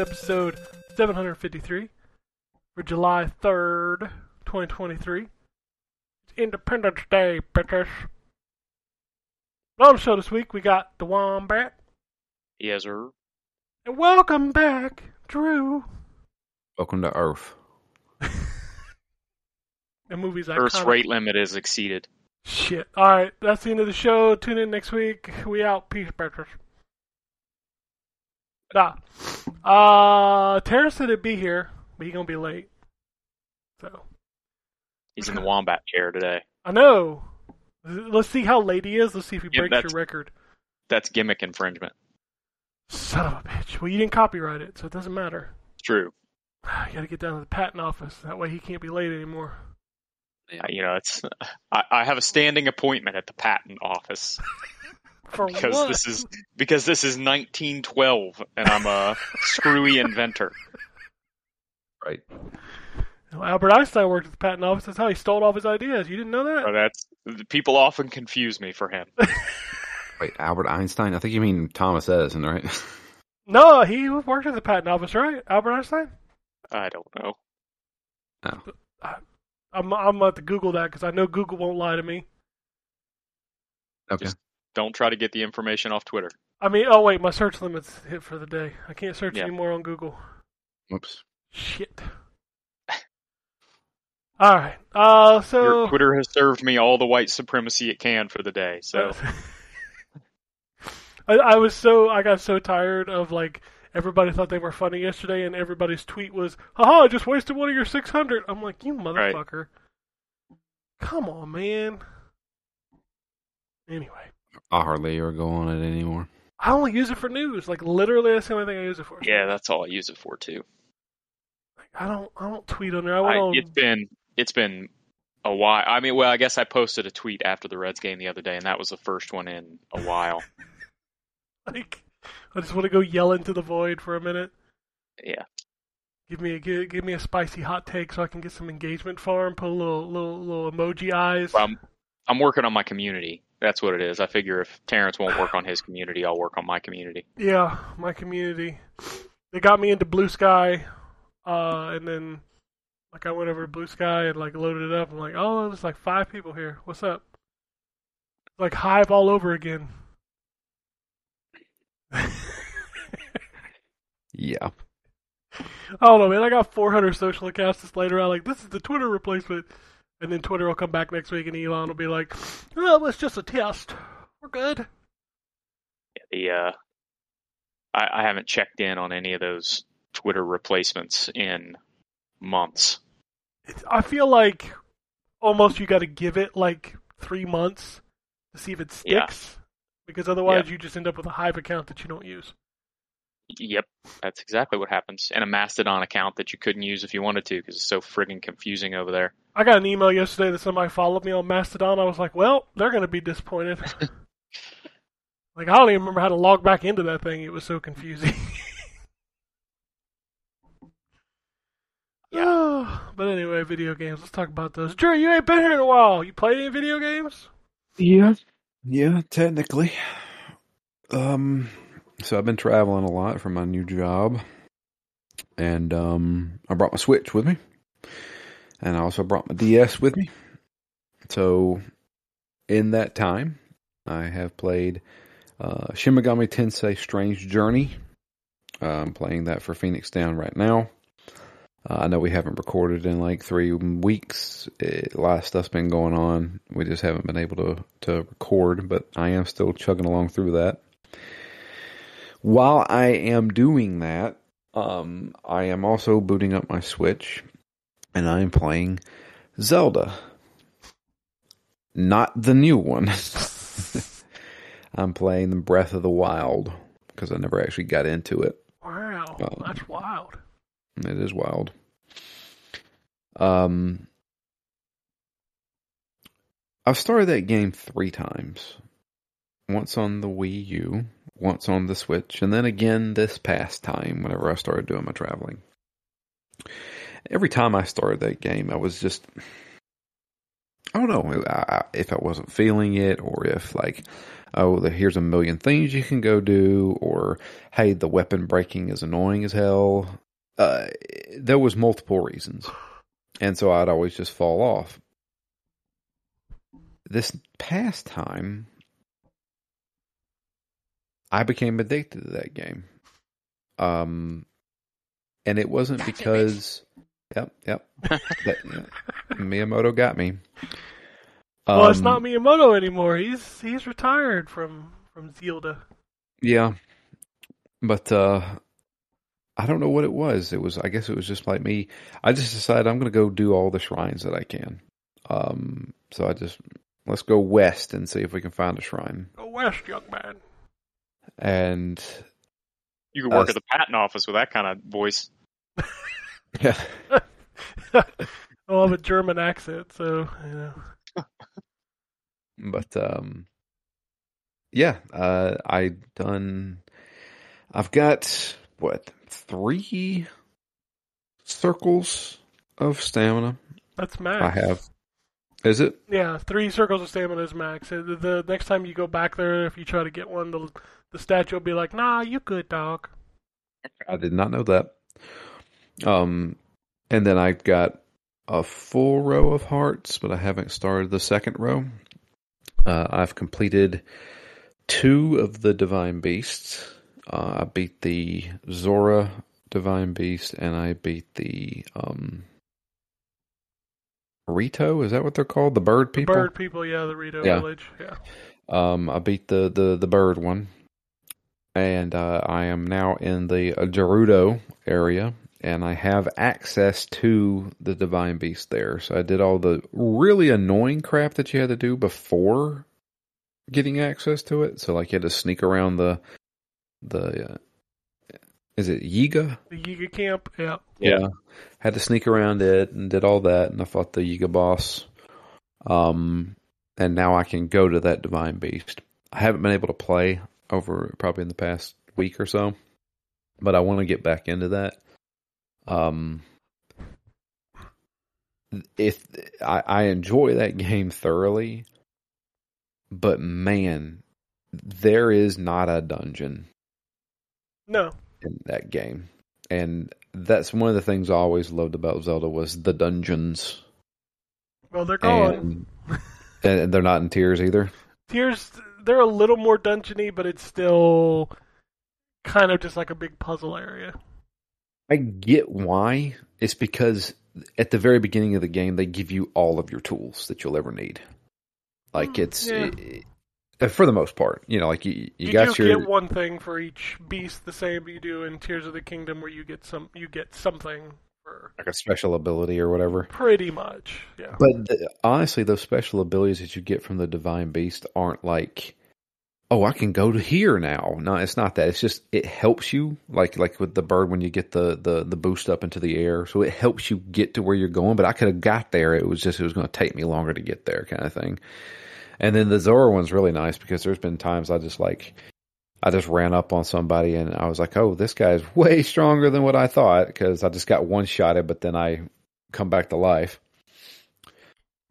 episode 753 for July 3rd, 2023. It's Independence Day, bitches. On the show this week, we got the Wombat. Yes, sir. And welcome back, Drew. Welcome to Earth. The movie's Earth's iconic. rate limit is exceeded. Shit. Alright, that's the end of the show. Tune in next week. We out. Peace, bitches. Nah. Uh, Terrence said he'd be here, but he gonna be late. So, He's in the wombat chair today. I know. Let's see how late he is. Let's see if he Yeah, breaks your record. That's gimmick infringement. Son of a bitch. Well, you didn't copyright it, so it doesn't matter. True. You gotta get down to the patent office. That way he can't be late anymore. Uh, You know, it's. I, I have a standing appointment at the patent office For because what? this is because this is 1912 and I'm a screwy inventor. Right. Well, Albert Einstein worked at the patent office. That's how he stole all his ideas. You didn't know that? So that's people often confuse me for him. Wait, Albert Einstein? I think you mean Thomas Edison, right? No, he worked at the patent office, right? Albert Einstein? I don't know. I'm I'm about to Google that because I know Google won't lie to me. Okay. Just- Don't try to get the information off Twitter. I mean, oh wait, my search limit's hit for the day. I can't search Yeah. anymore on Google. Oops. Shit. All right. Uh, so Your Twitter has served me all the white supremacy it can for the day. So I, I was so I got so tired of like everybody thought they were funny yesterday, and everybody's tweet was, "Haha, I just wasted one of your 600." I'm like, you motherfucker! Come on, man. Anyway, I hardly ever go on it anymore. I only use it for news. Like literally, that's the only thing I use it for. yeah, that's all I use it for too. Like, I don't I don't tweet on there. I went I, on. it's been it's been a while. I mean, well, I guess I posted a tweet after the Reds game the other day, and that was the first one in a while. Like, I just want to go yell into the void for a minute. yeah, Give me a give, give me a spicy hot take so I can get some engagement farm. Put a little little little emoji eyes. I'm I'm working on my community. That's what it is. I figure if Terrence won't work on his community, I'll work on my community. Yeah, my community. They got me into Bluesky, uh, and then like I went over to Bluesky and like loaded it up. I'm like, oh, there's like five people here. What's up? Like Hive all over again. Yeah. I don't know, man. I got 400 social accounts displayed around. Like, this is the Twitter replacement. And then Twitter will come back next week and Elon will be like, well, it's just a test. We're good. The uh, I, I haven't checked in on any of those Twitter replacements in months. It's, I feel like almost you got to give it like three months to see if it Yeah. sticks. Because otherwise, Yeah. you just end up with a Hive account that you don't use. Yep, that's exactly what happens. And a Mastodon account that you couldn't use if you wanted to because it's so friggin' confusing over there. I got an email yesterday that somebody followed me on Mastodon. I was like, well, they're going to be disappointed. like, I don't even remember how to log back into that thing. It was so confusing. Yeah. but anyway, video games. Let's talk about those. Drew, you ain't been here in a while. You played any video games? Yeah. Yeah, technically. Um so I've been traveling a lot for my new job. And um I brought my Switch with me. And I also brought my DS with me. So in that time, I have played uh Shin Megami Tensei Strange Journey. Uh, I'm playing that for Phoenix Down right now. Uh, I know we haven't recorded in like three weeks. It, a lot of stuff's been going on. We just haven't been able to to record, but I am still chugging along through that. While I am doing that, um, I am also booting up my Switch, and I am playing Zelda. Not the new one. I'm playing the Breath of the Wild because I never actually got into it. Wow, Um, that's wild. It is wild. Um, I've started that game three times. Once on the Wii U, once on the Switch, and then again this past time whenever I started doing my traveling. Every time I started that game, I was just I don't know if I wasn't feeling it, or if like, oh, here's a million things you can go do, or hey, the weapon breaking is annoying as hell. Uh, there was multiple reasons, and so I'd always just fall off. This past time, I became addicted to that game. Um, and it wasn't Gotcha, because, yep, yep, that, yeah, Miyamoto got me. well, it's Um, not Miyamoto anymore. He's he's retired from from Zelda. Yeah, but uh, I don't know what it was. It was, I guess, it was just like me. I just decided I'm going to go do all the shrines that I can. Um, so I just let's go west and see if we can find a shrine. Go west, young man. And You could work Uh, at the patent office with that kind of voice. yeah, I'll have a German accent, so you know. but um, yeah, uh, I done. I've got what three circles of stamina. That's max. I have. Is it? Yeah, three circles of stamina is max. Uh, The, the next time you go back there, if you try to get one, the the statue will be like, "Nah, you good, dog." I did not know that. Um, and then I've got a full row of hearts, but I haven't started the second row. Uh, I've completed two of the divine beasts. Uh, I beat the Zora divine beast, and I beat the um, Rito. Is that what they're called? The bird people. The Bird people, yeah, the Rito Yeah. village, yeah. Um, I beat the, the, the bird one, and uh, I am now in the uh, Gerudo area, and I have access to the divine beast there. So I did all the really annoying crap that you had to do before getting access to it. So like you had to sneak around the the uh, is it Yiga? The Yiga camp, yeah. Yeah. Had to sneak around it and did all that and I fought the Yiga boss. Um and now I can go to that divine beast. I haven't been able to play over probably in the past week or so. But I want to get back into that. Um if I, I enjoy that game thoroughly, but man, there is not a dungeon No, in that game. And that's one of the things I always loved about Zelda was the dungeons. well, they're gone. And, and they're not in tears either. Tears, they're a little more dungeony, but it's still kind of just like a big puzzle area. I get why. It's because at the very beginning of the game they give you all of your tools that you'll ever need. Like Mm, it's yeah. eh, Uh, for the most part, you know, like you, you, You, got do your get one thing for each beast, the same you do in Tears of the Kingdom, where you get some, you get something for like a special ability or whatever. pretty much, yeah. But the, honestly, those special abilities that you get from the divine beast aren't like, oh, I can go to here now. No, it's not that. It's just it helps you, like like with the bird when you get the the the boost up into the air. So it helps you get to where you're going. But I could have got there. It was just it was going to take me longer to get there, kind of thing. And then the Zora one's really nice because there's been times I just like. I just ran up on somebody and I was like, "Oh, this guy's way stronger than what I thought." Because I just got one shot shotted, but then I come back to life.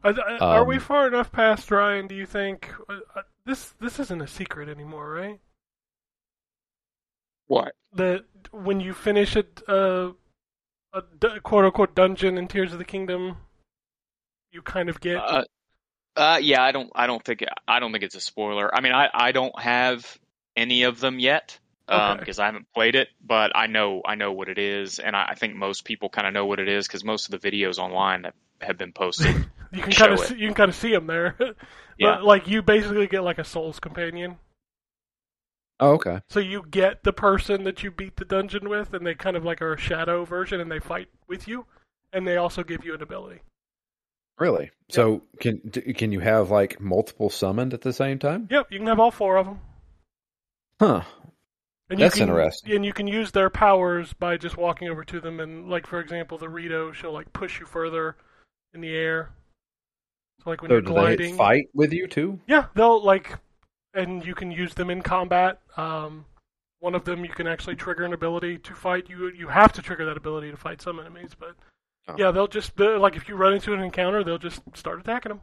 Are, are we Um, far enough past Ryan? Do you think uh, uh, this this isn't a secret anymore, right? What? That when you finish a, uh, a d- quote unquote dungeon in Tears of the Kingdom, you kind of get Uh, uh, yeah, I don't. I don't think. I don't think it's a spoiler. I mean, I, I don't have any of them yet Okay. because I haven't played it, but I know I know what it is, and I, I think most people kind of know what it is because most of the videos online that have been posted. you can kind of see, you can kind of see them there. Yeah. Like you basically get like a Souls companion. Oh, okay. So you get the person that you beat the dungeon with, and they kind of like are a shadow version, and they fight with you, and they also give you an ability. Really? So can can you have like multiple summoned at the same time? Yep, you can have all four of them. Huh. And That's can, interesting. And you can use their powers by just walking over to them, and like for example, the Rito, she'll like push you further in the air. So like when So you're gliding, fight with you too? yeah, they'll like, and you can use them in combat. Um, one of them you can actually trigger an ability to fight. You you have to trigger that ability to fight some enemies, but Oh. yeah, they'll just like if you run into an encounter, they'll just start attacking them.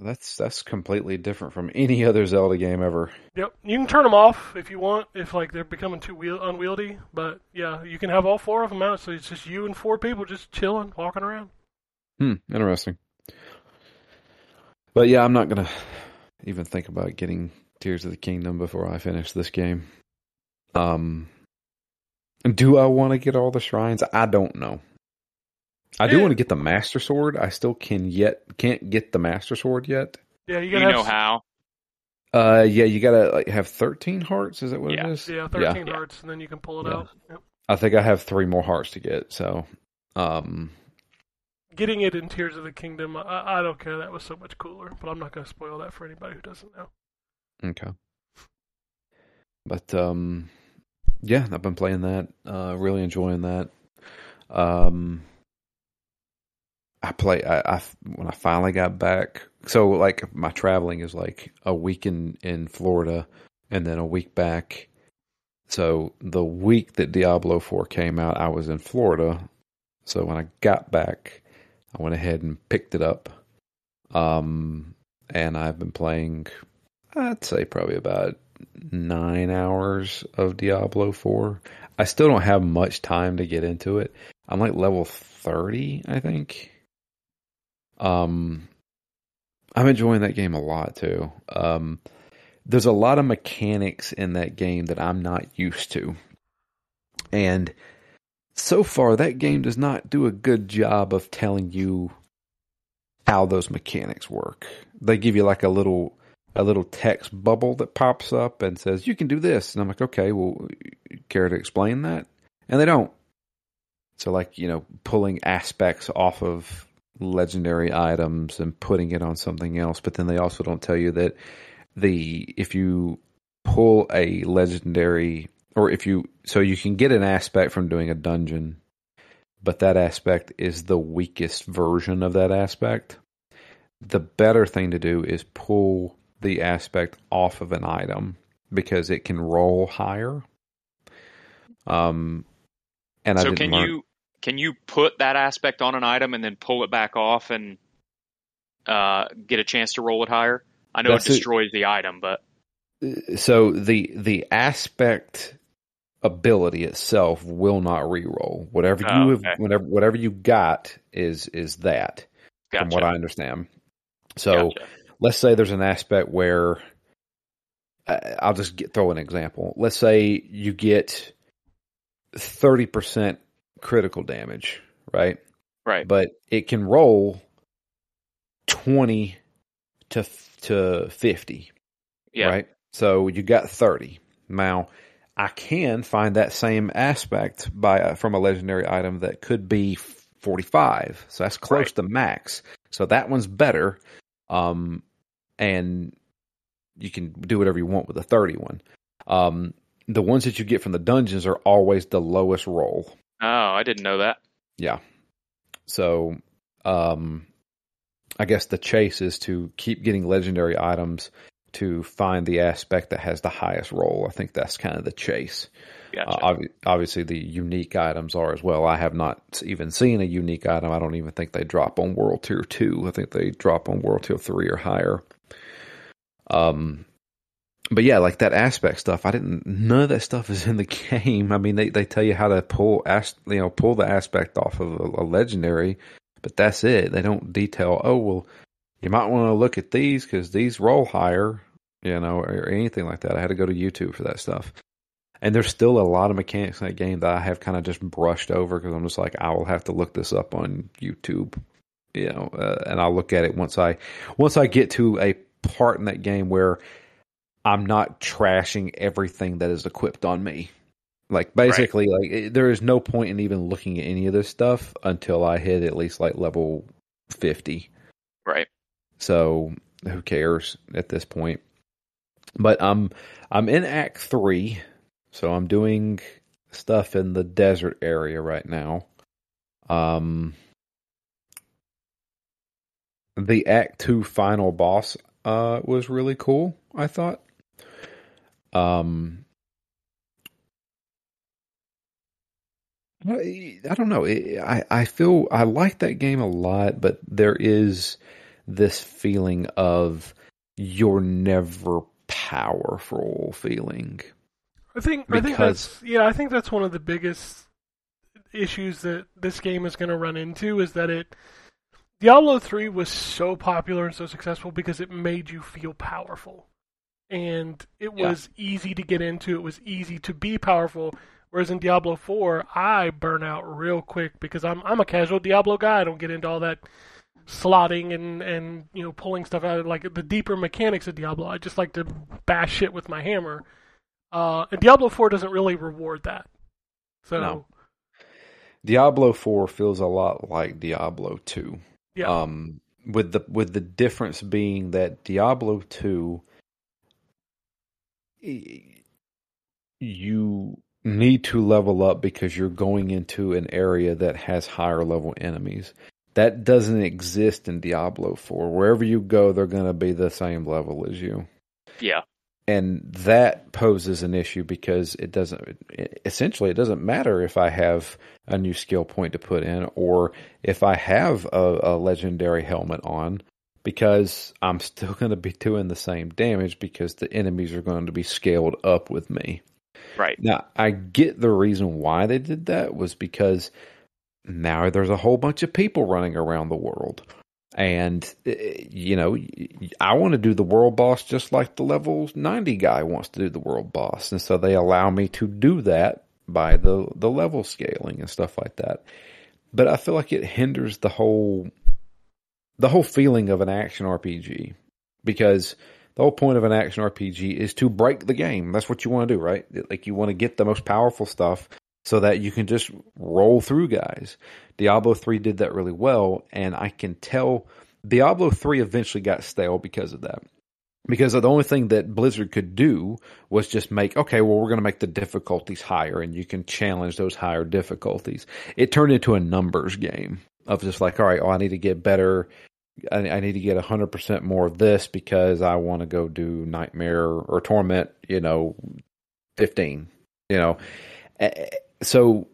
That's that's completely different from any other Zelda game ever. Yep, you can turn them off if you want, if like they're becoming too wheel- unwieldy. But yeah, you can have all four of them out, so it's just you and four people just chilling, walking around. Hmm, interesting. But yeah, I'm not gonna even think about getting Tears of the Kingdom before I finish this game. Um, do I want to get all the shrines? I don't know. I do Yeah. want to get the Master Sword. I still can yet can't get the Master Sword yet. Yeah, you gotta you know s- how? Uh, yeah, you gotta like have 13 hearts. Is that what Yeah. it is? Yeah, thirteen Yeah. hearts, and then you can pull it Yeah. out. Yep. I think I have three more hearts to get. So, um, Getting it in Tears of the Kingdom, I, I don't care. That was so much cooler, but I'm not gonna spoil that for anybody who doesn't know. Okay. But um yeah, I've been playing that, uh really enjoying that. Um I play I, I when I finally got back so like my traveling is like a week in in Florida and then a week back. So the week that Diablo 4 came out, I was in Florida. So when I got back, I went ahead and picked it up. Um and I've been playing I'd say probably about nine hours of Diablo 4. I still don't have much time to get into it. I'm like level 30, I think. Um, I'm enjoying that game a lot too. Um, there's a lot of mechanics in that game that I'm not used to. And so far, that game does not do a good job of telling you how those mechanics work. They give you like a little a little text bubble that pops up and says you can do this and i'm like okay well care to explain that and they don't so like you know pulling aspects off of legendary items and putting it on something else but then they also don't tell you that the if you pull a legendary or if you so you can get an aspect from doing a dungeon but that aspect is the weakest version of that aspect the better thing to do is pull the aspect off of an item because it can roll higher. Um, and I so didn't can learn- you can you put that aspect on an item and then pull it back off and uh, get a chance to roll it higher? I know That's it destroys the item, but so the the aspect ability itself will not reroll. Whatever Oh, you have, okay. whatever whatever you got is is that gotcha. from what I understand. So Gotcha. let's say there's an aspect where I'll just get, throw an example. Let's say you get 30% critical damage, right? right. But it can roll 20 to to 50, Yeah. right? So you got 30. Now, I can find that same aspect by from a legendary item that could be 45. So that's close Right. to max. So that one's better. Um and you can do whatever you want with the 30 one. Um the ones that you get from the dungeons are always the lowest roll. Oh, I didn't know that. Yeah. So, um, I guess the chase is to keep getting legendary items to find the aspect that has the highest role. I think that's kind of the chase. Gotcha. Uh, obvi- obviously, the unique items are as well. I have not even seen a unique item. I don't even think they drop on World Tier 2. I think they drop on World Tier 3 or higher. Um, but yeah, like that aspect stuff, I didn't. None of that stuff is in the game. I mean, they, they tell you how to pull, as, you know, pull the aspect off of a, a legendary, but that's it. They don't detail. Oh well, you might want to look at these because these roll higher, you know, or, or anything like that. I had to go to YouTube for that stuff. And there's still a lot of mechanics in that game that I have kind of just brushed over because I'm just like, I will have to look this up on YouTube, you know, uh, and I'll look at it once I once I get to a part in that game where I'm not trashing everything that is equipped on me. Like basically, like it, there is no point in even looking at any of this stuff until I hit at least like level fifty. right. So who cares at this point? But I'm I'm in Act three, so I'm doing stuff in the desert area right now. Um, the Act two final boss uh was really cool. I thought. Um, I don't know. I I feel I like that game a lot, but there is this feeling of you're never powerful feeling. I think I think that's yeah, I think that's one of the biggest issues that this game is going to run into is that it Diablo 3 was so popular and so successful because it made you feel powerful. And it Yeah. was easy to get into, it was easy to be powerful. Whereas in Diablo 4, I burn out real quick because I'm I'm a casual Diablo guy. I don't get into all that slotting and and you know pulling stuff out of like the deeper mechanics of Diablo. I just like to bash shit with my hammer. Uh, and Diablo 4 doesn't really reward that. So No. Diablo 4 feels a lot like Diablo 2. yeah, Um, with the with the difference being that Diablo 2 y- you need to level up because you're going into an area that has higher level enemies. That doesn't exist in Diablo 4. Wherever you go, they're going to be the same level as you. Yeah. and that poses an issue because it doesn't it, essentially it doesn't matter if I have a new skill point to put in or if I have a, a legendary helmet on because I'm still going to be doing the same damage because the enemies are going to be scaled up with me. Right. Now, I get the reason why they did that was because now there's a whole bunch of people running around the world. And, eh, you know, I want to do the world boss just like the level 90 guy wants to do the world boss. And so they allow me to do that by the, the level scaling and stuff like that. But I feel like it hinders the whole, the whole feeling of an action RPG because the whole point of an action RPG is to break the game. That's what you want to do, right? Like you want to get the most powerful stuff so that you can just roll through guys. Diablo 3 did that really well, and I can tell Diablo 3 eventually got stale because of that. Because the only thing that Blizzard could do was just make, okay, well, we're going to make the difficulties higher and you can challenge those higher difficulties. It turned into a numbers game of just like, all right, oh, I need to get better. I, I need to get 100% more of this because I want to go do Nightmare or Torment, you know, 15, you know. So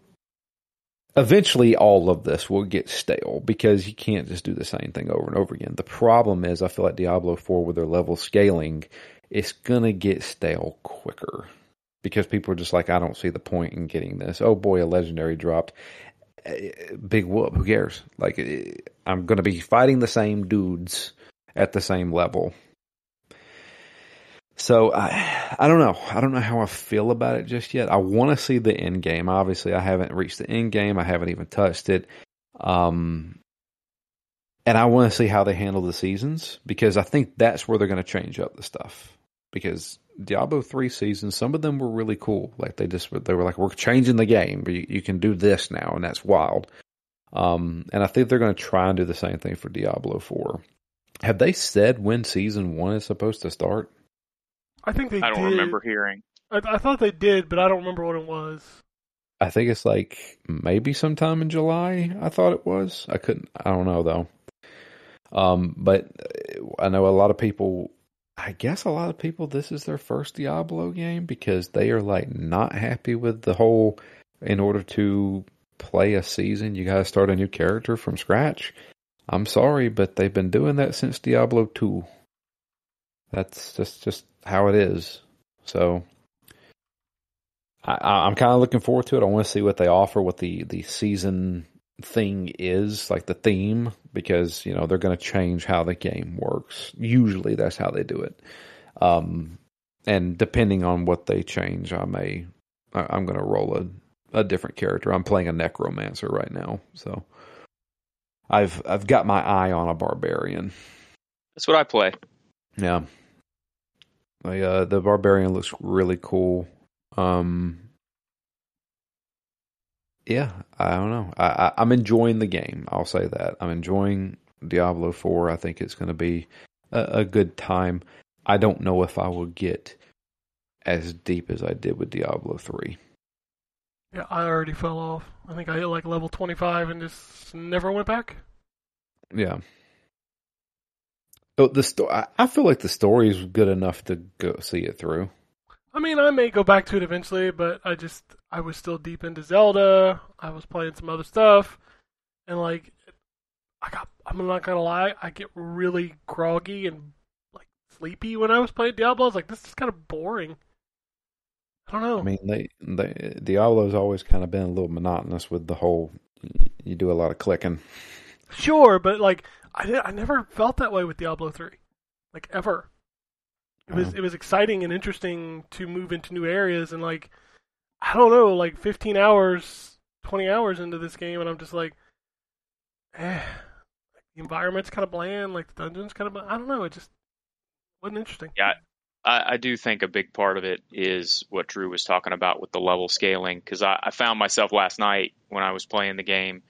eventually all of this will get stale because you can't just do the same thing over and over again. The problem is I feel like Diablo 4 with their level scaling, it's going to get stale quicker because people are just like, I don't see the point in getting this. Oh boy, a legendary dropped. Big whoop, who cares? Like, I'm going to be fighting the same dudes at the same level. So I, I don't know. I don't know how I feel about it just yet. I want to see the end game. Obviously, I haven't reached the end game. I haven't even touched it. Um, and I want to see how they handle the seasons because I think that's where they're going to change up the stuff. Because Diablo three seasons, some of them were really cool. Like they just they were like, we're changing the game. You, you can do this now, and that's wild. Um, and I think they're going to try and do the same thing for Diablo four. Have they said when season one is supposed to start? I think they I don't did. remember hearing. I, I thought they did, but I don't remember what it was. I think it's like maybe sometime in July. I thought it was. I couldn't. I don't know though. Um, but uh, I know a lot of people. I guess a lot of people. This is their first Diablo game because they are like not happy with the whole. In order to play a season, you got to start a new character from scratch. I'm sorry, but they've been doing that since Diablo two. That's just just how it is. So I, I'm kind of looking forward to it. I want to see what they offer, what the the season thing is, like the theme, because you know they're going to change how the game works. Usually, that's how they do it. Um, and depending on what they change, I may I, I'm going to roll a a different character. I'm playing a necromancer right now, so I've I've got my eye on a barbarian. That's what I play. Yeah. The uh, the barbarian looks really cool. Um Yeah, I don't know. I, I I'm enjoying the game. I'll say that. I'm enjoying Diablo 4. I think it's going to be a, a good time. I don't know if I will get as deep as I did with Diablo 3. Yeah, I already fell off. I think I hit like level 25 and just never went back. Yeah. Oh, the sto- I I feel like the story is good enough to go see it through. I mean, I may go back to it eventually, but I just I was still deep into Zelda. I was playing some other stuff, and like I got I'm not gonna lie, I get really groggy and like sleepy when I was playing Diablo. I was like, this is kind of boring. I don't know. I mean, they, they Diablo's always kind of been a little monotonous with the whole. You do a lot of clicking. Sure, but like I did, I never felt that way with Diablo three, like ever. It was Wow. it was exciting and interesting to move into new areas and like I don't know, like 15 hours, 20 hours into this game, and I'm just like, eh, the environment's kind of bland, like the dungeons kind of. I don't know, it just wasn't interesting. Yeah, I, I do think a big part of it is what Drew was talking about with the level scaling because I, I found myself last night when I was playing the game,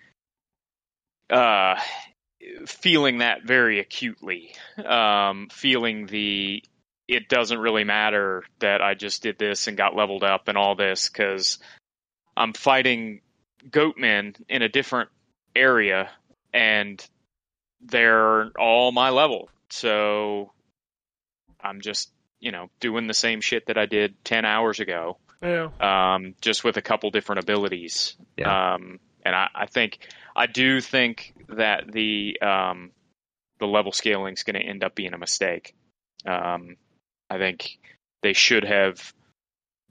uh, feeling that very acutely, um, feeling the it doesn't really matter that I just did this and got leveled up and all this because I'm fighting goatmen in a different area and they're all my level. So I'm just, you know, doing the same shit that I did 10 hours ago, Yeah, um, just with a couple different abilities. Um, and I, I think, I do think that the, um, the level scaling is going to end up being a mistake. Um, I think they should have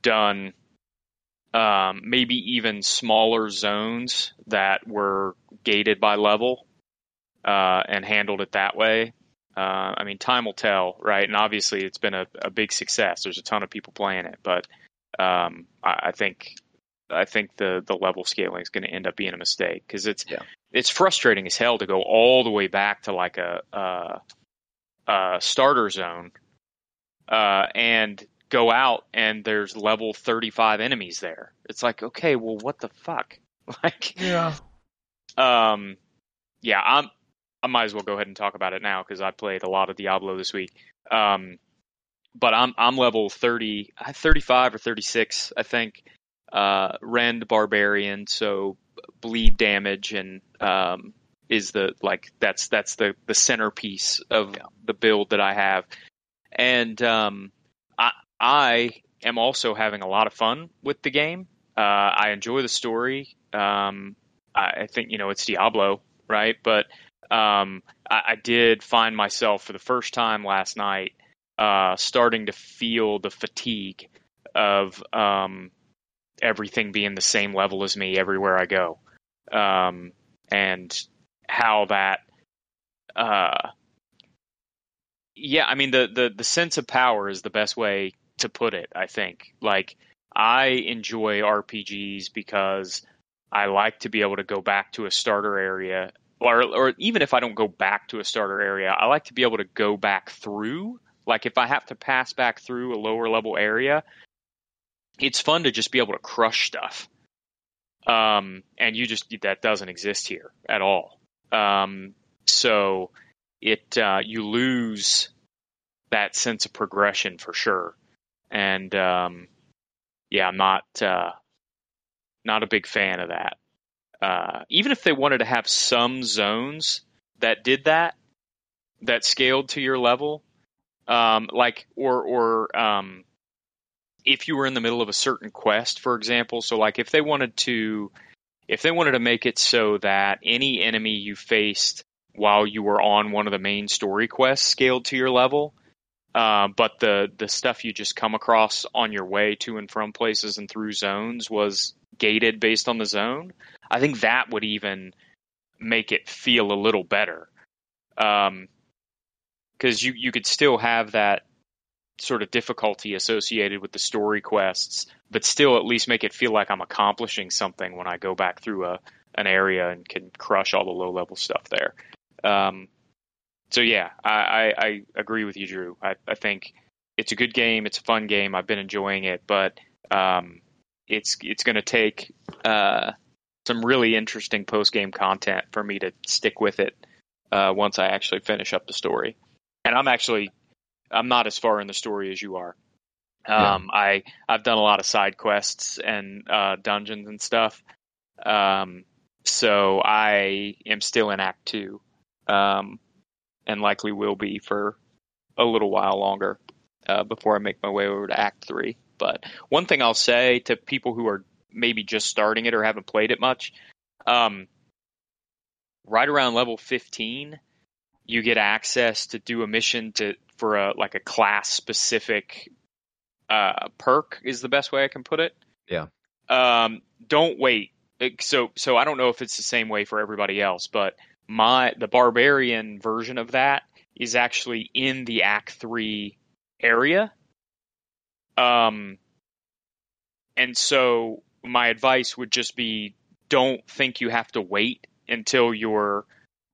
done um, maybe even smaller zones that were gated by level uh, and handled it that way. Uh, I mean, time will tell, right? And obviously, it's been a, a big success. There's a ton of people playing it, but um, I, I think I think the the level scaling is going to end up being a mistake because it's Yeah. it's frustrating as hell to go all the way back to like a, a, a starter zone uh, and go out and there's level 35 enemies there. It's like, okay, well, what the fuck? Like, yeah. um, yeah, I'm. I might as well go ahead and talk about it now because I played a lot of Diablo this week. Um, but I'm I'm level 30, uh, 35 or 36, I think. Uh, Rend Barbarian, so bleed damage and um, is the like that's that's the the centerpiece of the build that I have, and um, I I am also having a lot of fun with the game. Uh, I enjoy the story. Um, I, I think you know it's Diablo, right? But um, I, I did find myself for the first time last night uh, starting to feel the fatigue of um, everything being the same level as me everywhere I go, um, and how that. Uh, yeah, I mean the, the the sense of power is the best way to put it. I think like I enjoy RPGs because I like to be able to go back to a starter area or or even if I don't go back to a starter area, I like to be able to go back through. Like if I have to pass back through a lower level area, it's fun to just be able to crush stuff. Um, and you just that doesn't exist here at all. Um, so it uh, you lose that sense of progression for sure. And um, yeah, I'm not uh, not a big fan of that. Uh, even if they wanted to have some zones that did that, that scaled to your level, um, like or or um, if you were in the middle of a certain quest, for example. So like if they wanted to, if they wanted to make it so that any enemy you faced while you were on one of the main story quests scaled to your level, uh, but the the stuff you just come across on your way to and from places and through zones was gated based on the zone. I think that would even make it feel a little better, because you you could still have that sort of difficulty associated with the story quests, but still at least make it feel like I'm accomplishing something when I go back through a an area and can crush all the low level stuff there. Um, so yeah, I, I, I agree with you, Drew. I, I think it's a good game. It's a fun game. I've been enjoying it, but um, it's it's going to take uh, some really interesting post game content for me to stick with it uh, once I actually finish up the story. And I'm actually I'm not as far in the story as you are. Um, I I've done a lot of side quests and uh, dungeons and stuff. Um, so I am still in Act Two, um, and likely will be for a little while longer uh, before I make my way over to Act Three. But one thing I'll say to people who are maybe just starting it or haven't played it much, um, right around level 15, you get access to do a mission to for a like a class specific uh, perk is the best way I can put it. Yeah. Um, don't wait. So so I don't know if it's the same way for everybody else, but my the barbarian version of that is actually in the Act Three area. Um, and so my advice would just be don't think you have to wait until you're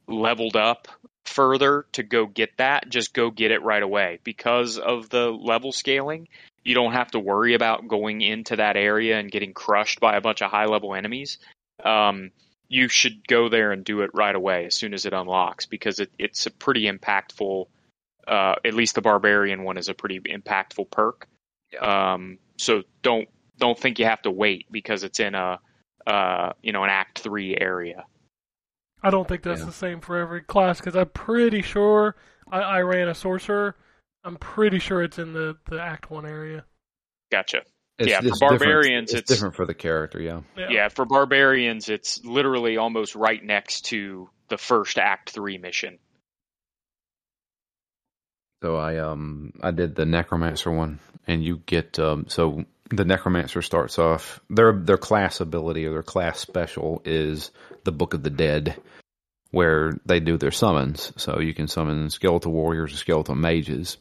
leveled up further to go get that. Just go get it right away because of the level scaling. You don't have to worry about going into that area and getting crushed by a bunch of high level enemies. Um, you should go there and do it right away as soon as it unlocks because it, it's a pretty impactful. Uh, at least the barbarian one is a pretty impactful perk. Um, so don't don't think you have to wait because it's in a uh, you know an Act Three area. I don't think that's Yeah. the same for every class because I'm pretty sure I, I ran a sorcerer. I'm pretty sure it's in the, the Act One area. Gotcha. It's, Yeah, for it's barbarians, it's, it's- different for the character. Yeah. Yeah. for barbarians, it's literally almost right next to the first Act Three mission. So I um I did the necromancer one, and you get um so the necromancer starts off their their class ability or their class special is the Book of the Dead, where they do their summons. So you can summon skeletal warriors or skeletal mages,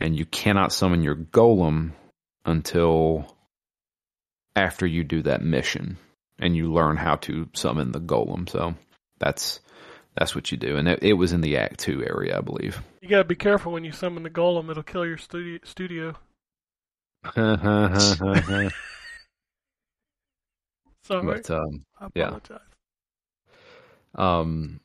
and you cannot summon your golem until after you do that mission, and you learn how to summon the golem. So that's that's what you do, and it, it was in the Act Two area, I believe. You gotta be careful when you summon the golem; it'll kill your studio. studio. but Sorry, um, I yeah. apologize. um,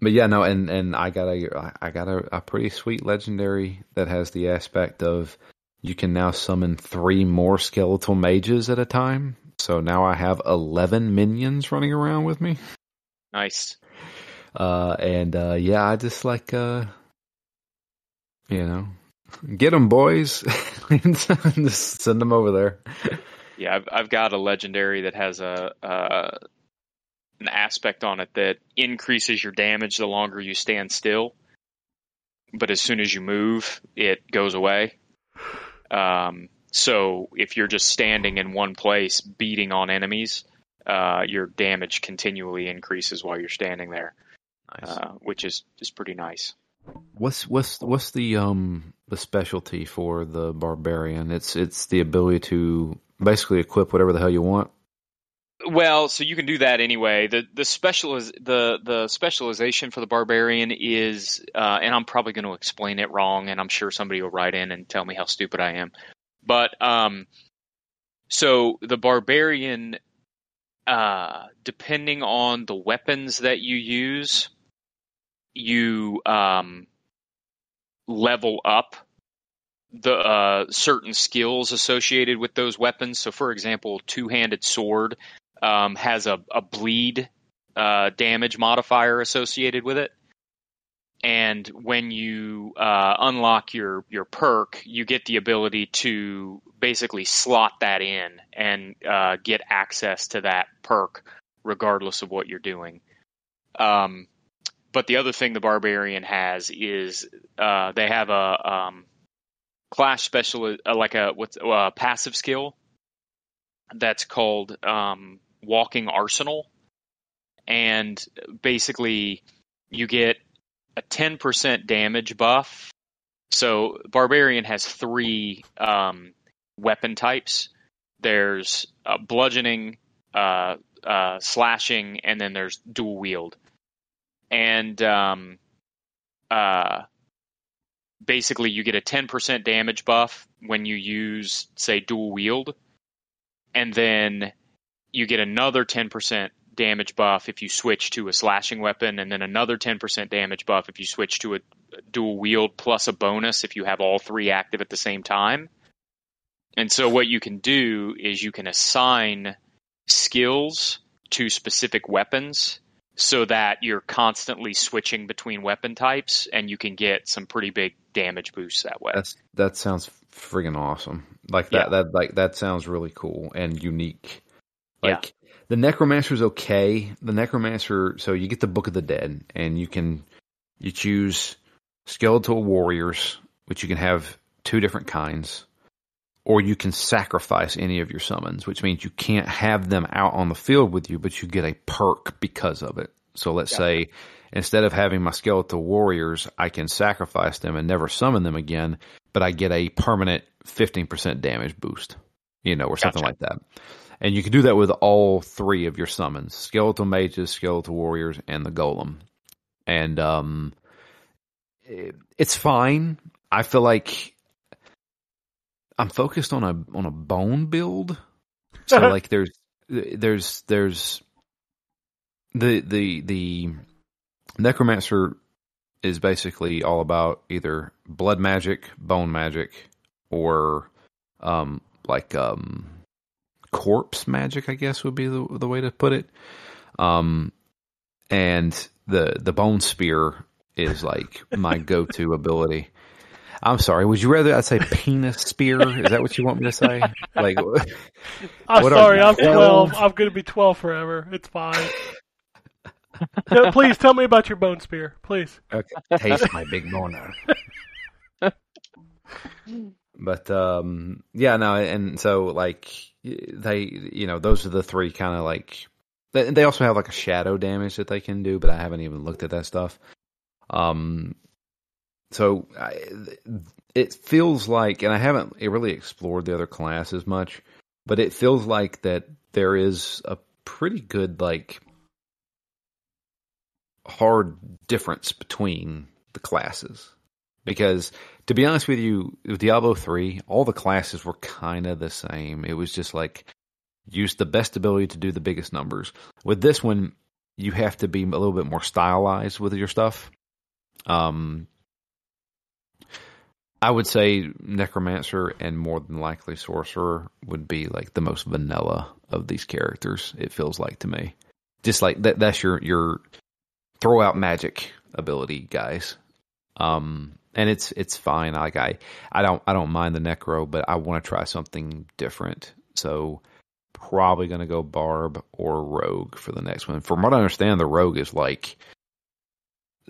but yeah, no, and and I got a I got a, a pretty sweet legendary that has the aspect of you can now summon three more skeletal mages at a time. So now I have eleven minions running around with me. Nice. Uh, and uh, yeah, I just like uh, you know, get them boys, just send them over there. Yeah, I've I've got a legendary that has a uh, an aspect on it that increases your damage the longer you stand still, but as soon as you move, it goes away. Um, so if you're just standing in one place beating on enemies, uh, your damage continually increases while you're standing there, Nice. uh, which is is pretty nice. What's what's what's the um the specialty for the barbarian? It's it's the ability to basically equip whatever the hell you want. Well, so you can do that anyway. The the specializ the the specialization for the barbarian is, uh, and I'm probably going to explain it wrong, and I'm sure somebody will write in and tell me how stupid I am. But um, so the barbarian, uh, depending on the weapons that you use, you um level up the uh, certain skills associated with those weapons. So, for example, two-handed sword um, has a, a bleed uh, damage modifier associated with it, and when you uh, unlock your your perk, you get the ability to basically slot that in and uh, get access to that perk regardless of what you're doing. Um, but the other thing the barbarian has is uh, they have a um, class special, uh, like a what's uh, passive skill that's called um, Walking Arsenal, and basically you get a ten percent damage buff. So barbarian has three um, weapon types. There's uh, bludgeoning, uh, uh, slashing, and then there's dual wield. And um, uh, basically, you get a 10% damage buff when you use, say, dual wield, and then you get another 10% damage buff if you switch to a slashing weapon, and then another 10% damage buff if you switch to a dual wield, plus a bonus if you have all three active at the same time. And so, what you can do is you can assign skills to specific weapons so that you're constantly switching between weapon types and you can get some pretty big damage boosts that way. That's that sounds friggin' awesome. Like Yeah. that that like that sounds really cool and unique. Yeah. Like the necromancer's okay. The necromancer, so you get the Book of the Dead, and you can you choose skeletal warriors, which you can have two different kinds, or you can sacrifice any of your summons, which means you can't have them out on the field with you, but you get a perk because of it. So let's Yeah. say instead of having my skeletal warriors, I can sacrifice them and never summon them again, but I get a permanent 15% damage boost, you know, or something Gotcha. like that. And you can do that with all three of your summons skeletal mages, skeletal warriors, and the golem. And um, it- it's fine. I feel like I'm focused on a on a bone build. So like there's there's there's the the the necromancer is basically all about either blood magic, bone magic, or um like um corpse magic, I guess would be the the way to put it. Um and the the bone spear is like my go to ability. I'm sorry. Would you rather I say penis spear? Is that what you want me to say? Like, I'm sorry, I'm 12? 12. I'm going to be 12 forever. It's fine. Yeah, Please tell me about your bone spear. Please. taste my big boner. but um, yeah, no, and so like they, you know, those are the three kind of like. They also have like a shadow damage that they can do, but I haven't even looked at that stuff. Um, so I, it feels like, and I haven't really explored the other classes much, but it feels like that there is a pretty good like hard difference between the classes because to be honest with you diablo 3 all the classes were kind of the same. It was just like use the best ability to do the biggest numbers. With this one you have to be a little bit more stylized with your stuff. Um i would say necromancer and more than likely sorcerer would be like the most vanilla of these characters it feels like to me. Just like that that's your your throw out magic ability guys. Um and it's it's fine. Like i i don't i don't mind the necro but i want to try something different. So probably going to go barb or rogue for the next one. From what i understand the rogue is like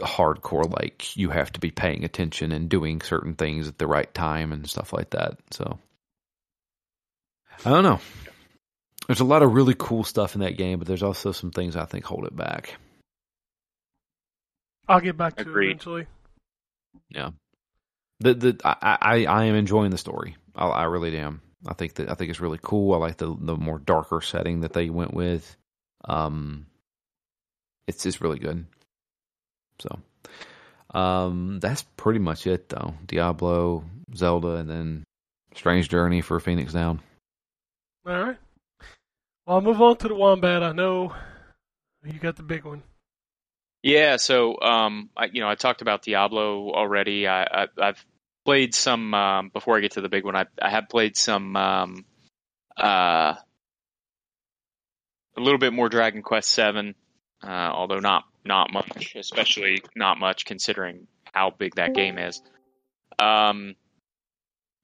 hardcore like you have to be paying attention and doing certain things at the right time and stuff like that so. I don't know. There's a lot of really cool stuff in that game but there's also some things i think hold it back. I'll get back to Agreed. it eventually. The the I, I I am enjoying the story. I, I really am. I think that I think it's really cool. I like the the more darker setting that they went with. Um, it's just really good. So, um, that's pretty much it though. Diablo, Zelda, and then Strange Journey for Phoenix Down. All right. Well, I'll move on to the wombat. I know you got the big one. Yeah, so um, I, you know, I talked about Diablo already. I, I, I've played some um, before I get to the big one. I, I have played some um, uh, a little bit more Dragon Quest Seven, uh, although not not much, especially not much considering how big that game is. Um,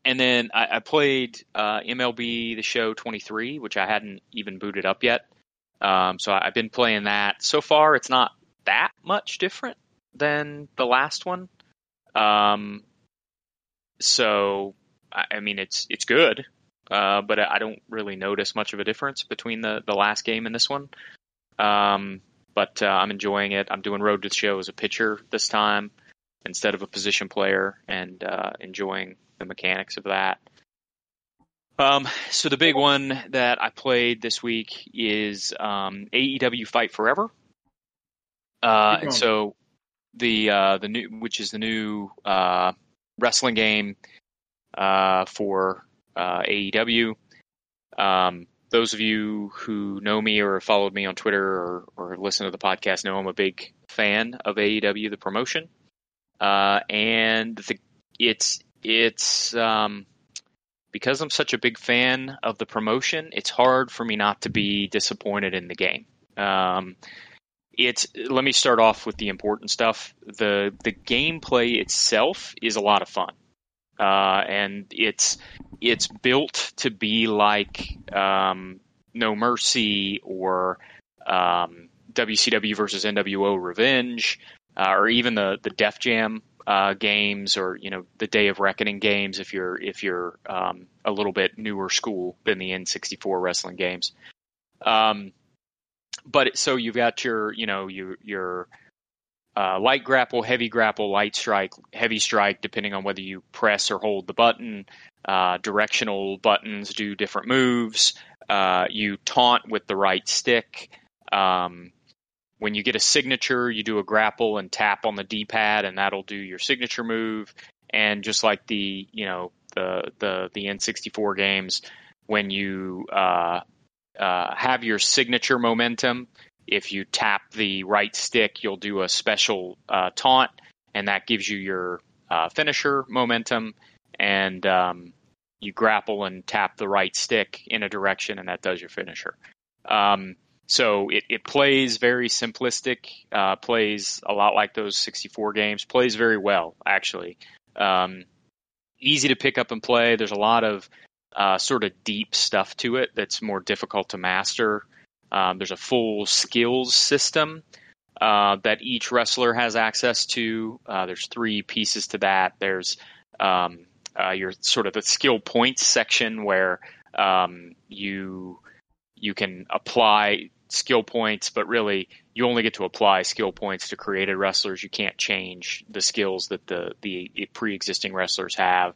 and then I, I played uh, MLB The Show 23, which I hadn't even booted up yet. Um, so I, I've been playing that. So far, it's not that much different than the last one. Um, so I, mean, it's it's good, uh, but I don't really notice much of a difference between the the last game and this one. Um, but uh, I'm enjoying it. I'm doing Road to the Show as a pitcher this time instead of a position player, and uh, enjoying the mechanics of that. Um, so the big one that I played this week is um, AEW Fight Forever. Uh, and so the uh, the new, which is the new uh, wrestling game uh, for uh, AEW. Um, those of you who know me or have followed me on Twitter or, or listen to the podcast know I'm a big fan of AEW, the promotion, uh, and the, it's it's um, because I'm such a big fan of the promotion. It's hard for me not to be disappointed in the game. Um, it's let me start off with the important stuff. the The gameplay itself is a lot of fun, uh, and it's it's built to be like um, No Mercy or um, WCW versus NWO Revenge, uh, or even the the Def Jam uh, games, or you know the Day of Reckoning games. If you're if you're um, a little bit newer school than the N64 wrestling games, um, but so you've got your you know your your uh, light grapple, heavy grapple, light strike, heavy strike, depending on whether you press or hold the button. Uh, directional buttons do different moves. Uh, you taunt with the right stick. Um, when you get a signature, you do a grapple and tap on the D-pad, and that'll do your signature move. And just like the you know the the the N64 games, when you uh, have your signature momentum, if you tap the right stick, you'll do a special uh, taunt, and that gives you your uh, finisher momentum. And um, you grapple and tap the right stick in a direction, and that does your finisher. Um, so it, it plays very simplistic, uh, plays a lot like those 64 games, plays very well, actually. Um, easy to pick up and play. There's a lot of uh, sort of deep stuff to it that's more difficult to master. Um, there's a full skills system uh, that each wrestler has access to. Uh, there's three pieces to that. There's um, uh, your sort of the skill points section where um, you you can apply skill points, but really you only get to apply skill points to created wrestlers. You can't change the skills that the the pre-existing wrestlers have.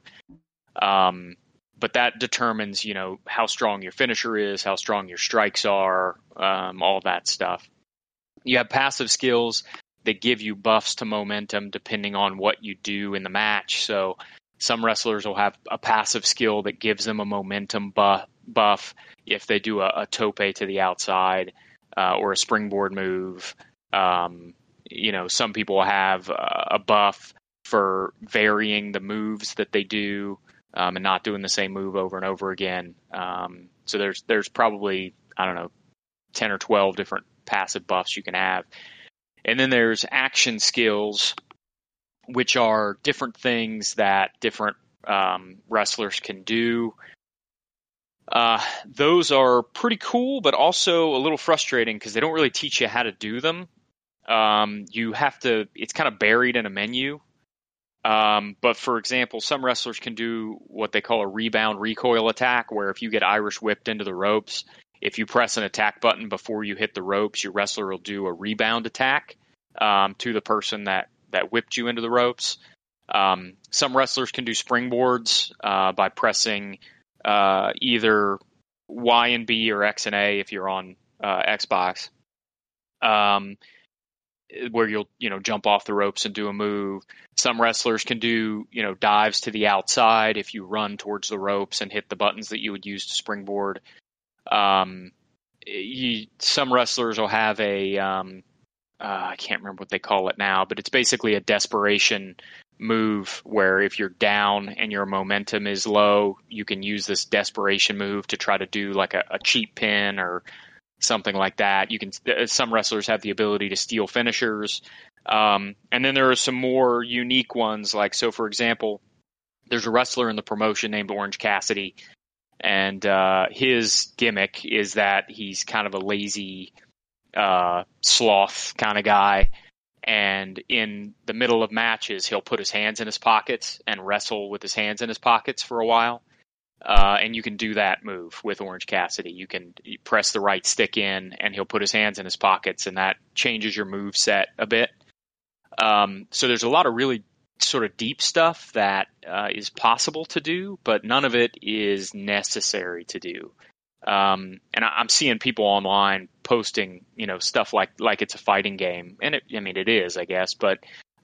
Um, but that determines, you know, how strong your finisher is, how strong your strikes are, um, all that stuff. You have passive skills that give you buffs to momentum depending on what you do in the match. So some wrestlers will have a passive skill that gives them a momentum buff, buff if they do a, a tope to the outside uh, or a springboard move. Um, you know, some people have a buff for varying the moves that they do um, and not doing the same move over and over again. Um, so there's there's probably I don't know ten or twelve different passive buffs you can have, and then there's action skills, which are different things that different um, wrestlers can do. Uh, those are pretty cool, but also a little frustrating because they don't really teach you how to do them. Um, you have to, it's kind of buried in a menu. Um, but for example, some wrestlers can do what they call a rebound recoil attack, where if you get Irish whipped into the ropes, if you press an attack button before you hit the ropes, your wrestler will do a rebound attack um, to the person that, that whipped you into the ropes. Um, some wrestlers can do springboards uh, by pressing uh, either Y and B or X and A if you're on uh, Xbox. Um, where you'll you know jump off the ropes and do a move. Some wrestlers can do you know dives to the outside if you run towards the ropes and hit the buttons that you would use to springboard. Um, you, some wrestlers will have a um, uh, I can't remember what they call it now, but it's basically a desperation move where if you're down and your momentum is low, you can use this desperation move to try to do like a, a cheap pin or something like that. You can uh, some wrestlers have the ability to steal finishers, um, and then there are some more unique ones. Like so, for example, there's a wrestler in the promotion named Orange Cassidy, and uh, his gimmick is that he's kind of a lazy uh, sloth kind of guy. And in the middle of matches, he'll put his hands in his pockets and wrestle with his hands in his pockets for a while. Uh, and you can do that move with Orange Cassidy. You can press the right stick in, and he'll put his hands in his pockets, and that changes your move set a bit. Um, so there's a lot of really sort of deep stuff that uh, is possible to do, but none of it is necessary to do. Um, and I, am seeing people online posting, you know, stuff like like it's a fighting game, and it, I mean it is, I guess, but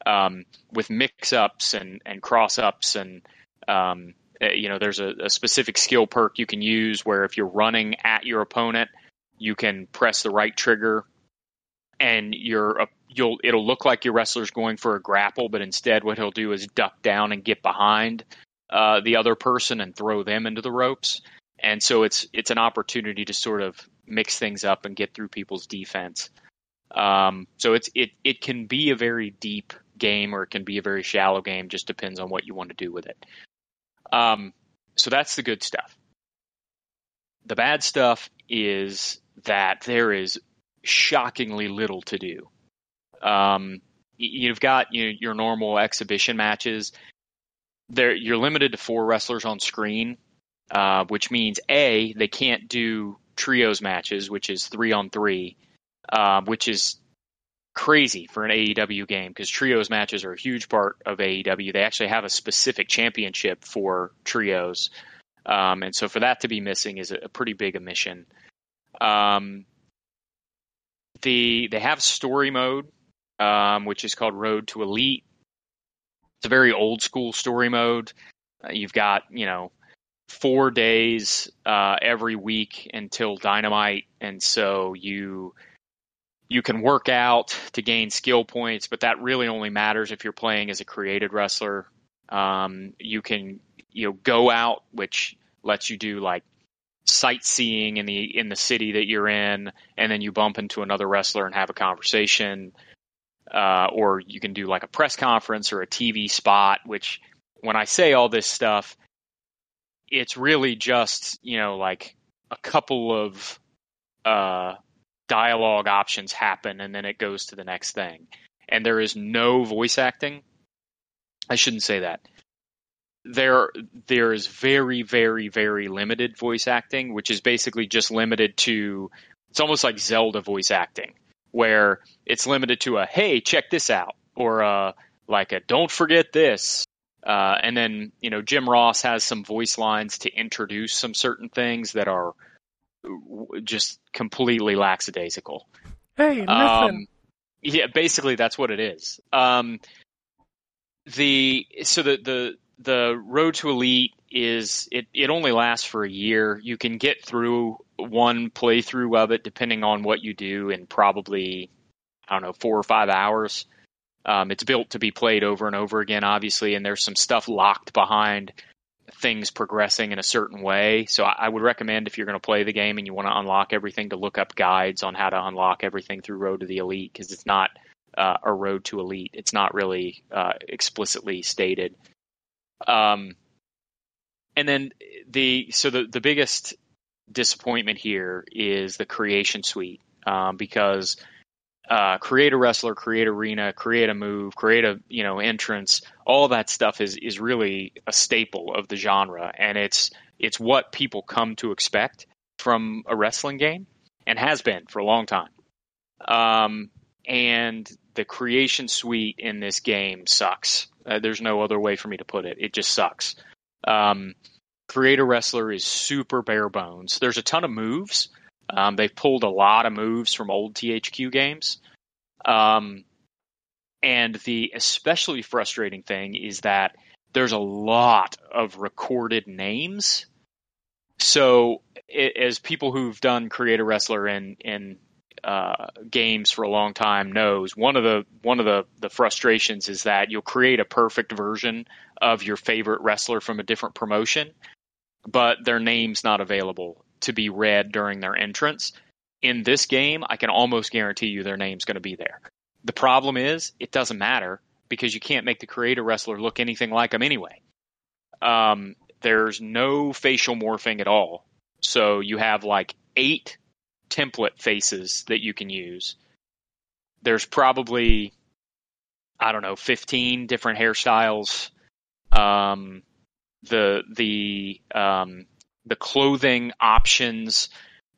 um, with mix ups and and cross ups and um, you know, there's a, a specific skill perk you can use where if you're running at your opponent, you can press the right trigger and you're you'll it'll look like your wrestler's going for a grapple, but instead what he'll do is duck down and get behind uh, the other person and throw them into the ropes. And so it's it's an opportunity to sort of mix things up and get through people's defense. Um, so it's it it can be a very deep game or it can be a very shallow game. Just depends on what you want to do with it. Um, so that's the good stuff. the bad stuff is that there is shockingly little to do. Um, you've got you know, your normal exhibition matches. There, you're limited to four wrestlers on screen, uh, which means a they can't do trios matches, which is three on three, uh, which is crazy for an AEW game because trios matches are a huge part of AEW. They actually have a specific championship for trios, um, and so for that to be missing is a, pretty big omission. Um, the they have story mode, um, which is called Road to Elite. It's a very old school story mode. Uh, you've got you know four days uh, every week until Dynamite, and so you you can work out to gain skill points, but that really only matters if you're playing as a created wrestler. Um, you can you know go out, which lets you do like sightseeing in the in the city that you're in, and then you bump into another wrestler and have a conversation. Uh, or you can do like a press conference or a TV spot. Which, when I say all this stuff, it's really just you know like a couple of uh, dialogue options happen, and then it goes to the next thing. And there is no voice acting. I shouldn't say that there there is very very very limited voice acting which is basically just limited to it's almost like zelda voice acting where it's limited to a hey check this out or a like a don't forget this uh, and then you know jim ross has some voice lines to introduce some certain things that are just completely lackadaisical Hey, listen. um, yeah, basically that's what it is. Um, the so the the the road to elite is it it only lasts for a year. You can get through one playthrough of it depending on what you do in probably I don't know four or five hours. Um, it's built to be played over and over again, obviously, and there's some stuff locked behind things progressing in a certain way. So I, I would recommend if you're going to play the game and you want to unlock everything to look up guides on how to unlock everything through Road to the Elite because it's not uh, a Road to Elite. It's not really uh, explicitly stated. Um, and then the so the the biggest disappointment here is the creation suite um, because uh, create a wrestler, create arena, create a move, create a you know entrance. All that stuff is is really a staple of the genre, and it's it's what people come to expect from a wrestling game, and has been for a long time. Um, and the creation suite in this game sucks. Uh, there's no other way for me to put it. It just sucks. Um, create a wrestler is super bare bones. There's a ton of moves. Um, they've pulled a lot of moves from old THQ games. Um, and the especially frustrating thing is that there's a lot of recorded names. So, it, as people who've done create a wrestler in in uh, games for a long time knows, one of the one of the the frustrations is that you'll create a perfect version of your favorite wrestler from a different promotion, but their name's not available to be read during their entrance. In this game, I can almost guarantee you their name's going to be there. The problem is, it doesn't matter because you can't make the creator wrestler look anything like them anyway. Um, there's no facial morphing at all. So you have like eight template faces that you can use. There's probably, I don't know, 15 different hairstyles. Um, the the um, the clothing options.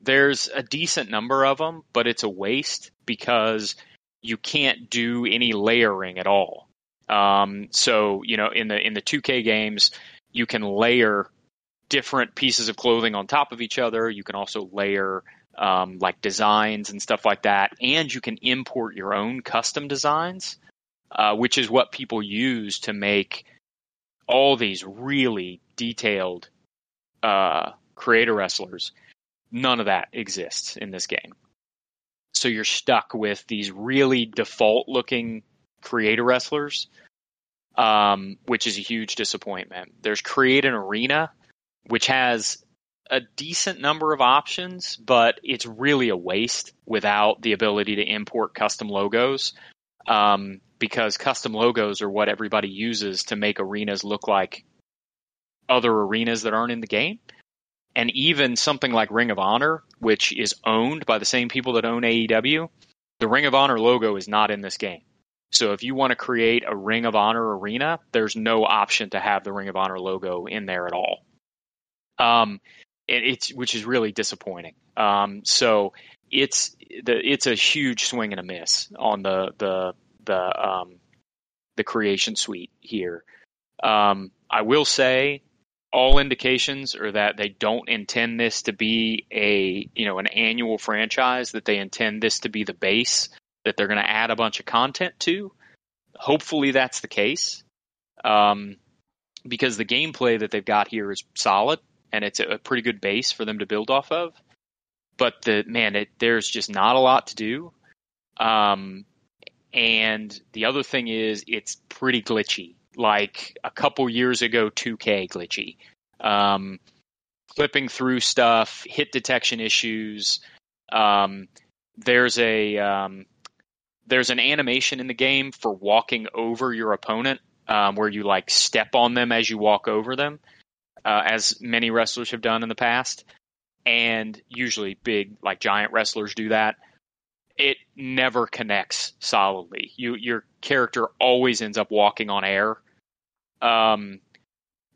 There's a decent number of them, but it's a waste because you can't do any layering at all. Um, so you know, in the in the 2K games, you can layer different pieces of clothing on top of each other. You can also layer um, like designs and stuff like that, and you can import your own custom designs, uh, which is what people use to make all these really detailed uh, creator wrestlers. None of that exists in this game. So you're stuck with these really default looking creator wrestlers, um, which is a huge disappointment. There's Create an Arena, which has a decent number of options, but it's really a waste without the ability to import custom logos. Um, because custom logos are what everybody uses to make arenas look like other arenas that aren't in the game. and even something like Ring of Honor, which is owned by the same people that own AEW, the Ring of Honor logo is not in this game. So if you want to create a Ring of Honor arena, there's no option to have the Ring of Honor logo in there at all. Um, it, it's which is really disappointing. Um, so it's the it's a huge swing and a miss on the the the um, the creation suite here. Um, I will say all indications are that they don't intend this to be a you know an annual franchise that they intend this to be the base that they're going to add a bunch of content to. Hopefully that's the case um, because the gameplay that they've got here is solid and it's a pretty good base for them to build off of. But the man it, there's just not a lot to do. Um, and the other thing is it's pretty glitchy like a couple years ago 2K glitchy. Um, flipping through stuff, hit detection issues. Um, there's a um, there's an animation in the game for walking over your opponent, um, where you like step on them as you walk over them, uh, as many wrestlers have done in the past, and usually big like giant wrestlers do that. It never connects solidly. You your character always ends up walking on air um,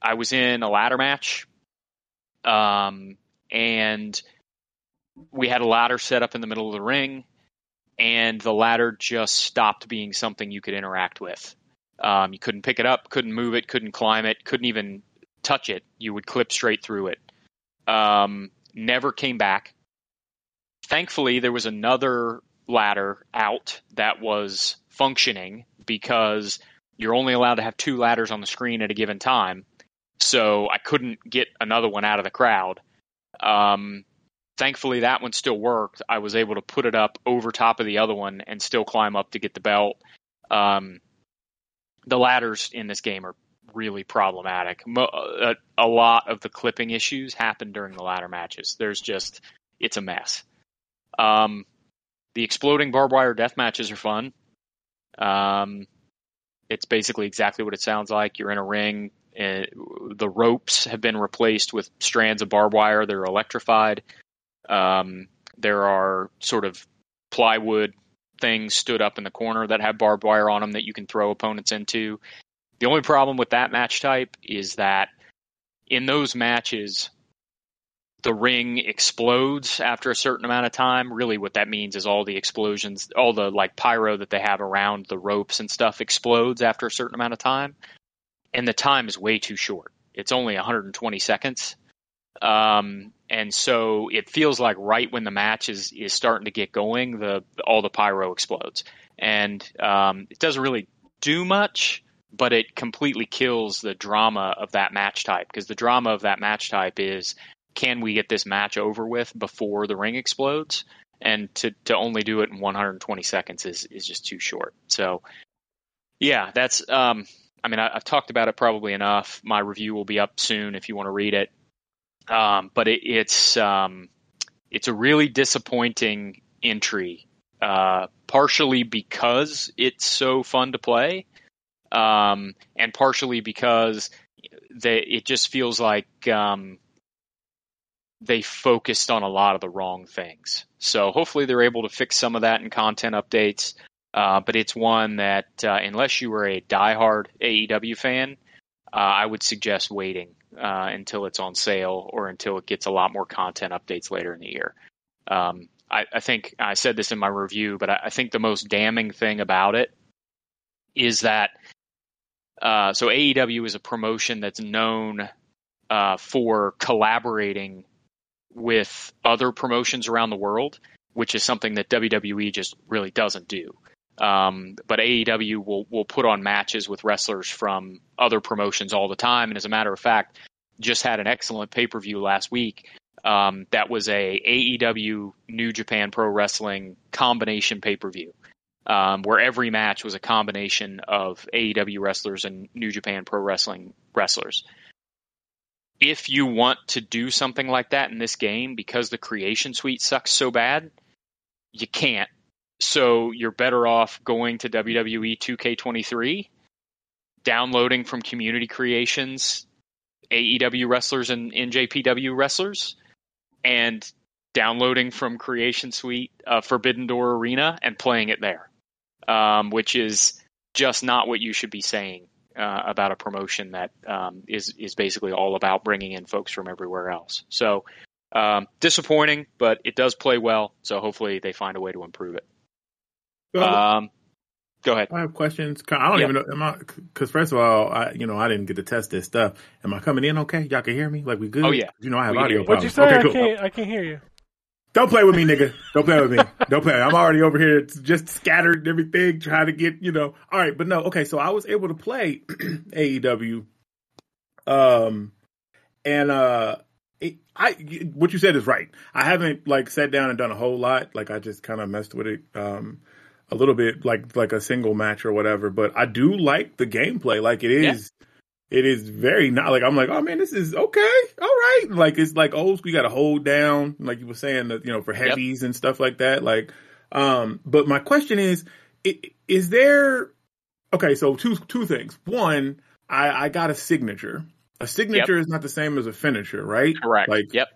I was in a ladder match, um, and we had a ladder set up in the middle of the ring, and the ladder just stopped being something you could interact with. Um, you couldn't pick it up, couldn't move it, couldn't climb it, couldn't even touch it. You would clip straight through it. Um, never came back. Thankfully, there was another ladder out that was functioning because you're only allowed to have two ladders on the screen at a given time. So I couldn't get another one out of the crowd. Um, thankfully, that one still worked. I was able to put it up over top of the other one and still climb up to get the belt. Um, the ladders in this game are really problematic. A, a, lot of the clipping issues happen during the ladder matches. There's just, it's a mess. Um, the exploding barbed wire death matches are fun. Um, it's basically exactly what it sounds like. You're in a ring. And the ropes have been replaced with strands of barbed wire. They're electrified. Um, there are sort of plywood things stood up in the corner that have barbed wire on them that you can throw opponents into. The only problem with that match type is that in those matches, the ring explodes after a certain amount of time. Really, what that means is all the explosions, all the like pyro that they have around the ropes and stuff explodes after a certain amount of time. And the time is way too short. It's only 120 seconds. Um, and so it feels like right when the match is, is starting to get going, the all the pyro explodes. And um, it doesn't really do much, but it completely kills the drama of that match type because the drama of that match type is can we get this match over with before the ring explodes? And to, to only do it in 120 seconds is, is just too short. So, yeah, that's, um, I mean, I, have talked about it probably enough. My review will be up soon if you want to read it. Um, but it, it's, um, it's a really disappointing entry, uh, partially because it's so fun to play, um, and partially because they, it just feels like, um, they focused on a lot of the wrong things. So hopefully they're able to fix some of that in content updates. Uh, but it's one that, uh, unless you were a diehard AEW fan, uh, I would suggest waiting uh, until it's on sale or until it gets a lot more content updates later in the year. Um, I, I, think I said this in my review, but I, I, think the most damning thing about it is that uh, so AEW is a promotion that's known uh, for collaborating with other promotions around the world, which is something that WWE just really doesn't do. Um, but AEW will will put on matches with wrestlers from other promotions all the time, and as a matter of fact, just had an excellent pay per view last week. Um, that was a AEW New Japan Pro Wrestling combination pay per view, um, where every match was a combination of AEW wrestlers and New Japan Pro Wrestling wrestlers if you want to do something like that in this game because the creation suite sucks so bad, you can't. So you're better off going to WWE 2K23, downloading from community creations, AEW wrestlers and NJPW wrestlers, and downloading from Creation Suite uh, Forbidden Door Arena and playing it there, um, which is just not what you should be saying uh, about a promotion that um, is is basically all about bringing in folks from everywhere else. So um, disappointing, but it does play well. So hopefully they find a way to improve it. Um, go ahead. I have questions. I don't Yeah. even know. Am I? Because first of all, I you know I didn't get to test this stuff. Am I coming in okay? Y'all can hear me? Like we good? Oh, yeah. You know I have We audio hear you. What'd you problems. say? Okay, cool. I can't. I can't hear you. Don't play with me, nigga. Don't play with me. Don't play. I'm already over here just scattered and everything, trying to get, you know. All right, but no, okay, so I was able to play AEW. Um and uh it, I what you said is right. I haven't like sat down and done a whole lot. Like I just kind of messed with it um a little bit like like a single match or whatever, but I do like the gameplay. Like it is it is very not like I'm like, oh man, this is okay, all right. Like it's like old school. You got to hold down, like you were saying, that you know, for heavies and stuff like that. Like, um, but my question is, is there? Okay, so two two things. One, I I got a signature. A signature is not the same as a finisher, right? Correct. Like, yep.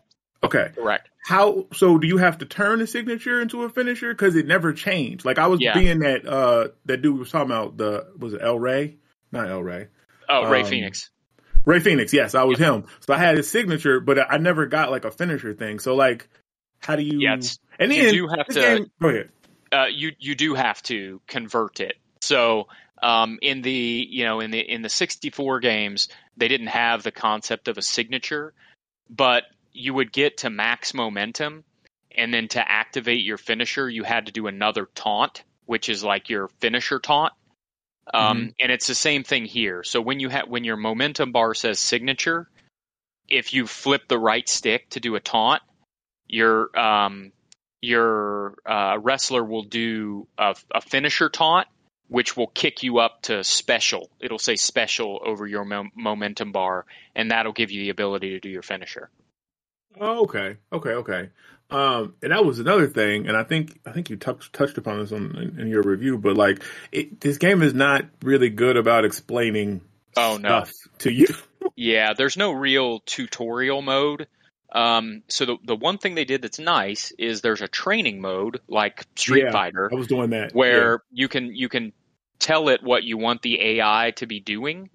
okay. Correct. How so? Do you have to turn a signature into a finisher? Because it never changed. Like I was Yeah. being that uh that dude was talking about the was it El Ray? Not El Ray. Oh, Ray Um, Phoenix. Rey Fénix, yes, I was him. So I had his signature, but I never got like a finisher thing. So like, how do you? Yeah, and you do have to- game- go ahead. uh, you you do have to convert it. So um, in the you know in the in the 64 games, they didn't have the concept of a signature, but you would get to max momentum, and then to activate your finisher, you had to do another taunt, which is like your finisher taunt. Um, And it's the same thing here. So when you have when your momentum bar says signature, if you flip the right stick to do a taunt, your um, your uh, wrestler will do a, a finisher taunt, which will kick you up to special. It'll say special over your mo- momentum bar, and that'll give you the ability to do your finisher. Oh, okay, okay, okay. Um, and that was another thing, and I think I think you touched touched upon this on in, in your review, but like it, this game is not really good about explaining Oh, no. stuff to you. Yeah, there's no real tutorial mode. Um, so the the one thing they did that's nice is there's a training mode like Street Yeah, Fighter I was doing that where you can you can tell it what you want the AI to be doing,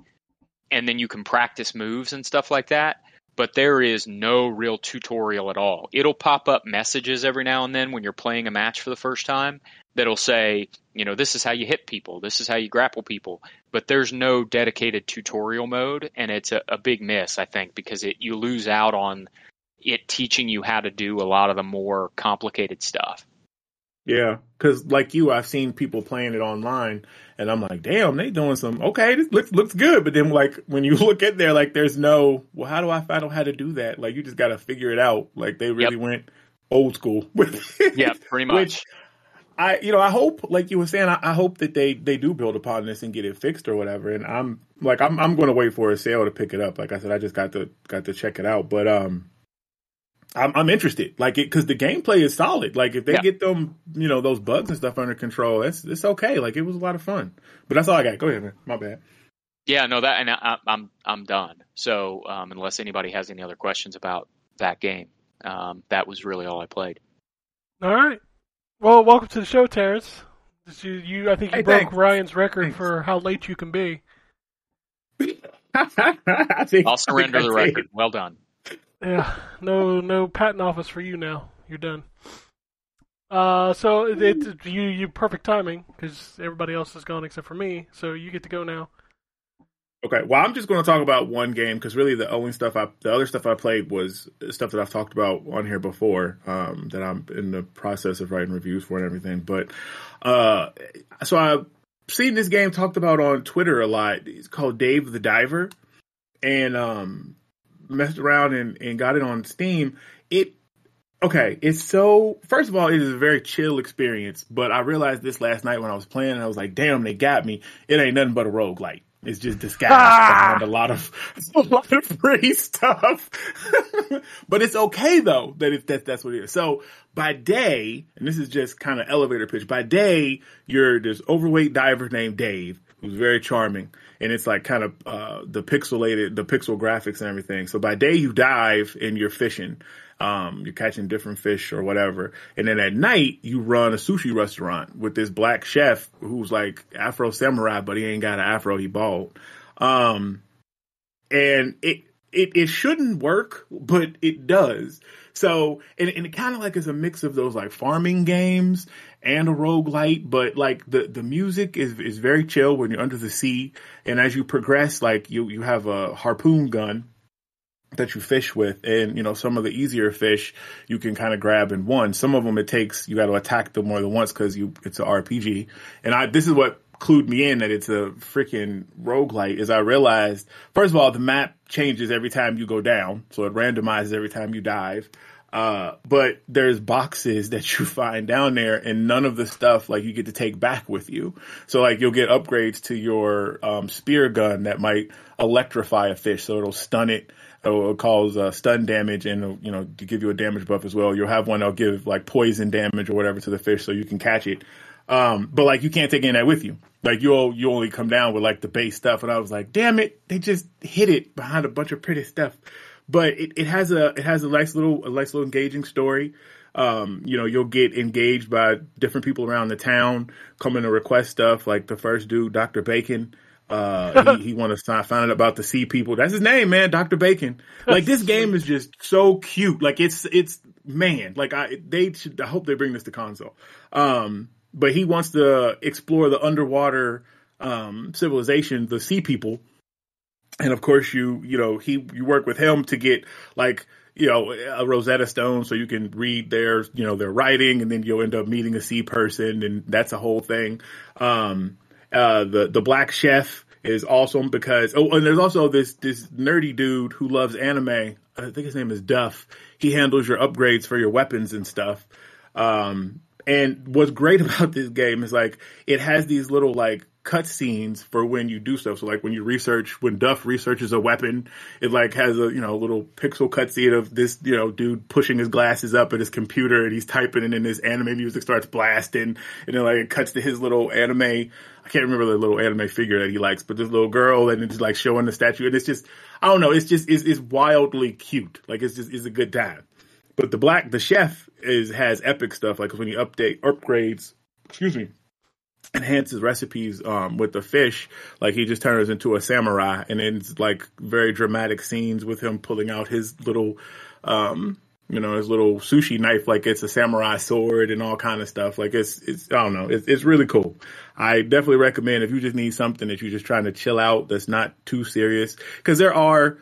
and then you can practice moves and stuff like that. But there is no real tutorial at all. It'll pop up messages every now and then when you're playing a match for the first time that'll say, you know, this is how you hit people, this is how you grapple people. But there's no dedicated tutorial mode, and it's a, a big miss, I think, because it you lose out on it teaching you how to do a lot of the more complicated stuff. Yeah, because like you, I've seen people playing it online, and I'm like, damn, they doing some okay. This looks looks good, but then like when you look at there, like there's no, well, how do I find out how to do that? Like you just got to figure it out. Like they really went old school with it. Yeah, pretty much. Which I, you know, I hope, like you were saying, I, I hope that they they do build upon this and get it fixed or whatever. And I'm like, I'm I'm going to wait for a sale to pick it up. Like I said, I just got to got to check it out, but um. I'm, I'm interested, like it, because the gameplay is solid. Like if they Yeah. get them, you know, those bugs and stuff under control, it's it's okay. Like it was a lot of fun. But that's all I got. Go ahead, man. My bad. Yeah, no, that and I, I'm I'm done. So um, unless anybody has any other questions about that game, um, that was really all I played. All right. Well, welcome to the show, Terrence. This You, you, I think you Hey, broke thanks. Ryan's record Thanks. for how late you can be. I think, I'll surrender I the think I did. record. Well done. Yeah, no, no patent office for you now. You're done. Uh, so it, it you, you perfect timing because everybody else is gone except for me. So you get to go now. Okay, well, I'm just going to talk about one game because really the only stuff I, the other stuff I played was stuff that I've talked about on here before. Um, that I'm in the process of writing reviews for and everything. But uh, so I've seen this game talked about on Twitter a lot. It's called Dave the Diver, and um, messed around and, and got it on Steam. It okay, it's so first of all, it is a very chill experience. But I realized this last night when I was playing, and I was like, damn, they got me. It ain't nothing but a roguelike. It's just disguised ah! behind a lot of a lot of free stuff. but it's okay though that it, that that's what it is. So by day, and this is just kind of elevator pitch. By day, you're this overweight diver named Dave who's very charming, and it's like kind of uh, the pixelated, the pixel graphics and everything. So by day you dive and you're fishing, um, you're catching different fish or whatever, and then at night you run a sushi restaurant with this black chef who's like Afro samurai, but he ain't got an afro, he bald. Um, and it it it shouldn't work, but it does. So, and, and it kind of like is a mix of those like farming games and a roguelite, but like the, the music is, is very chill when you're under the sea. And as you progress, like you, you have a harpoon gun that you fish with. And you know some of the easier fish you can kind of grab in one. Some of them it takes you got to attack them more than once because you it's an rpg and i this is what clued me in that it's a freaking roguelite is I realized, first of all, the map changes every time you go down. So it randomizes every time you dive. Uh, but there's boxes that you find down there and none of the stuff like you get to take back with you. So like you'll get upgrades to your, um, spear gun that might electrify a fish. So it'll stun it. It'll cause uh, stun damage and you know to give you a damage buff as well. You'll have one that'll give like poison damage or whatever to the fish so you can catch it. Um, but like you can't take any of that with you. Like you'll you only come down with like the base stuff. And I was like, damn it, they just hid it behind a bunch of pretty stuff. But it, it has a it has a nice little a nice little engaging story. Um, you know, you'll get engaged by different people around the town coming to request stuff. Like the first dude, Dr. Bacon. Uh, he, he want to find out about the sea people. That's his name, man. Dr. Bacon. Like this game is just so cute. Like it's, it's, man, like I, they should, I hope they bring this to console. Um, but he wants to explore the underwater um, civilization, the sea people. And of course, you you know he you work with him to get like you know a Rosetta Stone, so you can read their you know their writing, and then you'll end up meeting a sea person, and that's a whole thing. Um, uh, the the black chef is awesome because oh, and there's also this this nerdy dude who loves anime. I think his name is Duff. He handles your upgrades for your weapons and stuff. Um, and what's great about this game is like it has these little like cutscenes for when you do stuff. So like when you research, when Duff researches a weapon, it like has a, you know, little pixel cutscene of this, you know, dude pushing his glasses up at his computer and he's typing and then this anime music starts blasting and then like it cuts to his little anime. I can't remember the little anime figure that he likes, but this little girl and it's like showing the statue and it's just, I don't know, it's just, it's, it's wildly cute. Like it's just, it's a good time. But the black, the chef is has epic stuff. Like when he update upgrades, excuse me, enhances recipes um, with the fish. Like he just turns into a samurai, and it's like very dramatic scenes with him pulling out his little, um, you know, his little sushi knife, like it's a samurai sword and all kind of stuff. Like it's, it's, I don't know, it's, it's really cool. I definitely recommend if you just need something that you're just trying to chill out, that's not too serious, because there are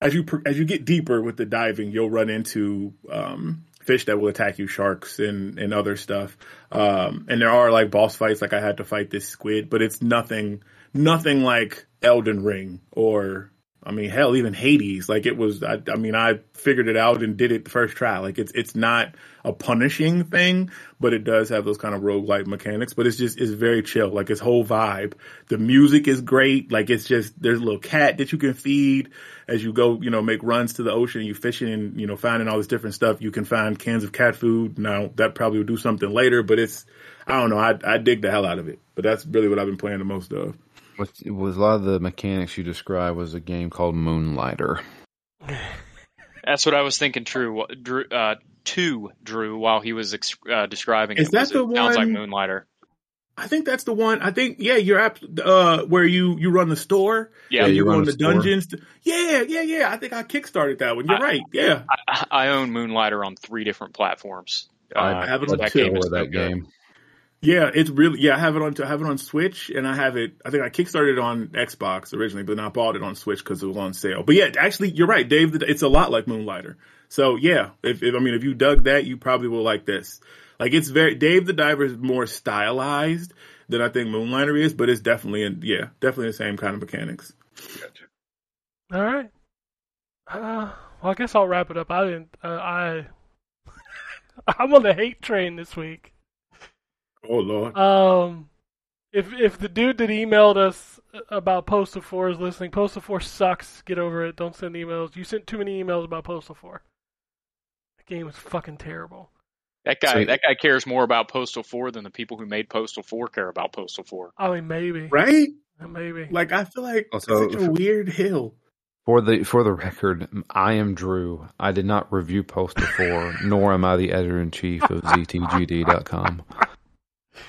as you as you get deeper with the diving, you'll run into um, fish that will attack you, sharks and and other stuff. Um, and there are like boss fights, like I had to fight this squid, but it's nothing nothing like Elden Ring or I mean, hell, even Hades, like it was, I, I, mean, I figured it out and did it the first try. Like it's, it's not a punishing thing, but it does have those kind of roguelike mechanics, but it's just, it's very chill. Like its whole vibe. The music is great. Like it's just, there's a little cat that you can feed as you go, you know, make runs to the ocean, you fishing and, you know, finding all this different stuff. You can find cans of cat food. Now that probably will do something later, but it's, I don't know. I, I dig the hell out of it, but that's really what I've been playing the most of. With, with a lot of the mechanics you described was a game called Moonlighter. That's what I was thinking. True, Drew, uh, to Drew while he was ex- uh, describing Is it. that was, the it sounds like Moonlighter. I think that's the one. I think yeah, you're app uh where you you run the store. Yeah, and you you run run the the store. dungeons. Yeah, yeah, yeah. I think I kickstarted that one. You're I- right. Yeah, I, I own Moonlighter on three different platforms. I have it so on that two. game for that good. game. Yeah. It's really yeah. I have it on I have it on Switch, and I have it. I think I kickstarted it on Xbox originally, but then I bought it on Switch because it was on sale. But yeah, actually, you're right, Dave. It's a lot like Moonlighter. So yeah, if, if I mean if you dug that, you probably will like this. Like it's very Dave the Diver is more stylized than I think Moonlighter is, but it's definitely in yeah, definitely the same kind of mechanics. Gotcha. All right. Uh, well, I guess I'll wrap it up. I didn't. Uh, I. I'm on the hate train this week. Oh lord. Um, if if the dude that emailed us about Postal Four is listening, Postal Four sucks. Get over it. Don't send emails. You sent too many emails about Postal Four. The game is fucking terrible. That guy, So- that guy cares more about Postal Four than the people who made Postal Four care about Postal Four. I mean, maybe. Right? Maybe. Like I feel like Also- it's such a weird hill. For the for the record, I am Drew. I did not review Postal 4, nor am I the editor in chief of ZTGD.com.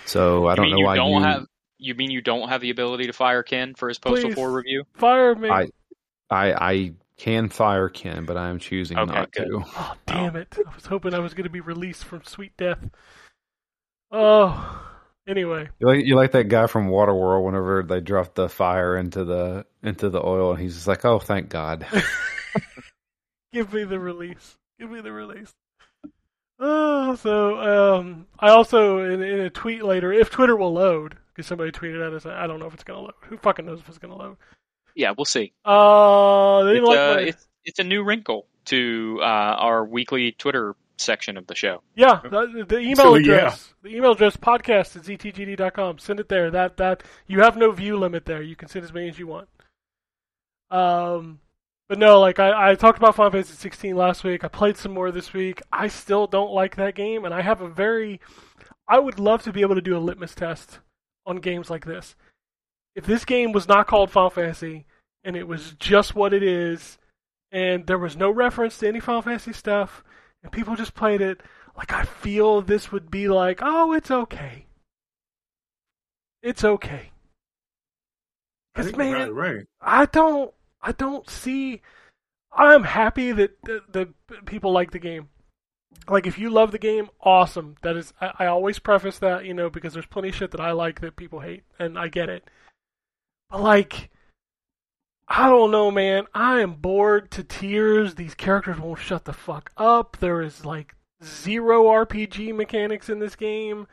So I don't mean know you why don't you. have? You mean you don't have the ability to fire Ken for his Postal Please. 4 review? Fire me. I- I I can fire Ken, but I am choosing Okay, not good. to. Oh, oh. damn it. I was hoping I was going to be released from sweet death. Oh, anyway. You like you like that guy from Waterworld whenever they drop the fire into the into the oil, and he's just like, "Oh, thank God." Give me the release. Give me the release. Oh, so um, I also in, in a tweet later, if Twitter will load, because somebody tweeted at us, I don't know if it's gonna load. Who fucking knows if it's gonna load? Yeah, we'll see. Uh, they It's, like uh, it's, it's a new wrinkle to uh, our weekly Twitter section of the show. yeah, the, the email So, yeah. address, the email address podcast at ztgd.com. Send it there. That that you have no view limit there. You can send as many as you want. Um, but no, like I, I talked about Final Fantasy 16 last week. I played some more this week. I still don't like that game, and I have a very. I would love to be able to do a litmus test on games like this. If this game was not called Final Fantasy and it was just what it is, and there was no reference to any Final Fantasy stuff, and people just played it, like I feel this would be like, oh, it's okay. It's okay. Because man, right, right. I don't I don't see I'm happy that the, people like the game. Like if you love the game, awesome. That is I, I always preface that, you know, because there's plenty of shit that I like that people hate and I get it. But like I don't know, man. I am bored to tears. These characters won't shut the fuck up. There is like zero RPG mechanics in this game.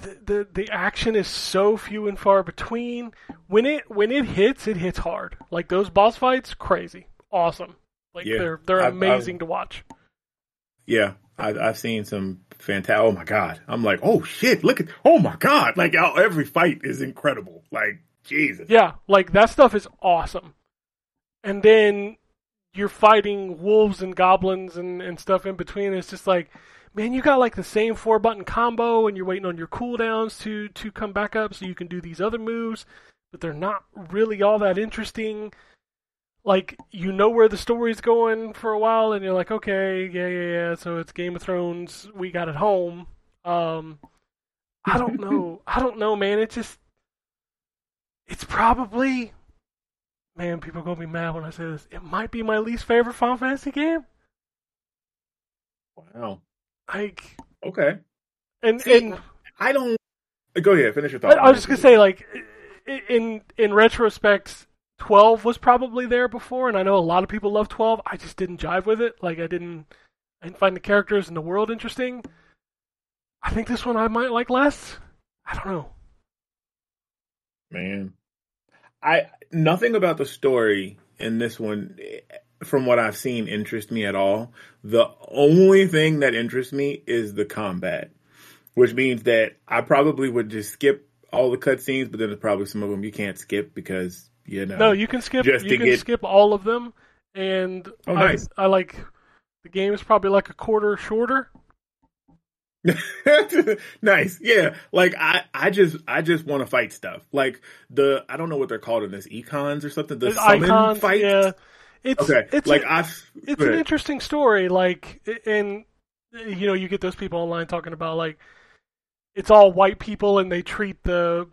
The, the the action is so few and far between when it when it hits, it hits hard. Like those boss fights, crazy, awesome. Like Yeah. they're they're I've- amazing I've- to watch. Yeah, I, I've seen some fantastic. Oh my god, I'm like, oh shit, look at, oh my god, like oh, every fight is incredible. Like Jesus, Yeah, like that stuff is awesome. And then you're fighting wolves and goblins and, and stuff in between. It's just like, man, you got like the same four button combo and you're waiting on your cooldowns to, to come back up so you can do these other moves, but they're not really all that interesting. Like, you know where the story's going for a while and you're like, okay, yeah, yeah, yeah, so it's Game of Thrones, we got it home. Um, I don't know. I don't know, man. It just, it's probably man, people are gonna be mad when I say this. It might be my least favorite Final Fantasy game. wow, Like, okay. and See, and I don't. Go ahead, finish your thought. I was just gonna say, like, in in retrospect, twelve was probably there before, and I know a lot of people love twelve. I just didn't jive with it. Like, I didn't, I didn't find the characters and the world interesting. I think this one I might like less. I don't know. man. I nothing about the story in this one, from what I've seen, interest me at all. The only thing that interests me is the combat, which means that I probably would just skip all the cutscenes, but then there's probably some of them you can't skip because you know. No, you can skip. Just You can get- skip all of them, and Oh, I, nice. I like the game is probably like a quarter shorter. nice, yeah. Like I, I just, I just want to fight stuff. Like the, I don't know what they're called in this, Eikons or something. The There's summon icons, fights. yeah. It's Okay, it's like a- I've, it's an interesting story. Like, and you know, you get those people online talking about like it's all white people and they treat the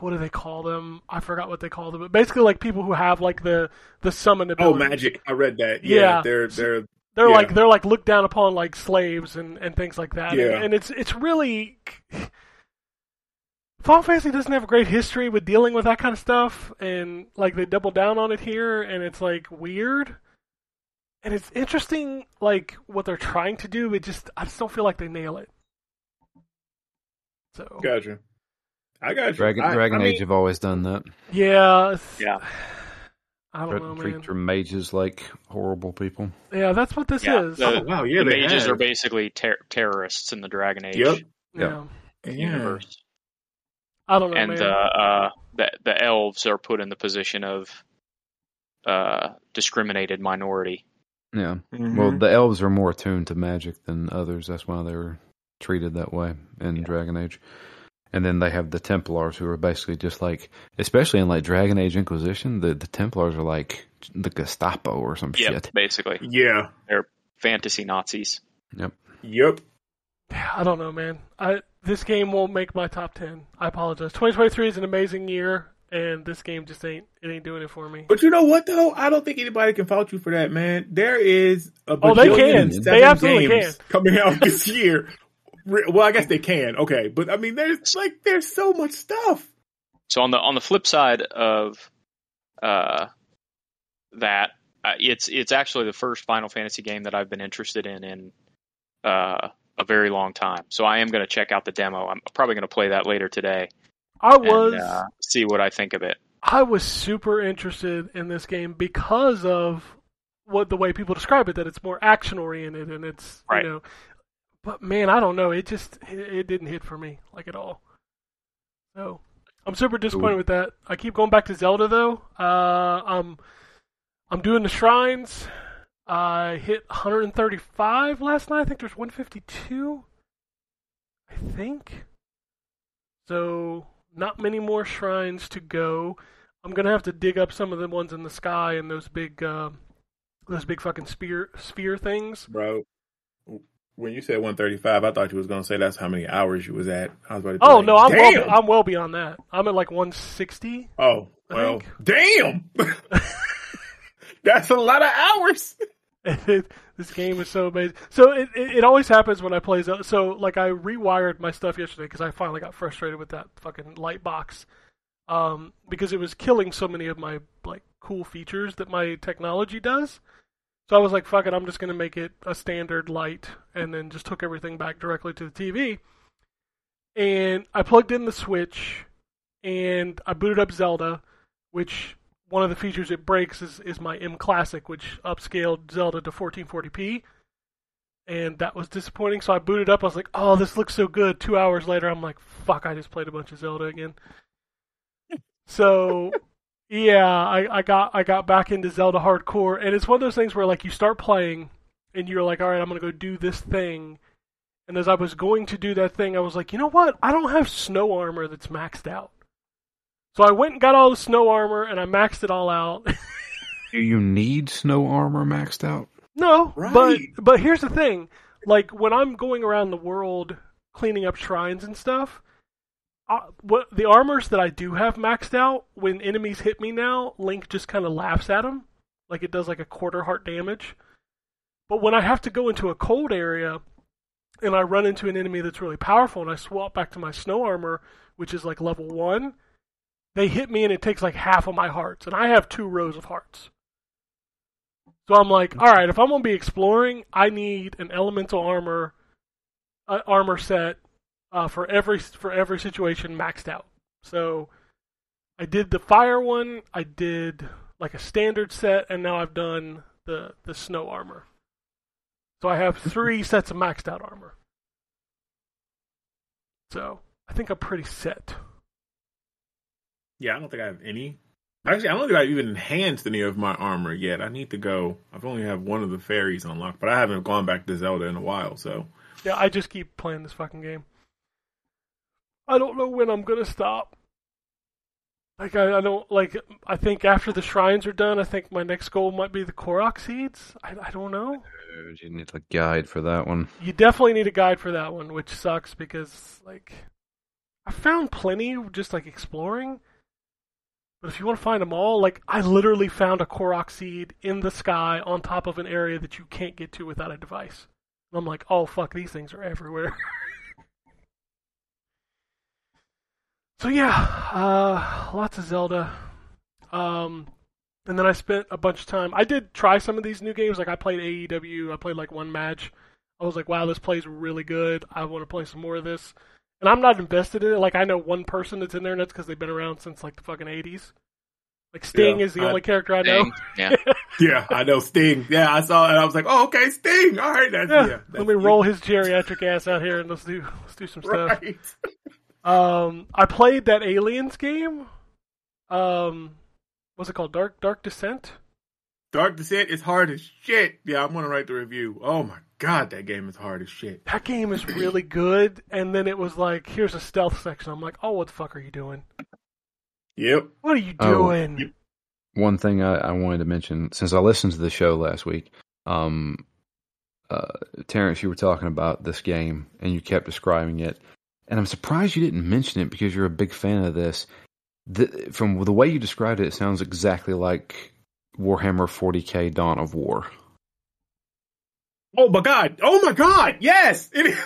what do they call them? I forgot what they call them, but basically like people who have like the the summon ability. Oh, magic! I read that. Yeah, Yeah. they're they're They're Yeah. like they're like looked down upon like slaves and, and things like that. Yeah. And, and it's it's really Final Fantasy doesn't have a great history with dealing with that kind of stuff, and like they double down on it here, and it's like weird, and it's interesting, like what they're trying to do. It just I just don't feel like they nail it. So gotcha. I got you. Dragon I- Dragon I mean, Age have always done that. yeah, Yeah. I don't know, Treat man. your mages like horrible people. Yeah, that's what this Yeah, is. the- Oh wow, yeah, the they mages have. are basically ter- terrorists in the Dragon Age Yep. yeah. Yeah. universe, I don't know, and man. uh, uh, the the elves are put in the position of uh, discriminated minority. Yeah. Mhm. Well, the elves are more attuned to magic than others. That's why they were treated that way in Dragon Age. And then they have the Templars, who are basically just like, especially in like Dragon Age Inquisition, the, the Templars are like the Gestapo or some Yeah, shit. basically Yeah. They're fantasy Nazis. Yep. Yep. I don't know, man. I this game won't make my top ten. I apologize. 2023 is an amazing year, and this game just ain't it ain't doing it for me. But you know what though? I don't think anybody can fault you for that, man. There is a Oh, they can. They absolutely games coming out this year. Well, I guess they can. Okay, but I mean, there's like there's so much stuff. So on the on the flip side of uh, that, uh, it's it's actually the first Final Fantasy game that I've been interested in in uh, a very long time. So I am going to check out the demo. I'm probably going to play that later today I was and uh, see what I think of it. I was super interested in this game because of what the way people describe it that it's more action oriented and it's Right. you know but man I don't know it just it, didn't hit for me like at all so I'm super disappointed Ooh. with that I keep going back to Zelda though uh I'm I'm doing the shrines I hit 135 last night I think there's 152 I think so not many more shrines to go I'm gonna have to dig up some of the ones in the sky and those big, uh, those big fucking spear sphere things. Bro, when you said 135, I thought you was gonna say that's how many hours you was at. I was about to Oh like, no, I'm well. I'm well beyond that. I'm at like 160. oh well, damn. that's a lot of hours. this game is so amazing. So it, it it always happens when I play Zelda. So like I rewired my stuff yesterday because I finally got frustrated with that fucking light box, um, because it was killing so many of my like cool features that my technology does. So I was like, fuck it, I'm just gonna make it a standard light, and then just took everything back directly to the TV. And I plugged in the Switch, and I booted up Zelda, which one of the features it breaks is, is my mClassic, which upscaled Zelda to 1440p. And that was disappointing. So I booted up. I was like, oh, this looks so good. Two hours later, I'm like, fuck, I just played a bunch of Zelda again. So, yeah, I, I got I got back into Zelda hardcore, and it's one of those things where like you start playing, and you're like, all right, I'm gonna go do this thing. And as I was going to do that thing, I was like, you know what? I don't have snow armor that's maxed out. So I went and got all the snow armor, and I maxed it all out. Do you need snow armor maxed out? No, Right. but but here's the thing: like when I'm going around the world cleaning up shrines and stuff, uh, what the armors that I do have maxed out, when enemies hit me now, Link just kind of laughs at them, like it does like a quarter heart damage. But when I have to go into a cold area and I run into an enemy that's really powerful, and I swap back to my snow armor, which is like level one, they hit me and it takes like half of my hearts, and I have two rows of hearts. So I'm like, all right, if I'm gonna be exploring, I need an elemental armor, uh, armor set uh, for every for every situation maxed out. So I did the fire one, I did like a standard set, and now I've done the the snow armor. So I have three sets of maxed out armor. So I think I'm pretty set. Yeah, I don't think I have any. Actually, I don't think I've even enhanced any of my armor yet. I need to go. I've only have one of the fairies unlocked, but I haven't gone back to Zelda in a while. So Yeah, I just keep playing this fucking game. I don't know when I'm gonna stop. Like I, I don't like. I think after the shrines are done, I think my next goal might be the Korok seeds. I, I don't know. Dude, You need a guide for that one. You definitely need a guide for that one, which sucks because like I found plenty just like exploring. But if you want to find them all, like I literally found a Korok seed in the sky on top of an area that you can't get to without a device. And I'm like, oh fuck, these things are everywhere. so yeah, uh, lots of Zelda. Um, and then I spent a bunch of time. I did try some of these new games. Like I played AEW. I played like one match. I was like, wow, this plays really good. I want to play some more of this. And I'm not invested in it. Like I know one person that's in there, and that's because they've been around since like the fucking 80s. Like Sting Yeah, is the I- only character I know. Dang. Yeah. yeah, I know Sting. Yeah, I saw it. and I was like, oh, okay, Sting. All right, that's Yeah, yeah. that's let me roll his geriatric ass out here and let's do let's do some stuff. Right. Um, I played that Aliens game. Um, what's it called? Dark Dark Descent. Dark Descent is hard as shit. Yeah, I'm gonna write the review. Oh my god, that game is hard as shit. That game is really good, and then it was like, here's a stealth section. I'm like, oh, what the fuck are you doing? Yep. What are you Oh, doing? One thing I, I wanted to mention since I listened to the show last week, um, uh, Terrence, you were talking about this game and you kept describing it, and I'm surprised you didn't mention it because you're a big fan of this. The, from the way you described it, it sounds exactly like Warhammer 40k Dawn of War. Oh my god. Oh my god. Yes. It is.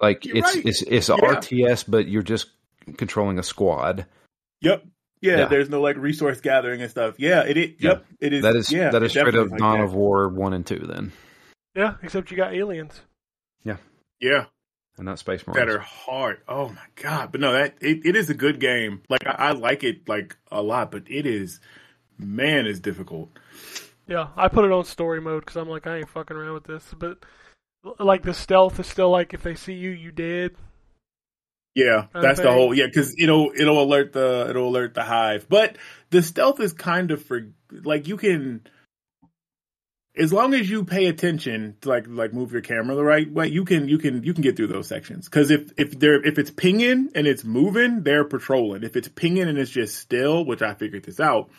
Like it's right. it's it's Yeah. RTS, but you're just controlling a squad. Yep. Yeah, Yeah. There's no like resource gathering and stuff. Yeah. It. it Yeah. Yep. It is. That is Yeah. that it is straight up like Dawn that. of War one and two, then, Yeah, except you got aliens. Yeah. Yeah. And not Space Marines. that are hard. Oh my god! But no, that it, it is a good game. Like I, I like it like a lot, but it is man is difficult. Yeah, I put it on story mode because I'm like, I ain't fucking around with this. But like the stealth is still like, if they see you, you dead. Yeah, that's the whole yeah because it'll it'll alert the it'll alert the hive. But the stealth is kind of for like you can. As long as you pay attention to like like move your camera the right way, you can you can you can get through those sections. Because if if they're if it's pinging and it's moving, they're patrolling. If it's pinging and it's just still, which I figured this out,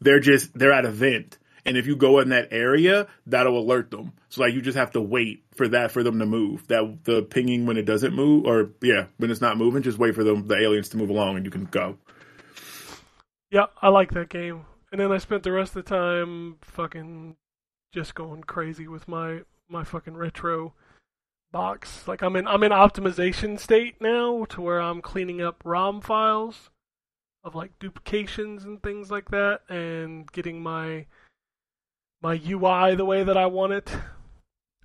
they're just they're at a vent. And if you go in that area, that'll alert them. So like you just have to wait for that for them to move. That the pinging when it doesn't move, or yeah, when it's not moving, just wait for them the aliens to move along and you can go. Yeah, I like that game. And then I spent the rest of the time fucking just going crazy with my my fucking retro box. Like I'm in I'm in optimization state now to where I'm cleaning up ROM files of like duplications and things like that and getting my my UI the way that I want it.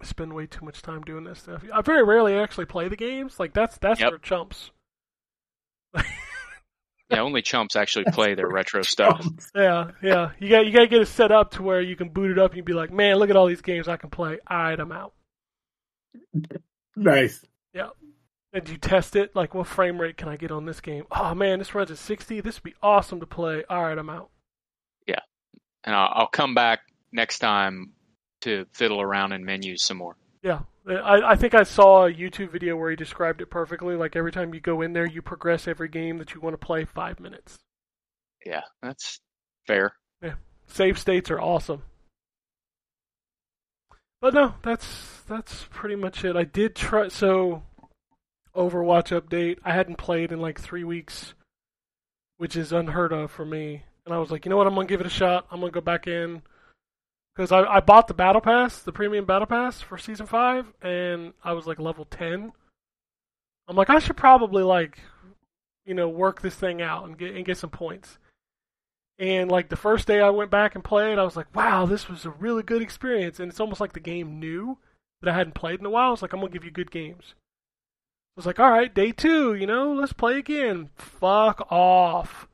I spend way too much time doing this stuff. I very rarely actually play the games. Like that's that's Yep. for chumps. Yeah, only chumps actually play their retro stuff. Yeah, yeah. You got you got to get it set up to where you can boot it up and you be like, man, look at all these games I can play. All right, I'm out. Nice. Yeah. And you test it, like, what frame rate can I get on this game? Oh man, this runs at 60. This would be awesome to play. All right, I'm out. Yeah, and I'll, I'll come back next time to fiddle around in menus some more. Yeah, I, I think I saw a YouTube video where he described it perfectly. Like every time you go in there, you progress every game that you want to play five minutes. Yeah, that's fair. Yeah, save states are awesome. But no, that's that's pretty much it. I did try so Overwatch update. I hadn't played in like three weeks, which is unheard of for me. And I was like, you know what? I'm gonna give it a shot. I'm gonna go back in because I I bought the battle pass, the premium battle pass for season five, and I was like level ten. I'm like, I should probably like, you know, work this thing out and get and get some points. And like the first day I went back and played, I was like, wow, this was a really good experience. And it's almost like the game knew that I hadn't played in a while. It's like, I'm to give you good games. I was like, all right, day two, you know, let's play again. Fuck off.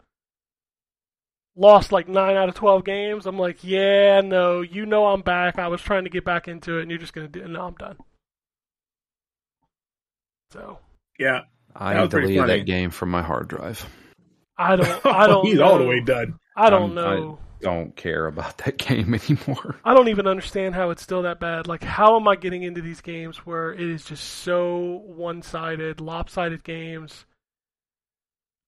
Lost like 9 out of 12 games. I'm like, yeah, no, you know I'm back. I was trying to get back into it, and you're just going to do No, I'm done. So, Yeah. I That was pretty deleted that game from my hard drive. I don't, I don't He's know. all the way done. I don't I'm- I- know. Don't care about that game anymore. I don't even understand how it's still that bad. Like, how am I getting into these games where it is just so one sided, lopsided games?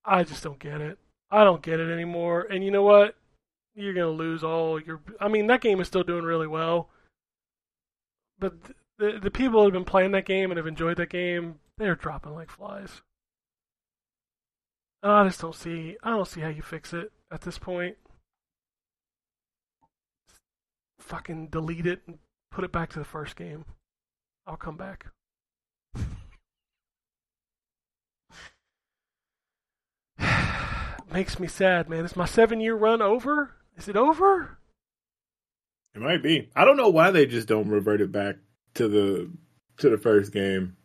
I just don't get it. I don't get it anymore. And you know what? You're to lose all your. I mean, that game is still doing really well. But the, the people who have been playing that game and have enjoyed that game, they're dropping like flies. And I just don't see. I don't see how you fix it at this point. fucking delete it and put it back to the first game. I'll come back. Makes me sad, man. Is my seven year run over? Is it over? It might be. I don't know why they just don't revert it back to the to the first game.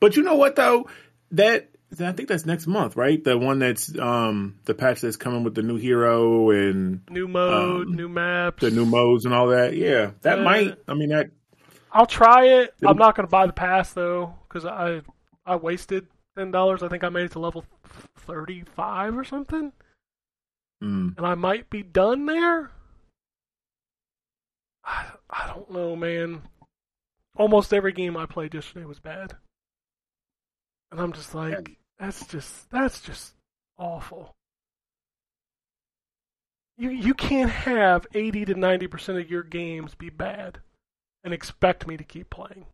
But you know what though? That I think that's next month, right? The one that's um the patch that's coming with the new hero and New mode, Um, new maps. the new modes and all that. Yeah, that Uh, might. I mean that. I'll try it. I'm not going to buy the pass though, because I I wasted ten dollars. I think I made it to level thirty five or something, Mm, and I might be done there. I I don't know, man. almost every game I played yesterday was bad. And I'm just like, that's just that's just awful. You you can't have 80 to 90% of your games be bad and expect me to keep playing.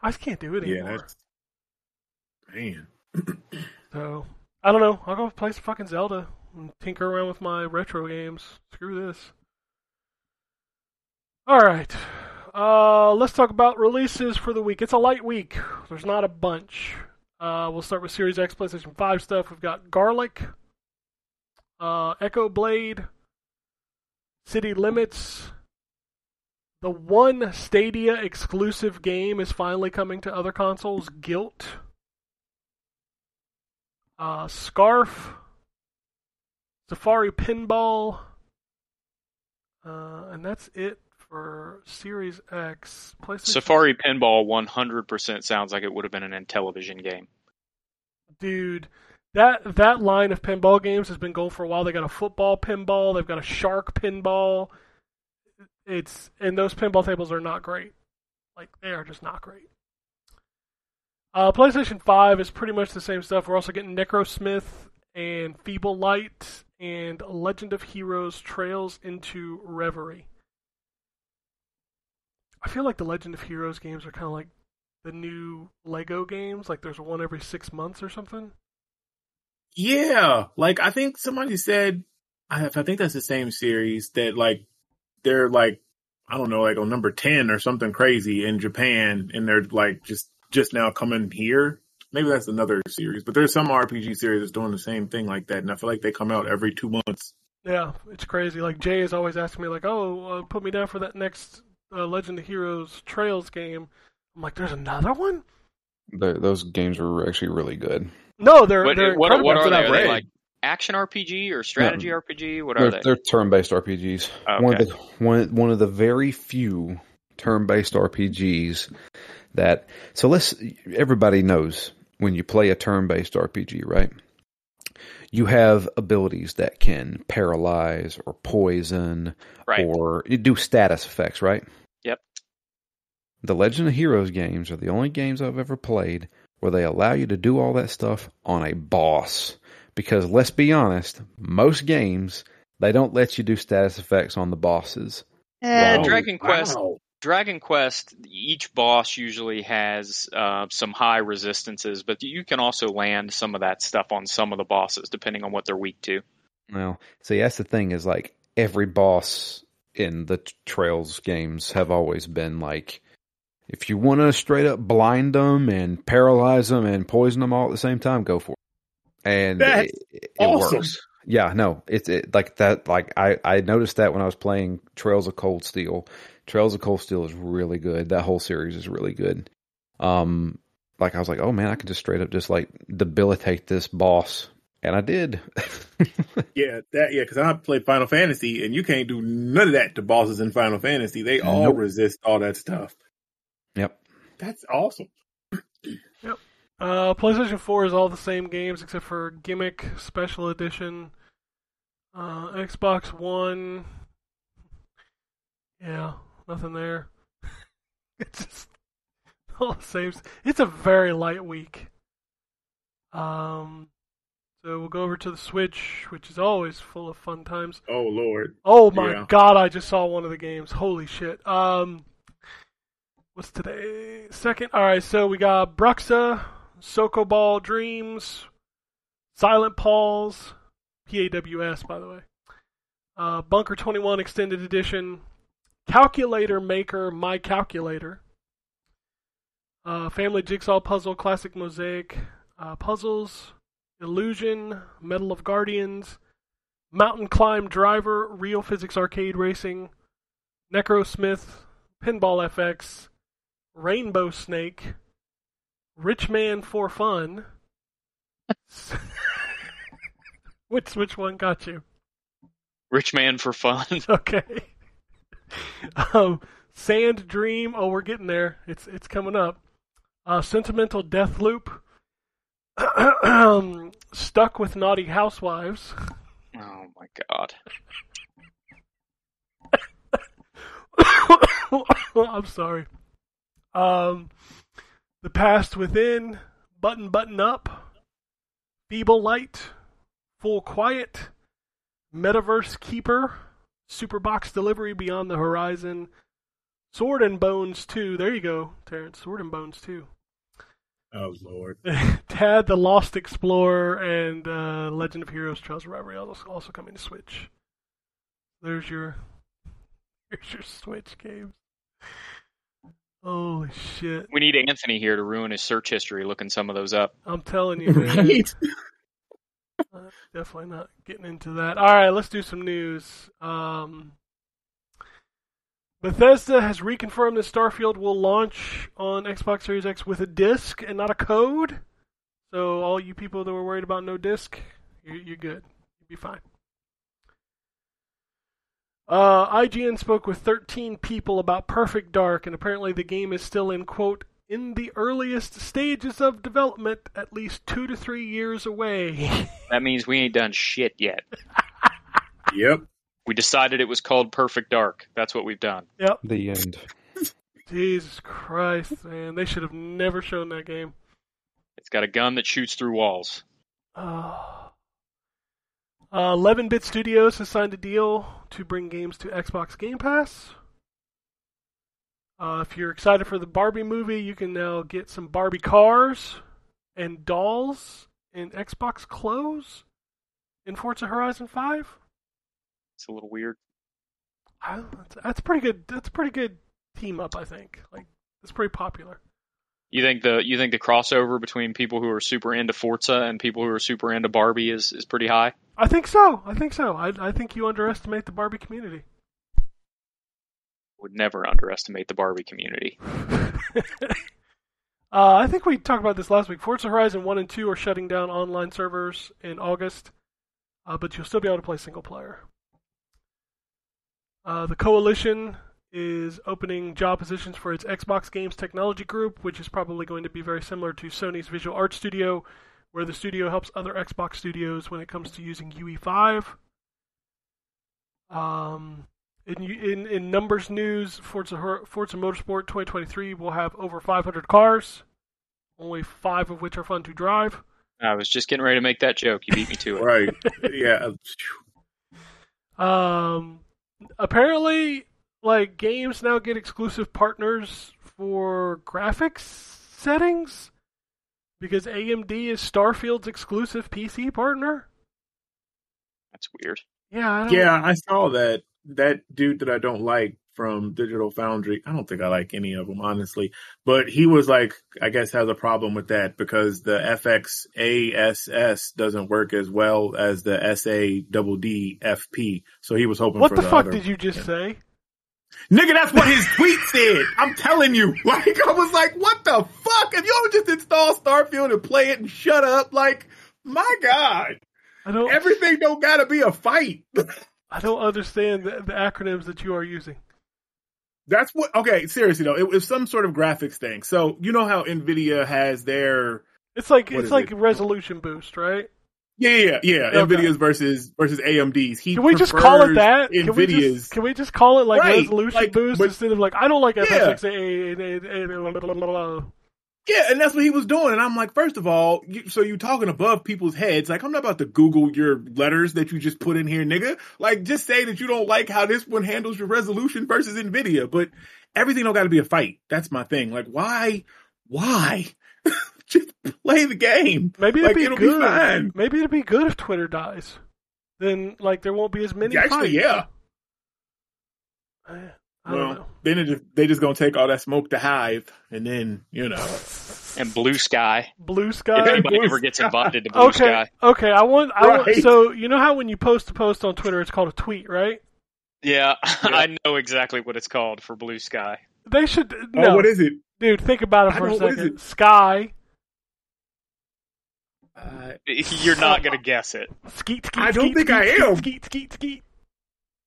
I just can't do it Yeah, anymore. that's man. So I don't know. I'll go play some fucking Zelda and tinker around with my retro games. Screw this. All right. Uh, let's talk about releases for the week. It's a light week. There's not a bunch. Uh, we'll start with Series X, PlayStation 5 stuff. We've got Garlic, uh, Echo Blade, City Limits. The one Stadia exclusive game is finally coming to other consoles. Gylt uh, Scarf, Safari Pinball, uh, and that's it for Series X. PlayStation. Safari Pinball 100% sounds like it would have been an Intellivision game. dude, that that line of pinball games has been going for a while. They got a football pinball, they've got a shark pinball. It's and those pinball tables are not great. Like they are just not great. Uh, PlayStation 5 is pretty much the same stuff. We're also getting Necrosmith and Feeble Light and Legend of Heroes Trails into Reverie. I feel like the Legend of Heroes games are kind of like the new Lego games. Like there's one every six months or something. Yeah, like I think somebody said, I, I think that's the same series that like they're like I don't know, like on number ten or something crazy in Japan, and they're like just just now coming here. Maybe that's another series, but there's some RPG series that's doing the same thing like that, and I feel like they come out every two months. Yeah, it's crazy. Like Jay is always asking me, like, "Oh, uh, put me down for that next uh, Legend of Heroes Trails game." I'm like, "There's another one." They're- those games are actually really good. No, they're What, they're what, what are what they? I've Are they like action RPG or strategy RPG? What are They're, they? they're turn-based RPGs. One of Okay. the one one of the very few turn-based RPGs that. So let's. Everybody knows when you play a turn-based RPG, right? You have abilities that can paralyze or poison Right. or do status effects, right? Yep. The Legend of Heroes games are the only games I've ever played where they allow you to do all that stuff on a boss. Because let's be honest, most games they don't let you do status effects on the bosses. Eh, Wow. Dragon Quest. Wow. Dragon Quest. Each boss usually has uh, some high resistances, but you can also land some of that stuff on some of the bosses, depending on what they're weak to. Well, see, that's the thing is like every boss in the Trails games have always been like, if you want to straight up blind them and paralyze them and poison them all at the same time, go for it. And That's it, it awesome. works. Yeah, no, it's it, like that. Like I, I noticed that when I was playing Trails of Cold Steel. Trails of Cold Steel is really good. That whole series is really good. Um, like I was like, oh man, I can just straight up just like debilitate this boss, and I did. Yeah, that yeah, because I played Final Fantasy, and you can't do none of that to bosses in Final Fantasy. They all Nope. resist all that stuff. yep. That's awesome. Yep. Uh, PlayStation 4 is all the same games except for Gimmick Special Edition. Uh, Xbox One. Yeah, nothing there. it's just all the same. It's a very light week. Um, so we'll go over to the Switch, which is always full of fun times. Oh Lord. Oh my Yeah. god, I just saw one of the games. Holy shit. Um what's today? Second. Alright, so we got Bruxa, Soko Ball Dreams, Silent Paws, PAWS by the way. Uh, Bunker 21 Extended Edition, Calculator Maker My Calculator, uh, Family Jigsaw Puzzle Classic Mosaic uh, Puzzles, Illusion, Medal of Guardians, Mountain Climb Driver, Real Physics Arcade Racing, Necrosmith, Pinball FX, Rainbow Snake, Rich Man for Fun. which which one got you? Rich man for fun. Okay. um, Sand Dream. Oh, we're getting there. It's it's coming up. Uh, Sentimental Death Loop. Stuck with Naughty Housewives. oh my god. I'm sorry. Um, the past within, button button up, feeble light, full quiet, metaverse keeper, superbox delivery beyond the horizon, sword and bones two. There you go, Terrence. Sword and bones two. Oh lord. Tad the Lost Explorer and uh, Legend of Heroes Trails of Reverie also, also coming to Switch. There's your there's your Switch games. Holy shit. We need Anthony here to ruin his search history looking some of those up. I'm telling you, man. Right. Uh, definitely not getting into that. All right, let's do some news. Um, Bethesda has reconfirmed that Starfield will launch on Xbox Series X with a disc and not a code. So all you people that were worried about no disc, you're, you're good. You'll be fine. Uh, IGN spoke with 13 people about Perfect Dark, and apparently the game is still in quote in the earliest stages of development, at least two to three years away. That means we ain't done shit yet. Yep. We decided it was called Perfect Dark. That's what we've done. Yep. The end. Jesus Christ, man! They should have never shown that game. It's got a gun that shoots through walls. Uh, 11-bit Studios has signed a deal to bring games to Xbox Game Pass. Uh, if you're excited for the Barbie movie, you can now get some Barbie cars and dolls and Xbox clothes in Forza Horizon 5. It's a little weird. I, that's, that's pretty good. That's a pretty good team up, I think. Like, it's pretty popular. You think the you think the crossover between people who are super into Forza and people who are super into Barbie is, is pretty high? I think so. I think so. I, I think you underestimate the Barbie community. Would never underestimate the Barbie community. uh, I think we talked about this last week. Forza Horizon 1 and 2 are shutting down online servers in August, uh, but you'll still be able to play single player. Uh, the Coalition is opening job positions for its Xbox Games Technology Group, which is probably going to be very similar to Sony's Visual Art Studio, where the studio helps other Xbox studios when it comes to using UE5. Um, in, in in numbers news, Forza Hor- Forza Motorsport 2023 will have over 500 cars, only five of which are fun to drive. I was just getting ready to make that joke. You beat me to it. Right. Yeah. Um, apparently, like games now get exclusive partners for graphics settings because AMD is Starfield's exclusive PC partner. That's weird. Yeah, I don't, Yeah, I saw that. That dude that I don't like from Digital Foundry. I don't think I like any of them, honestly. But he was like, I guess has a problem with that because the FX ASS doesn't work as well as the SA double D FP. So he was hoping What for the the fuck other- did you just yeah. say? Nigga, that's what his tweet said. I'm telling you. Like, I was like, what the fuck? If you don't just install Starfield and play it and shut up, like, my God. I don't. Everything don't gotta be a fight. I don't understand the, the acronyms that you are using. That's what, okay, seriously though, it was some sort of graphics thing. So, you know how NVIDIA has their, It's like it's like it? resolution boost, right? yeah, yeah, yeah, Okay. NVIDIA's versus, versus AMD's. He Can we just call it that? Can we NVIDIA's. just, can we just call it like Right, resolution like, boost but- instead of like I don't like Yeah. FSXA Yeah, and that's what he was doing. And I'm like, first of all, you, so you talking above people's heads. Like, I'm not about to Google your letters that you just put in here, nigga. Like, just say that you don't like how this one handles your resolution versus NVIDIA. But everything don't got to be a fight. That's my thing. Like, why? Why? just play the game. Maybe it'd Like, be it'll good. be fine. Maybe it'd be good if Twitter dies. Then like there won't be as many. Actually, fights. yeah. I Well, know. then it just, they just gonna take all that smoke to hive, and then you know. And Bluesky. Blue Sky. If sky. anybody Blue ever gets Sky. invited to Blue Okay, Sky. okay. I want. I want. So you know how when you post a post on Twitter, it's called a tweet, right? Yeah, I know exactly what it's called for Bluesky. They should. Oh, No, what is it? dude. Think about it I for a don't- what is second. it? Sky. Uh, You're not gonna guess it. Skeet. Skeet. I don't skeet, think skeet, I skeet, am. Skeet. Skeet. Skeet.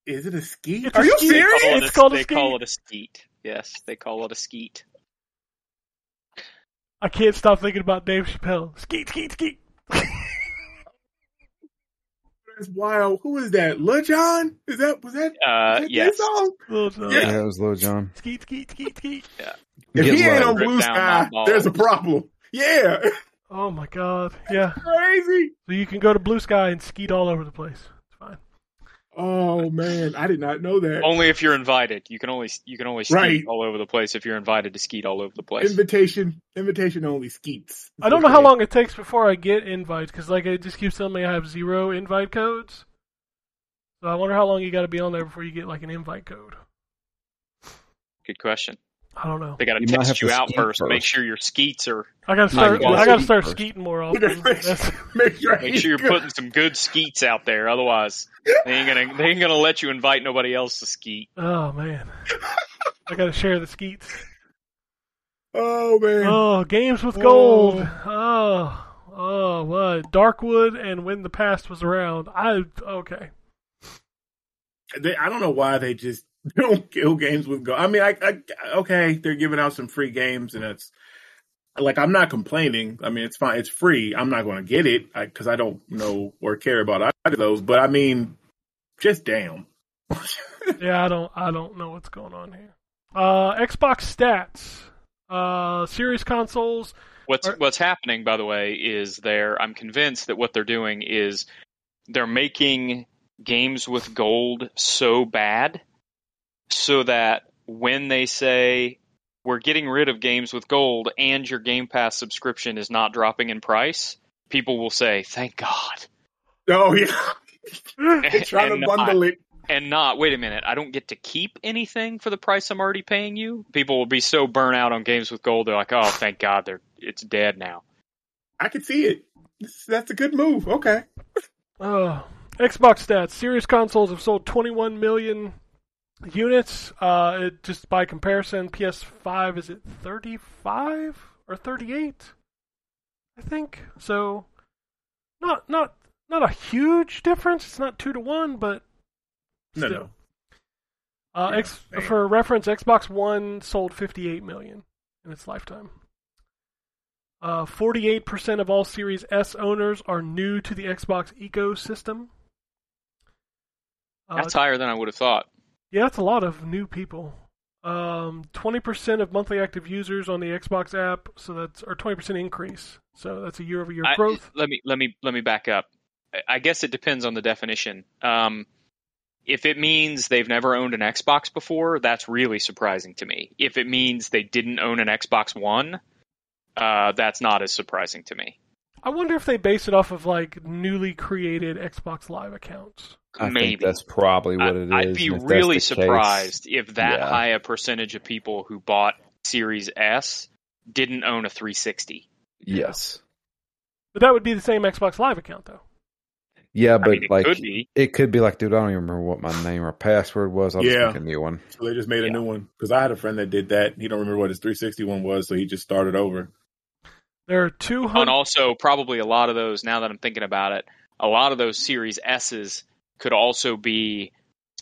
Is it a ski? It's Are a you ski. They serious? call it It's a- called a skeet. call it a skeet. Yes, they call it a skeet. I can't stop thinking about Dave Chappelle. Skeet. Skeet. Skeet. That's wild. Who is that? Lil Jon? Is that was that? Uh, is that yes. his song? Little John. Yeah. Yeah, it was Lil Jon. Skeet, skeet, skeet, skeet. If Get he ain't on Rip Bluesky, there's a problem. Yeah, Oh my god. Yeah. crazy. So you can go to Bluesky and skeet all over the place. It's fine. Oh man, I did not know that. Only if you're invited. You can only you can only skeet Right. all over the place if you're invited to skeet all over the place. Invitation, invitation only skeets. I don't know how long it takes before I get invites because like it just keeps telling me I have zero invite codes. So I wonder how long you got to be on there before you get like an invite code. Good question. I don't know. They got to You test you out skeet first. Make sure your skeets are. I gotta start. I gotta start first. skeeting more You often. make, sure, Make sure you're putting some good skeets out there. Otherwise, they ain't gonna they ain't gonna let you invite nobody else to skeet. oh man, I gotta share the skeets. Oh man, Oh, games with gold. Oh, oh, what? Darkwood and when the past was around. I okay. they, I don't know why they just don't kill games with gold. I mean, I, I okay, they're giving out some free games, and it's like I'm not complaining. I mean, it's fine, it's free. I'm not going to get it because I, don't know or care about either of those. But I mean, just damn. Yeah, I don't. I don't know what's going on here. Uh, Xbox stats. Uh, series consoles. What's Are- what's happening, by the way, is they're I'm convinced that what they're doing is they're making games with gold so bad so that when they say we're getting rid of games with gold and your Game Pass subscription is not dropping in price, people will say, "Thank God." Oh yeah, they're trying And to bundle it. and not wait a minute i don't get to keep anything for the price i'm already paying you people will be so burnt out on games with gold they're like oh thank god they're it's dead now I can see it. That's a good move. Okay. Uh, Xbox stats. Series consoles have sold 21 million units. Uh, it, just by comparison, PS5 is at 35 or 38, I think. So, not not not a huge difference. It's not two to one, but No, still. no. Uh, Yeah, X, for reference, Xbox One sold 58 million in its lifetime. Uh, 48% of all Series S owners are new to the Xbox ecosystem. Uh, that's higher than i would have thought yeah, that's a lot of new people. Um, 20% of monthly active users on the Xbox app, so that's or 20% increase. So that's a year-over-year I- growth. let me let me let me back up I- i guess it depends on the definition um if it means they've never owned an xbox before that's really surprising to me if it means they didn't own an xbox one uh, that's not as surprising to me I wonder if they base it off of like newly created Xbox Live accounts. I Maybe. think that's probably what it is. I, I'd be and if that's really the case- surprised if that yeah. high a percentage of people who bought Series S didn't own a 360. Yes. But that would be the same Xbox Live account, though. Yeah, but I mean, it like could be. it could be like, dude, I don't even remember what my name or password was. I'll Yeah. just make a new one. So they just made a Yeah. new one because I had a friend that did that. He don't remember what his 360 one was, so he just started over. There are two, And also, probably a lot of those, now that I'm thinking about it, a lot of those Series S's could also be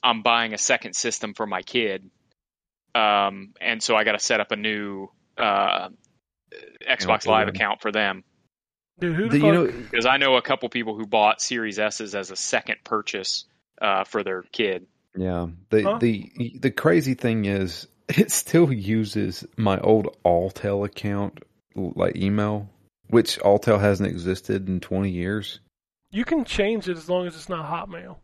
I'm buying a second system for my kid. Um, and so I got to set up a new uh, Xbox Live them. account for them. Dude, who the The- fuck? you know, Because I know a couple people who bought Series S's as a second purchase uh, for their kid. yeah. The Huh? the the crazy thing is, it still uses my old Alltel account, like email, which Alltel hasn't existed in twenty years. you can change it as long as it's not Hotmail.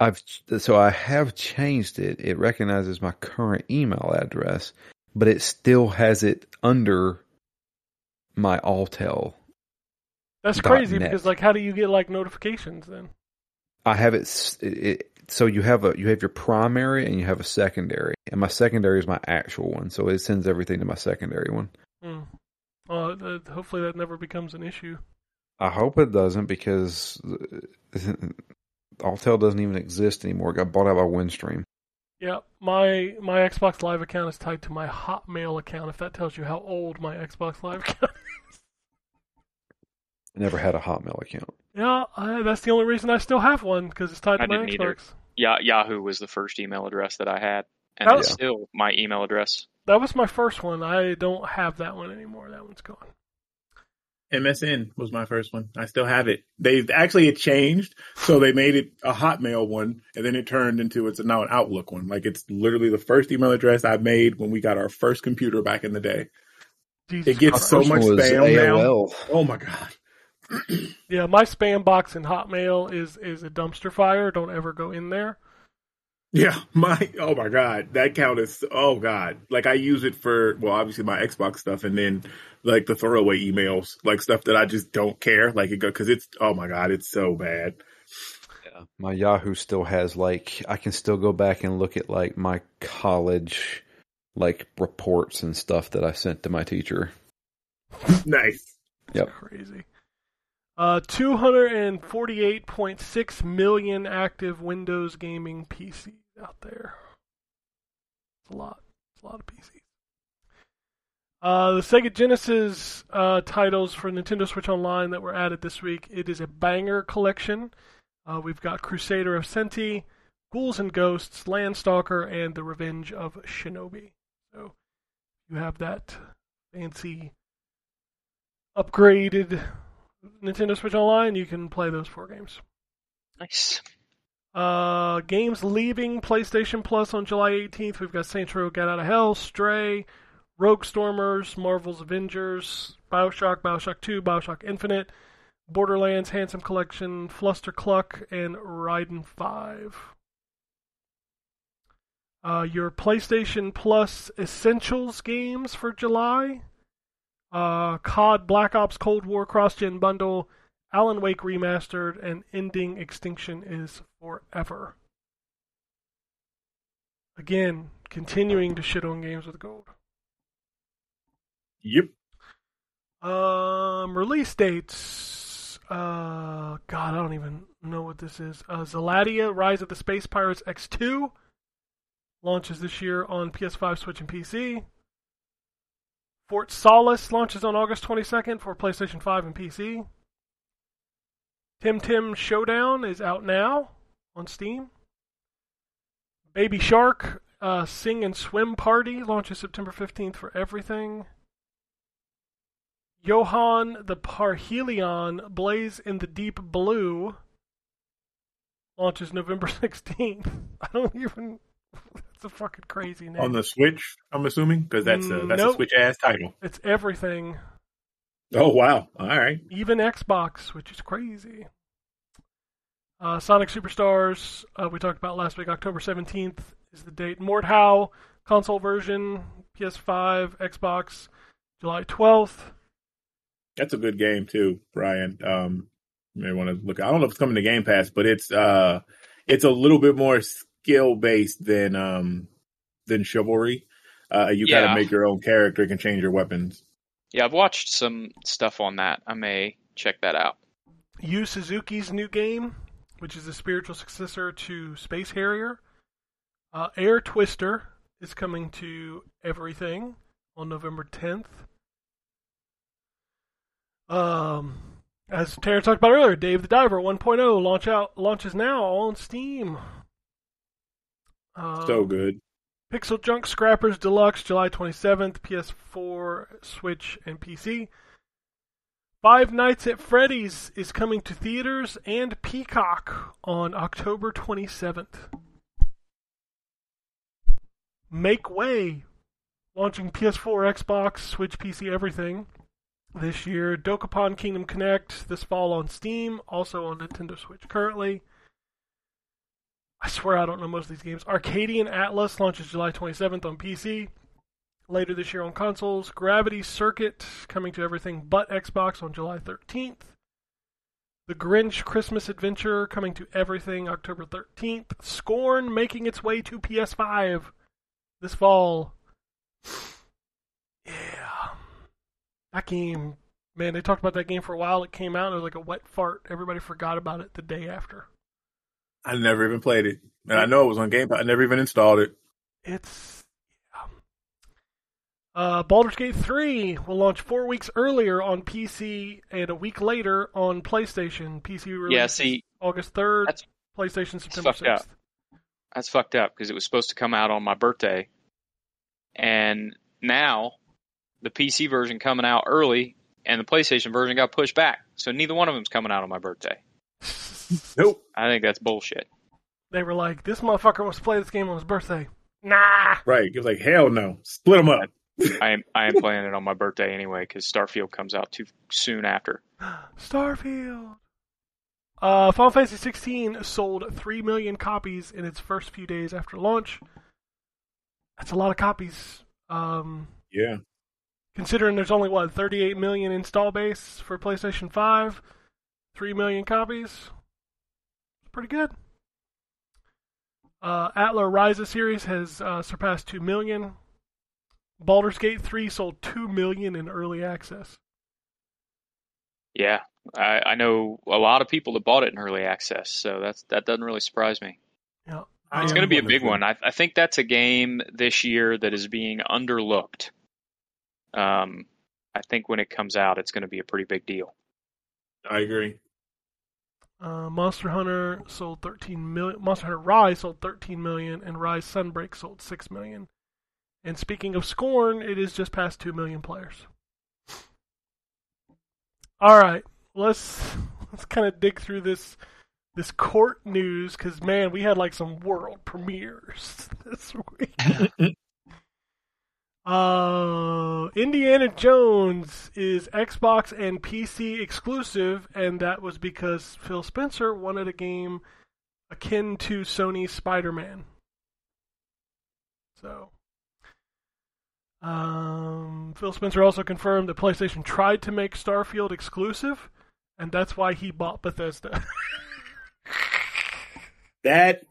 I've so I have changed it. It recognizes my current email address, but it still has it under my Alltel. That's crazy net. because, like, how do you get like notifications then? I have it, it. So you have a you have your primary and you have a secondary, and my secondary is my actual one. So it sends everything to my secondary one. Hmm. Uh, hopefully that never becomes an issue. I hope it doesn't because Alltel doesn't even exist anymore. It got bought out by Windstream. Yeah, my my Xbox Live account is tied to my Hotmail account. If that tells you how old my Xbox Live account. Is. I never had a Hotmail account. yeah, I, that's the only reason I still have one because it's tied to I my didn't either. Xbox. Ya Yahoo was the first email address that I had, and Oh. it's still my email address. That was my first one. I don't have that one anymore. That one's gone. MSN was my first one. I still have it. They actually it changed, so they made it a Hotmail one, and then it turned into it's now an Outlook one. Like it's literally the first email address I made when we got our first computer back in the day. Jesus It gets Christ. so much one was spam now. Oh my god. Yeah, my spam box in Hotmail is is a dumpster fire. Don't ever go in there. Yeah, my oh my god, that count is oh god. Like I use it for well, obviously my Xbox stuff, and then like the throwaway emails, like stuff that I just don't care, like it because it's oh my god, it's so bad. Yeah. My Yahoo still has like I can still go back and look at like my college like reports and stuff that I sent to my teacher. Nice. Yep. Crazy. Uh, 248.6 million active Windows gaming PCs out there. It's a lot. It's a lot of PCs. Uh, the Sega Genesis uh, titles for Nintendo Switch Online that were added this week. It is a banger collection. Uh, we've got Crusader of Centy, Ghouls and Ghosts, Landstalker, and The Revenge of Shinobi. So you have that fancy upgraded Nintendo Switch Online, you can play those four games. Nice. Uh, games leaving PlayStation Plus on July 18th. We've got Saints Row: Get Out of Hell, Stray, Rogue Stormers, Marvel's Avengers, Bioshock, Bioshock 2, Bioshock Infinite, Borderlands Handsome Collection, Fluster Cluck, and Raiden 5. Uh, your PlayStation Plus Essentials games for July uh, COD Black Ops Cold War Cross Gen Bundle, Alan Wake Remastered, and Endling Extinction is Forever. Again, continuing to shit on games with gold. Yep. Um, release dates. Uh, God, I don't even know what this is. Uh, Zeladia: Rise of the Space Pirates X2 launches this year on PS5, Switch, and PC. Fort Solis launches on August 22nd for PlayStation 5 and PC. Tim Tim Showdown is out now on Steam. Baby Shark uh, Sing and Swim Party launches September 15th for everything. Yohane the Parhelion Blaze in the Deep Blue launches November 16th. I don't even. That's a fucking crazy name. On the Switch, I'm assuming because that's a that's Nope. a Switch ass title. It's everything, Oh wow! All right. even Xbox, which is crazy. Uh, Sonic Superstars, uh, we talked about last week. October 17th is the date. Mordhau console version, PS5, Xbox, July 12th. That's a good game too, Brian. Um, you may want to look. I don't know if it's coming to Game Pass, but it's uh, it's a little bit more skill based than um than Chivalry. Uh, you Yeah. gotta make your own character, you can change your weapons. Yeah, I've watched some stuff on that. I may check that out. Yu Suzuki's new game, which is the spiritual successor to Space Harrier. Uh, Air Twister is coming to everything on November 10th. Um, as Terrence talked about earlier, Dave the Diver 1.0 launch out launches now on Steam. Um, So good. Pixel Junk Scrappers Deluxe, July 27th, PS4, Switch, and PC. Five Nights at Freddy's is coming to theaters and Peacock on October 27th. Make Way, launching PS4, Xbox, Switch, PC, everything this year. Dokapon Kingdom Connect this fall on Steam, also on Nintendo Switch currently. I swear I don't know most of these games. Arcadian Atlas launches July 27th on PC. Later this year on consoles. Gravity Circuit coming to everything but Xbox on July 13th. The Grinch Christmas Adventure coming to everything October 13th. Scorn making its way to PS5 this fall. Yeah. That game, man, they talked about that game for a while. It came out it was like a wet fart. Everybody forgot about it the day after. I never even played it, and I know it was on Game. Pass. I never even installed it. It's yeah. Uh, Baldur's Gate 3 will launch four weeks earlier on PC and a week later on PlayStation. PC release Yeah, see, August 3rd, that's- PlayStation September fucked up. 6th. that's fucked up because it was supposed to come out on my birthday, and now the PC version coming out early and the PlayStation version got pushed back. So neither one of them's coming out on my birthday. Nope. I think that's bullshit. They were like, "This motherfucker wants to play this game on his birthday." Nah. Right. It was like, hell no. Split them up. I am I am playing it on my birthday anyway because Starfield comes out too soon after. Starfield. Uh, Final Fantasy 16 sold 3 million copies in its first few days after launch. That's a lot of copies. Um, Yeah. considering there's only, what, 38 million install base for PlayStation 5? 3 million copies? Pretty good. Uh, Atelier Ryza series has uh, surpassed 2 million. Baldur's Gate 3 sold 2 million in early access. Yeah, I, I know a lot of people that bought it in early access, so that's that doesn't really surprise me. Yeah. It's going to be a big one. I, I think that's a game this year that is being underlooked. Um, I think when it comes out, it's going to be a pretty big deal. I agree. Uh, Monster Hunter sold 13 million. Monster Hunter Rise sold 13 million, and Rise Sunbreak sold 6 million. And speaking of Scorn, it is just past 2 million players. All right, let's let's kind of dig through this this court news because man, we had like some world premieres this week. Uh, Indiana Jones is Xbox and PC exclusive, and that was because Phil Spencer wanted a game akin to Sony's Spider-Man. So, um, Phil Spencer also confirmed that PlayStation tried to make Starfield exclusive, and that's why he bought Bethesda. That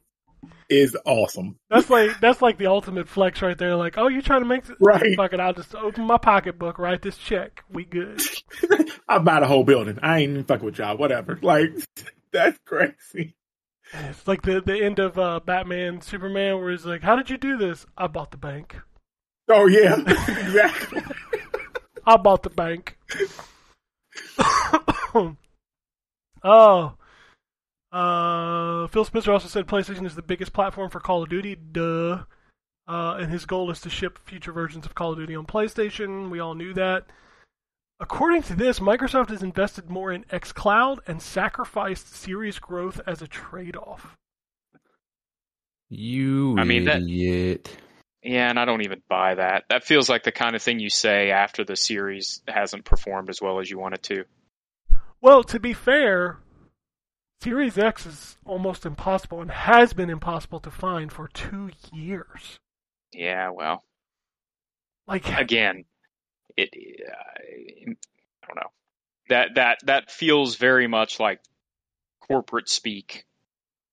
is awesome. that's like that's like the ultimate flex right there. Like, oh, you're trying to make this Right. fuck it. I'll just open my pocketbook, write this check. We good. I buy the whole building. I ain't even fucking with y'all. Whatever. Like, that's crazy. It's like the the end of uh, Batman Superman, where he's like, "How did you do this? I bought the bank. Oh yeah, exactly. I bought the bank." oh, uh, Phil Spencer also said PlayStation is the biggest platform for Call of Duty. Duh. Uh, and his goal is to ship future versions of Call of Duty on PlayStation. We all knew that. According to this, Microsoft has invested more in xCloud and sacrificed series growth as a trade-off. You I mean, that- idiot. Yeah, and I don't even buy that. That feels like the kind of thing you say after the series hasn't performed as well as you want it to. Well, to be fair, Series X is almost impossible and has been impossible to find for two years. Yeah, well, Like, again, it. Uh, I don't know. That that that feels very much like corporate speak.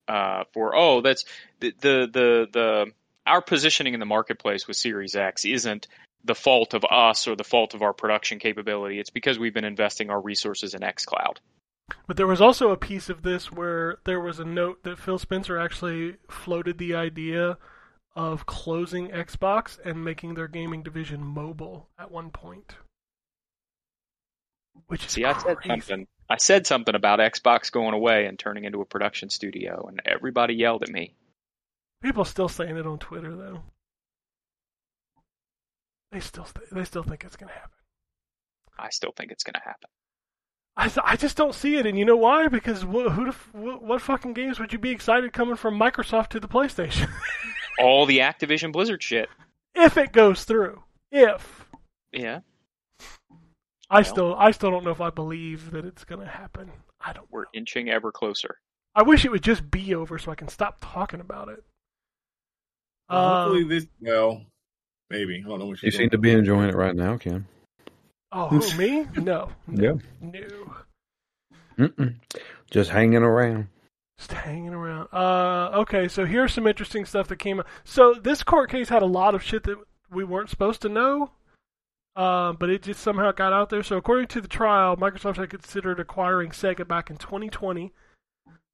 Uh, for oh, that's the the the the our positioning in the marketplace with Series X isn't the fault of us or the fault of our production capability. It's because we've been investing our resources in XCloud. But there was also a piece of this where there was a note that Phil Spencer actually floated the idea of closing Xbox and making their gaming division mobile at one point. Which is See, I said something. I said something about Xbox going away and turning into a production studio, and everybody yelled at me. People still saying it on Twitter though. They still they still think it's gonna happen. I still think it's going to happen. I, th- I just don't see it, and you know why? Because wh- who the f- wh- what fucking games would you be excited coming from Microsoft to the PlayStation All the Activision Blizzard shit. if it goes through? If Yeah, I Well. still I still don't know if I believe that it's gonna happen. I don't. we're inching ever closer. I wish it would just be over so I can stop talking about it. Well, hopefully Um, this. Well, maybe I don't know what You seem to be enjoying it right now, Ken. Oh, who me? No, Yeah. no. Mm-mm. Just hanging around. Just hanging around. Uh, okay, so here's some interesting stuff that came up. So this court case had a lot of shit that we weren't supposed to know, uh, but it just somehow got out there. So according to the trial, Microsoft had considered acquiring Sega back in 2020.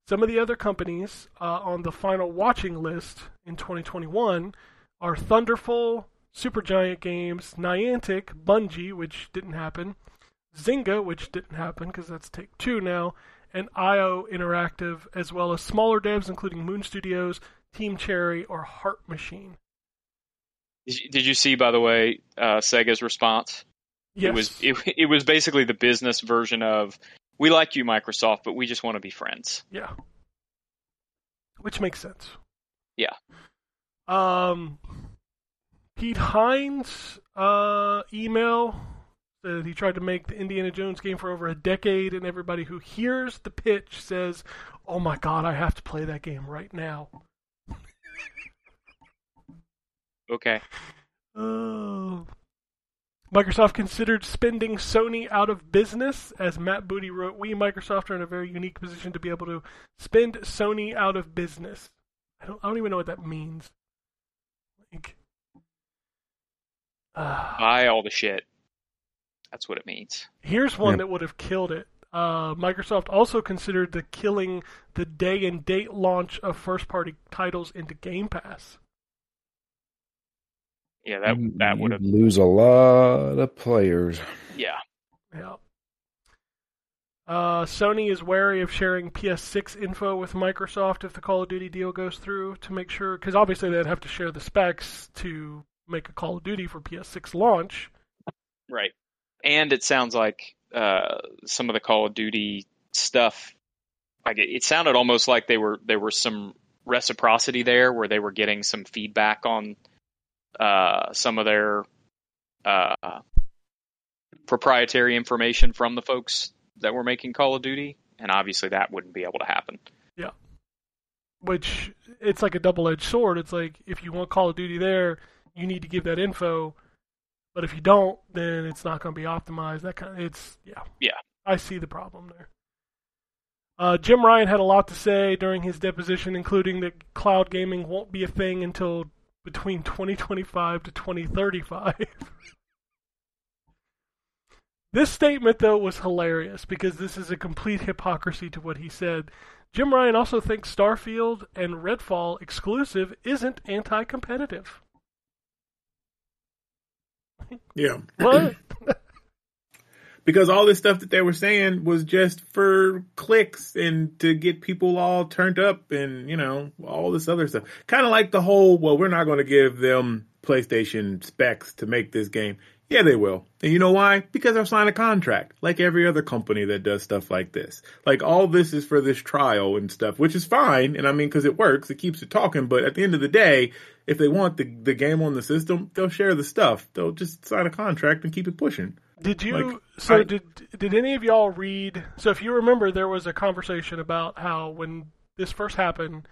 Some of the other companies uh, on the final watching list in 2021 are Thunderful, Supergiant Games, Niantic, Bungie, which didn't happen, Zynga, which didn't happen because that's Take Two now, and IO Interactive, as well as smaller devs including Moon Studios, Team Cherry, or Heart Machine. Did you, see, by the way, uh, Sega's response? Yes. It was it, it was basically the business version of we like you, Microsoft, but we just want to be friends. Yeah. Which makes sense. Yeah. Um, Pete Hines' uh, email said he tried to make the Indiana Jones game for over a decade, and everybody who hears the pitch says, "Oh my God, I have to play that game right now." Okay. Oh. Microsoft considered spending Sony out of business. As Matt Booty wrote, we, Microsoft, are in a very unique position to be able to spend Sony out of business. I don't, I don't even know what that means. Like, uh, Buy all the shit. That's what it means. here's one Yeah. that would have killed it. Uh, Microsoft also considered the killing the day and date launch of first party titles into Game Pass. Yeah, that that would you'd have. lose a lot of players. Yeah. Yeah. Uh, Sony is wary of sharing PS6 info with Microsoft if the Call of Duty deal goes through to make sure, because obviously they'd have to share the specs to make a Call of Duty for PS6 launch. Right. And it sounds like uh, some of the Call of Duty stuff, like it, it sounded almost like they were there was some reciprocity there, where they were getting some feedback on uh, some of their uh, proprietary information from the folks that were making Call of Duty, and obviously that wouldn't be able to happen. Yeah, which it's like a double-edged sword. It's like if you want Call of Duty there, you need to give that info, but if you don't, then it's not going to be optimized. That kind of it's yeah. Yeah. I see the problem there. Uh, Jim Ryan had a lot to say during his deposition, including that cloud gaming won't be a thing until between 2025 to 2035. this statement, though, was hilarious because this is a complete hypocrisy to what he said. Jim Ryan also thinks Starfield and Redfall exclusive isn't anti competitive. Yeah. What? because all this stuff that they were saying was just for clicks and to get people all turned up and you know all this other stuff kind of like the whole well we're not going to give them playstation specs to make this game yeah they will and you know why because I've signed a contract like every other company that does stuff like this like all this is for this trial and stuff which is fine and i mean because it works it keeps it talking but at the end of the day if they want the, the game on the system they'll share the stuff they'll just sign a contract and keep it pushing Did you? Like, so I- did did any of y'all read? So if you remember, there was a conversation about how when this first happened,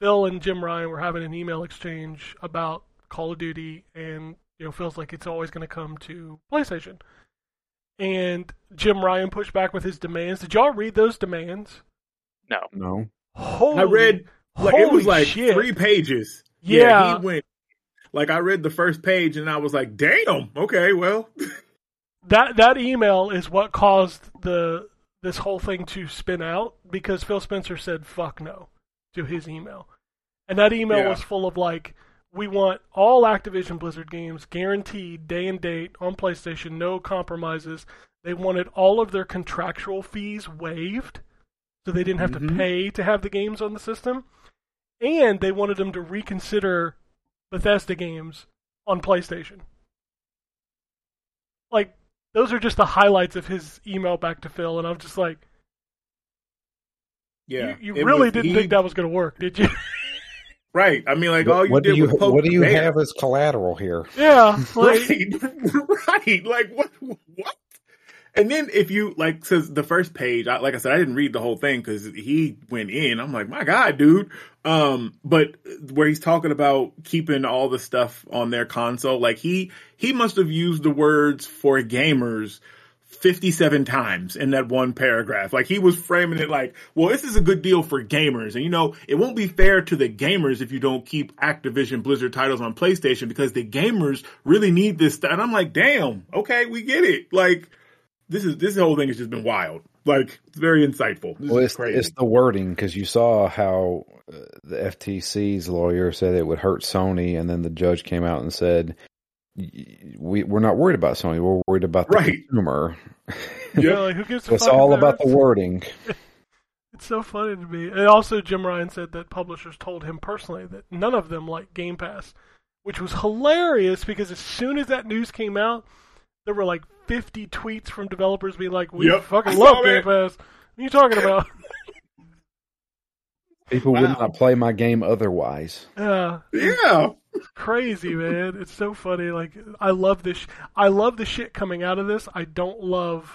Phil and Jim Ryan were having an email exchange about Call of Duty, and you know feels like it's always going to come to PlayStation, and Jim Ryan pushed back with his demands. Did y'all read those demands? No. No. Holy, I read like it was like shit. three pages. Yeah. he went like I read the first page and I was like, "Damn, okay, well, that that email is what caused the this whole thing to spin out because Phil Spencer said fuck no to his email. And that email Yeah. was full of like we want all Activision Blizzard games guaranteed day and date on PlayStation, no compromises. They wanted all of their contractual fees waived so they didn't have to Mhm. pay to have the games on the system. And they wanted them to reconsider Bethesda games on PlayStation. Like those are just the highlights of his email back to Phil, and I'm just like, yeah." you, you really was- didn't he- think that was going to work, did you? right? I mean, like all you what do did you was poke what do you bear. have as collateral here? yeah, like, right, right. Like what? What? And then if you like, says the first page, I, like I said, I didn't read the whole thing because he went in. I'm like, my God, dude. Um, but where he's talking about keeping all the stuff on their console, like he he must have used the words for gamers 57 times in that one paragraph. Like he was framing it like, well, this is a good deal for gamers. And you know, it won't be fair to the gamers if you don't keep Activision Blizzard titles on PlayStation because the gamers really need this stuff. And I'm like, damn, okay, we get it. Like this is, this whole thing has just been wild. Like it's very insightful. This Well, is it's, crazy. it's the wording because you saw how uh, the FTC's lawyer said it would hurt Sony, and then the judge came out and said, "Y- "We we're not worried about Sony. We're worried about the Right. consumer." you Yep. know, like, who gives a it's all that about the wording. It's so funny to me. And also, Jim Ryan said that publishers told him personally that none of them like Game Pass, which was hilarious because as soon as that news came out, there were like 50 tweets from developers being like, "We Yep, fucking love Game that. Pass." What are you talking about? People would not play my game otherwise. yeah, Yeah. crazy, man. It's so funny. Like, I love this. Sh- I love the shit coming out of this. I don't love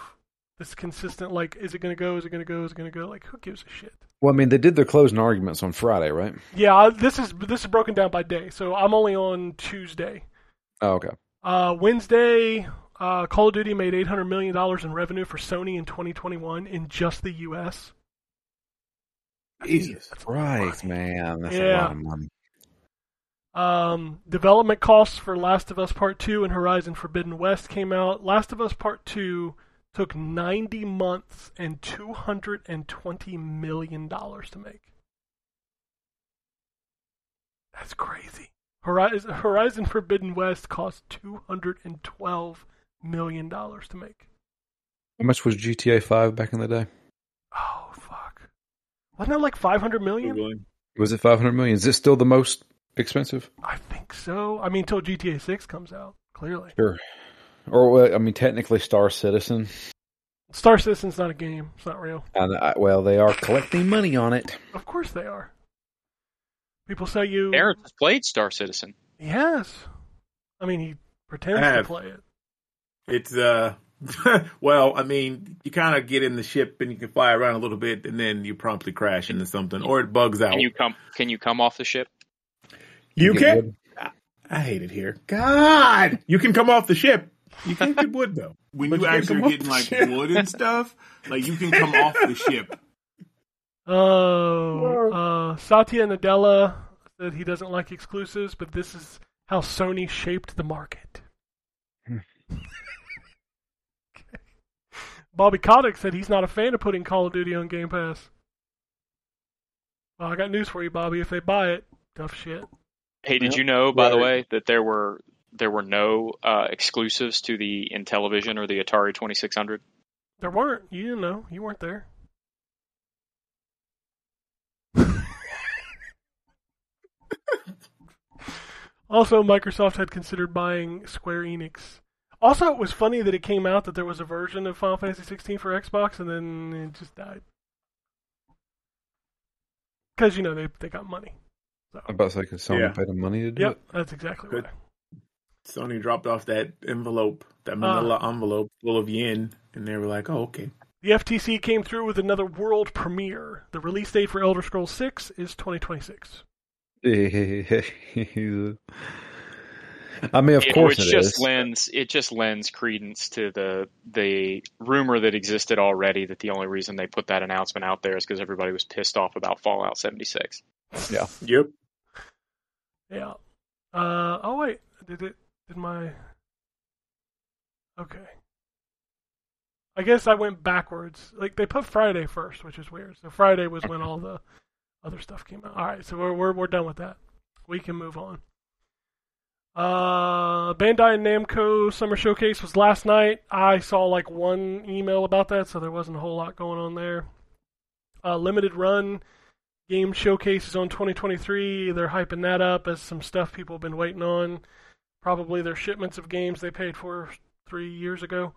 this consistent. Like, is it gonna go? Is it gonna go? Is it gonna go? Like, who gives a shit? Well, I mean, they did their closing arguments on Friday, right? Yeah, this is this is broken down by day. So I'm only on Tuesday. Oh, okay. Uh, Wednesday, uh, Call of Duty made 800 million dollars in revenue for Sony in 2021 in just the U.S. Jesus. That's Right, money. man. That's a Yeah. lot of money. Um, development costs for Last of Us Part 2 and Horizon Forbidden West came out. Last of Us Part 2 took 90 months and 220 million dollars to make. That's crazy. Horizon, Horizon Forbidden West cost 212 million dollars to make. How much was GTA 5 back in the day? Oh fuck. Wasn't that like 500 million? Was it 500 million? Is it still the most expensive? I think so. I mean, until GTA 6 comes out, clearly. Sure. Or, well, I mean, technically Star Citizen. Star Citizen's not a game. It's not real. And, I, well, they are collecting money on it. Of course they are. People say you. Aaron has played Star Citizen. Yes. I mean, he pretends I to have. play it. It's uh well, I mean, you kind of get in the ship and you can fly around a little bit, and then you promptly crash into something, or it bugs out. Can you come? Can you come off the ship? You Get can. I hate it here. God, you can come off the ship. You can't get wood though. When But you you actually come are getting like ship. wood and stuff, like you can come off the ship. Oh, uh, Satya Nadella said he doesn't like exclusives, but this is how Sony shaped the market. Okay. Bobby Kotick said he's not a fan of putting Call of Duty on Game Pass. Well, I got news for you, Bobby. If they buy it, tough shit. Hey, did Yep. you know, by the way, that there were there were no uh, exclusives to the Intellivision or the Atari Twenty Six Hundred? There weren't. You didn't know. You weren't there. also, Microsoft had considered buying Square Enix. Also, it was funny that it came out that there was a version of Final Fantasy 16 for Xbox, and then it just died. Because you know they they got money. So, I'm about to say, because Sony Yeah. paid them money to do yep, it. that's exactly Good. why. Sony dropped off that envelope, that uh. manila envelope full of yen, and they were like, "Oh, okay." The FTC came through with another world premiere. The release date for Elder Scrolls 6 is 2026. I mean, of It- course which it just is. lends it just lends credence to the the rumor that existed already that the only reason they put that announcement out there is because everybody was pissed off about Fallout seventy six. Yeah. Yep. Yeah. Uh oh wait, did it did my Okay. I guess I went backwards. Like they put Friday first, which is weird. So Friday was when all the other stuff came out. All right, so we're we're we're done with that. We can move on. Uh Bandai and Namco Summer Showcase was last night. I saw like one email about that, so there wasn't a whole lot going on there. Uh limited run game showcase is on 2023. They're hyping that up as some stuff people have been waiting on. Probably their shipments of games they paid for three years ago.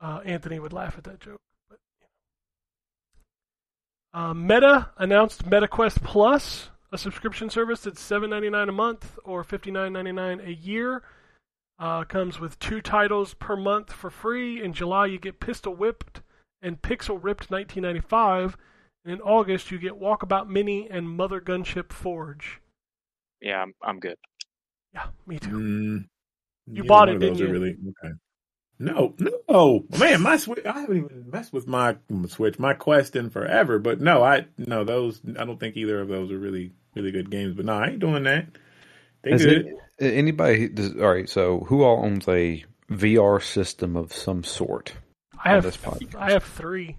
Uh, Anthony would laugh at that joke. But, know. uh, Meta announced MetaQuest Plus, a subscription service that's $7.99 a month or $59.99 a year. Uh, comes with two titles per month for free. In July, you get Pistol Whipped and Pixel Ripped 1995. And in August, you get Walkabout Mini and Mother Gunship Forge. Yeah, I'm, I'm good. Yeah, me too. Mm, You bought it, didn't you? Really, okay. No, no, man, my switch. I haven't even messed with my switch, my Quest in forever. But no, I no those. I don't think either of those are really really good games. But no, I ain't doing that. They Has good. it- anybody? Does, all right. So, who all owns a VR system of some sort? I have this podcast. I have three.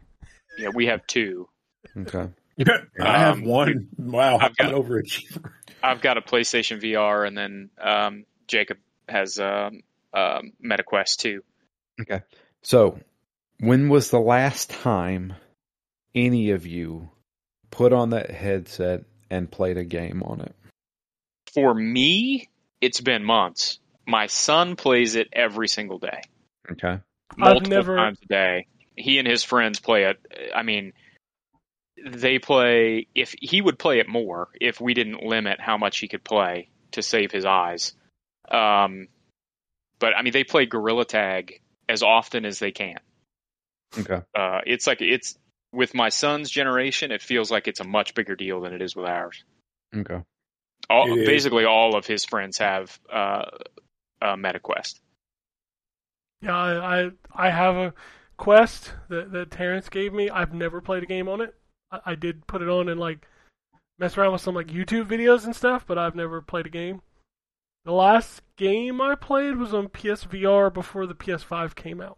Yeah, we have two. Okay. I have Um, one. Wow, I've got- an overachiever. I've got a PlayStation VR, and then um, Jacob has um, um, MetaQuest too. Okay. So, when was the last time any of you put on that headset and played a game on it? For me, it's been months. My son plays it every single day, Okay. multiple never- times a day. He and his friends play it. I mean, they play. If he would play it more, if we didn't limit how much he could play to save his eyes. Um, but I mean, they play gorilla tag as often as they can. Okay. Uh, it's like it's with my son's generation. It feels like it's a much bigger deal than it is with ours. Okay. All, It is. basically, all of his friends have uh, uh, MetaQuest. Yeah, I, I I have a quest that that Terrence gave me. I've never played a game on it. I, I did put it on and like mess around with some like YouTube videos and stuff, but I've never played a game. The last game I played was on PSVR before the PS5 came out.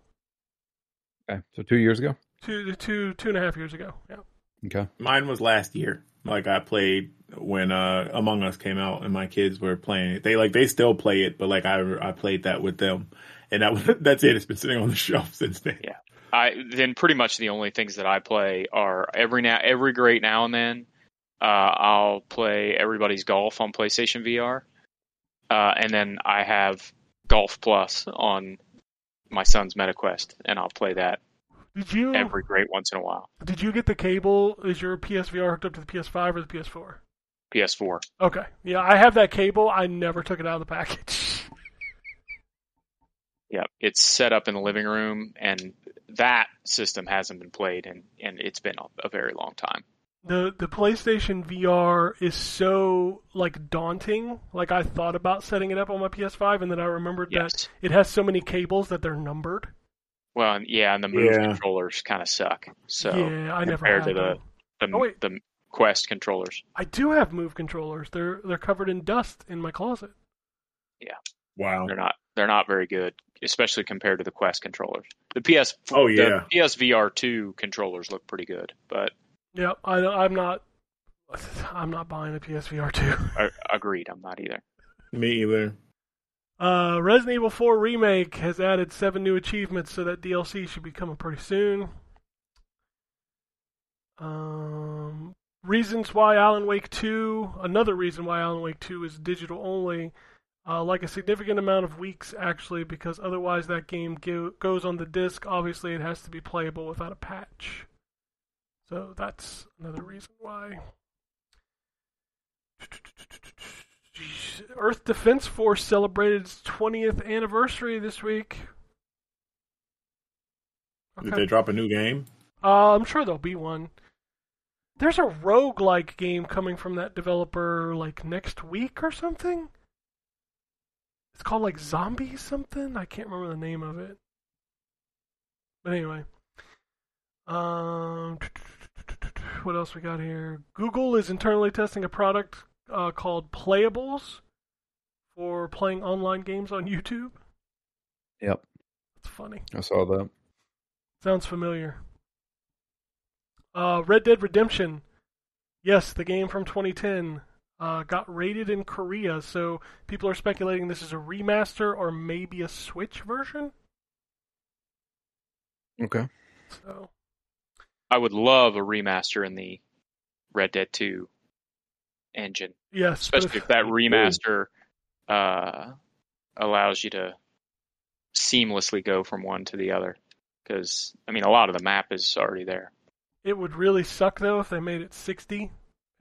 Okay. So two years ago. Two two two and a half years ago. Yeah. Okay. Mine was last year. Like I played when uh Among Us came out, and my kids were playing it. They like they still play it, but like I I played that with them, and that was, that's it. It's been sitting on the shelf since then. Yeah. I then pretty much the only things that I play are every now every great now and then uh, I'll play everybody's golf on PlayStation VR, uh, and then I have Golf Plus on my son's MetaQuest, and I'll play that Did you every great once in a while. did you get the cable? Is your PSVR hooked up to the PS5 or the PS4? PS4. Okay. Yeah, I have that cable. I never took it out of the package. Yep, it's set up in the living room, and that system hasn't been played, and and it's been a, a very long time. the the PlayStation VR is so like daunting. Like I thought about setting it up on my PS5, and then I remembered Yes. that it has so many cables that they're numbered. Well, yeah, and the Move Yeah. controllers kind of suck. So yeah, I never compared had to the the, Oh, wait. the Quest controllers. I do have Move controllers. They're they're covered in dust in my closet. Yeah. Wow. They're not they're not very good, especially compared to the Quest controllers. The PS Oh, yeah. the PSVR two controllers look pretty good, but Yeah, I I'm not I'm not buying a PSVR two. agreed, I'm not either. Me either. Uh, Resident Evil 4 Remake has added seven new achievements, so that DLC should be coming pretty soon. Um, reasons why Alan Wake 2, another reason why Alan Wake 2 is digital only, uh, like a significant amount of weeks actually, because otherwise that game go- goes on the disc. Obviously, it has to be playable without a patch. So that's another reason why. Earth Defense Force celebrated its 20th anniversary this week. Did they drop a new game? Uh, I'm sure there'll be one. There's a roguelike game coming from that developer like next week or something. It's called like Zombie something. I can't remember the name of it. But anyway. Um what else we got here? Google is internally testing a product uh, called Playables for playing online games on YouTube. Yep. That's funny. I saw that. Sounds familiar. Uh, Red Dead Redemption. Yes, the game from 2010 uh, got rated in Korea, so people are speculating this is a remaster or maybe a Switch version. Okay. So I would love a remaster in the Red Dead 2 engine, yes, especially if that remaster uh, allows you to seamlessly go from one to the other. Because I mean, a lot of the map is already there. it would really suck though if they made it 60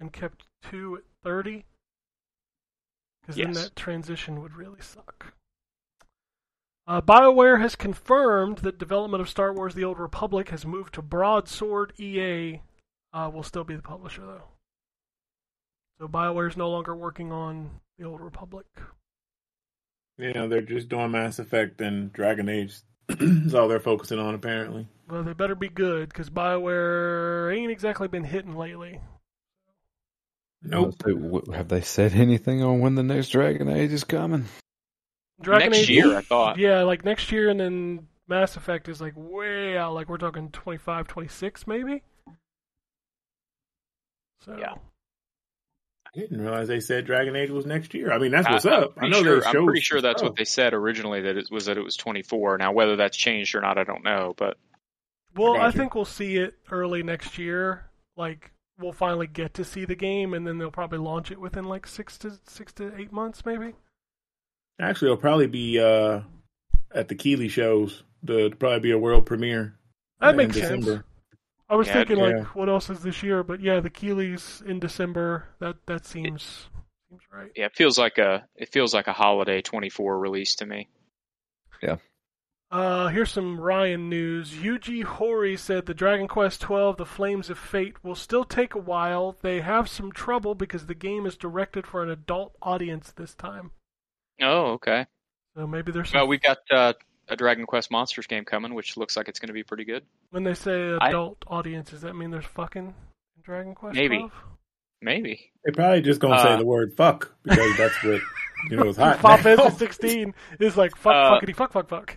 and kept two at 30, because then that transition would really suck. Uh, BioWare has confirmed that development of Star Wars The Old Republic has moved to Broadsword EA. Uh, will still be the publisher, though. So BioWare is no longer working on The Old Republic. Yeah, they're just doing Mass Effect and Dragon Age. That's all they're focusing on, apparently. Well, they better be good, because BioWare ain't exactly been hitting lately. Nope. Have they said anything on when the next Dragon Age is coming? Dragon Next Age, year, I thought. Yeah, like next year, and then Mass Effect is like way out. Like we're talking 25, 26 maybe. So Yeah. I didn't realize they said Dragon Age was next year. I mean, that's what's I- I'm up. I know sure, they I'm showed pretty sure that's stuff. what they said originally. That it was that it was 24. Now, whether that's changed or not, I don't know. But Well, I I, think we'll see it early next year. Like we'll finally get to see the game, and then they'll probably launch it within like six to six to eight months, maybe. Actually, it'll probably be uh, at the Keighley shows. The it'll probably be a world premiere. That in makes sense. December. I was Yeah, thinking like, what else is this year? But yeah, the Keighleys in December. That that seems seems right. Yeah, it feels like a it feels like a holiday 24 release to me. Yeah. Uh, here's some Ryan news. Yuji Horii said the Dragon Quest XII: The Flames of Fate will still take a while. They have some trouble because the game is directed for an adult audience this time. Oh, okay. So maybe there's some. Well, we've got uh, a Dragon Quest Monsters game coming, which looks like it's going to be pretty good. when they say I- adult audience, does that mean there's fucking Dragon Quest? Maybe. 12? Maybe. They're probably just gonna say Uh, the word "fuck" because that's what you know is hot. Final now. Fantasy 16 is like fuck, Uh, fuckity, fuck, fuck, fuck.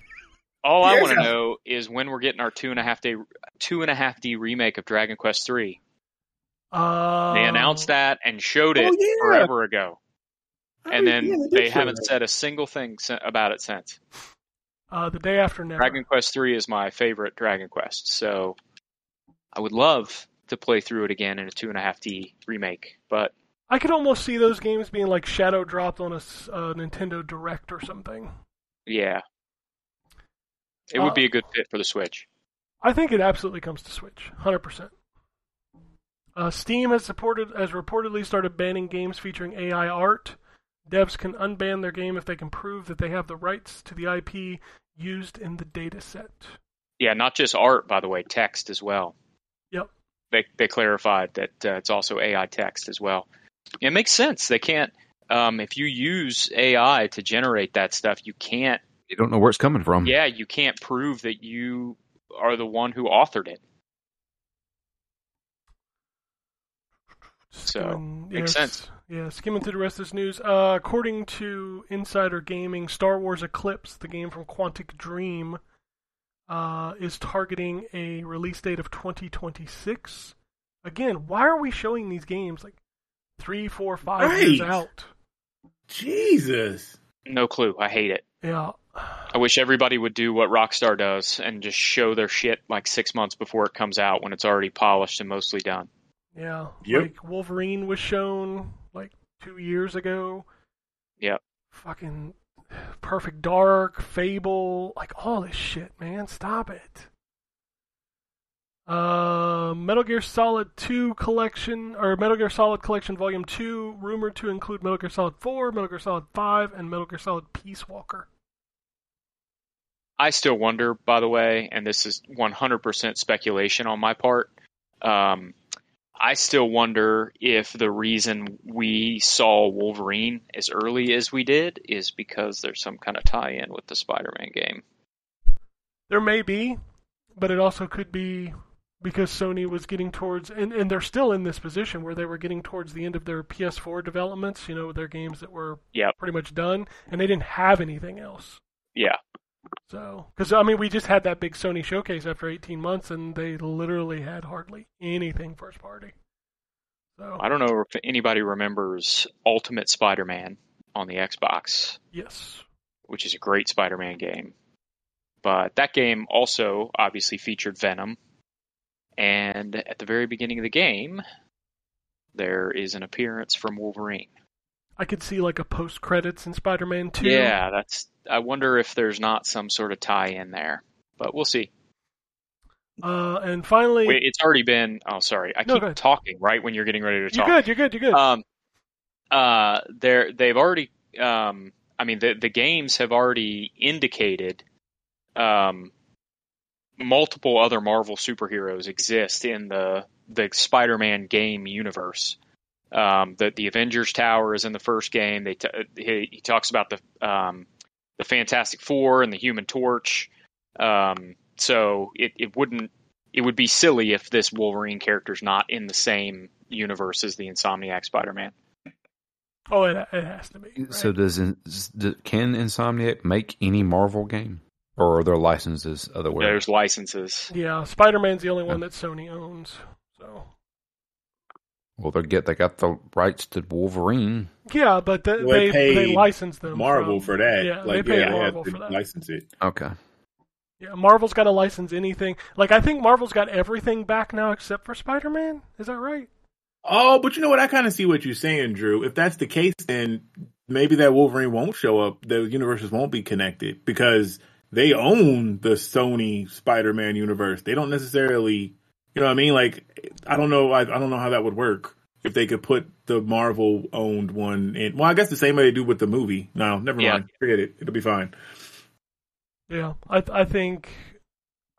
All I Yes. want to know is when we're getting our two and a half day two and a half D remake of Dragon Quest Three. Uh, They announced that and showed it Oh, yeah. forever ago, and Oh, then yeah, did they haven't that. said a single thing about it since. Uh, the day after never. Dragon Quest Three is my favorite Dragon Quest, so I would love to play through it again in a two and a half D remake. But I could almost see those games being like shadow dropped on a uh, Nintendo Direct or something. yeah, it Uh, would be a good fit for the Switch. I think it absolutely comes to Switch, hundred percent. Uh, Steam has supported has reportedly started banning games featuring AI art. Devs can unban their game if they can prove that they have the rights to the IP used in the dataset. Yeah, not just art, by the way, text as well. Yep. They they clarified that uh, it's also AI text as well. It makes sense. They can't um, if you use AI to generate that stuff, you can't. You don't know where it's coming from. Yeah, you can't prove that you are the one who authored it. So, Skimming- makes yes, sense. Yeah, skimming through the rest of this news. Uh, according to Insider Gaming, Star Wars Eclipse, the game from Quantic Dream, uh, is targeting a release date of 2026. Again, why are we showing these games like three, four, five years out? Jesus. No clue. I hate it. Yeah. I wish everybody would do what Rockstar does and just show their shit like six months before it comes out when it's already polished and mostly done. Yeah. Yep. Like Wolverine was shown like two years ago. Yep. Fucking Perfect Dark, Fable, like all this shit, man. Stop it. Uh, Metal Gear Solid 2 collection, or Metal Gear Solid Collection Volume 2, rumored to include Metal Gear Solid 4, Metal Gear Solid 5, and Metal Gear Solid Peace Walker. I still wonder, by the way, and this is 100% speculation on my part. Um, I still wonder if the reason we saw Wolverine as early as we did is because there's some kind of tie-in with the Spider-Man game. There may be, but it also could be because Sony was getting towards, and, and they're still in this position where they were getting towards the end of their PS4 developments, you know, their games that were Yep. pretty much done, and they didn't have anything else. Yeah, So, because I mean, we just had that big Sony showcase after 18 months, and they literally had hardly anything first party. So, I don't know if anybody remembers Ultimate Spider-Man on the Xbox. yes, which is a great Spider-Man game. But that game also obviously featured Venom, and at the very beginning of the game, there is an appearance from Wolverine. I could see like a post credits in Spider-Man 2. Yeah, that's. I wonder if there's not some sort of tie-in there, but we'll see. Uh, and finally, Wait, it's already been. Oh, sorry, I No, keep talking right when you're getting ready to talk. you're good. You're good. You're good. Um, uh, they're they've already. Um, I mean, the the games have already indicated. Um, multiple other Marvel superheroes exist in the the Spider-Man game universe. Um, the the Avengers Tower is in the first game. They t- he, he talks about the um, the Fantastic Four and the Human Torch. Um, so it, it wouldn't it would be silly if this Wolverine character is not in the same universe as the Insomniac Spider-Man. oh, it, it has to be. right? So does do- can Insomniac make any Marvel game, or are there licenses otherwhere? There's licenses. Yeah, Spider-Man's the only one that Sony owns. So Well, they get they got the rights to Wolverine. yeah, but th- Well, they they they license them. Marvel from- for that. Yeah, like, they pay yeah, they Marvel to for that. license it. Okay. Yeah, Marvel's got to license anything. Like I think Marvel's got everything back now except for Spider-Man. Is that right? Oh, but you know what? I kind of see what you're saying, Drew. If that's the case, then maybe that Wolverine won't show up. The universes won't be connected because they own the Sony Spider-Man universe. They don't necessarily, you know what I mean? Like, I don't know. I, I don't know how that would work if they could put the Marvel owned one in. Well, I guess the same way they do with the movie. No, never Yeah. mind. Forget it. It'll be fine. Yeah, I I think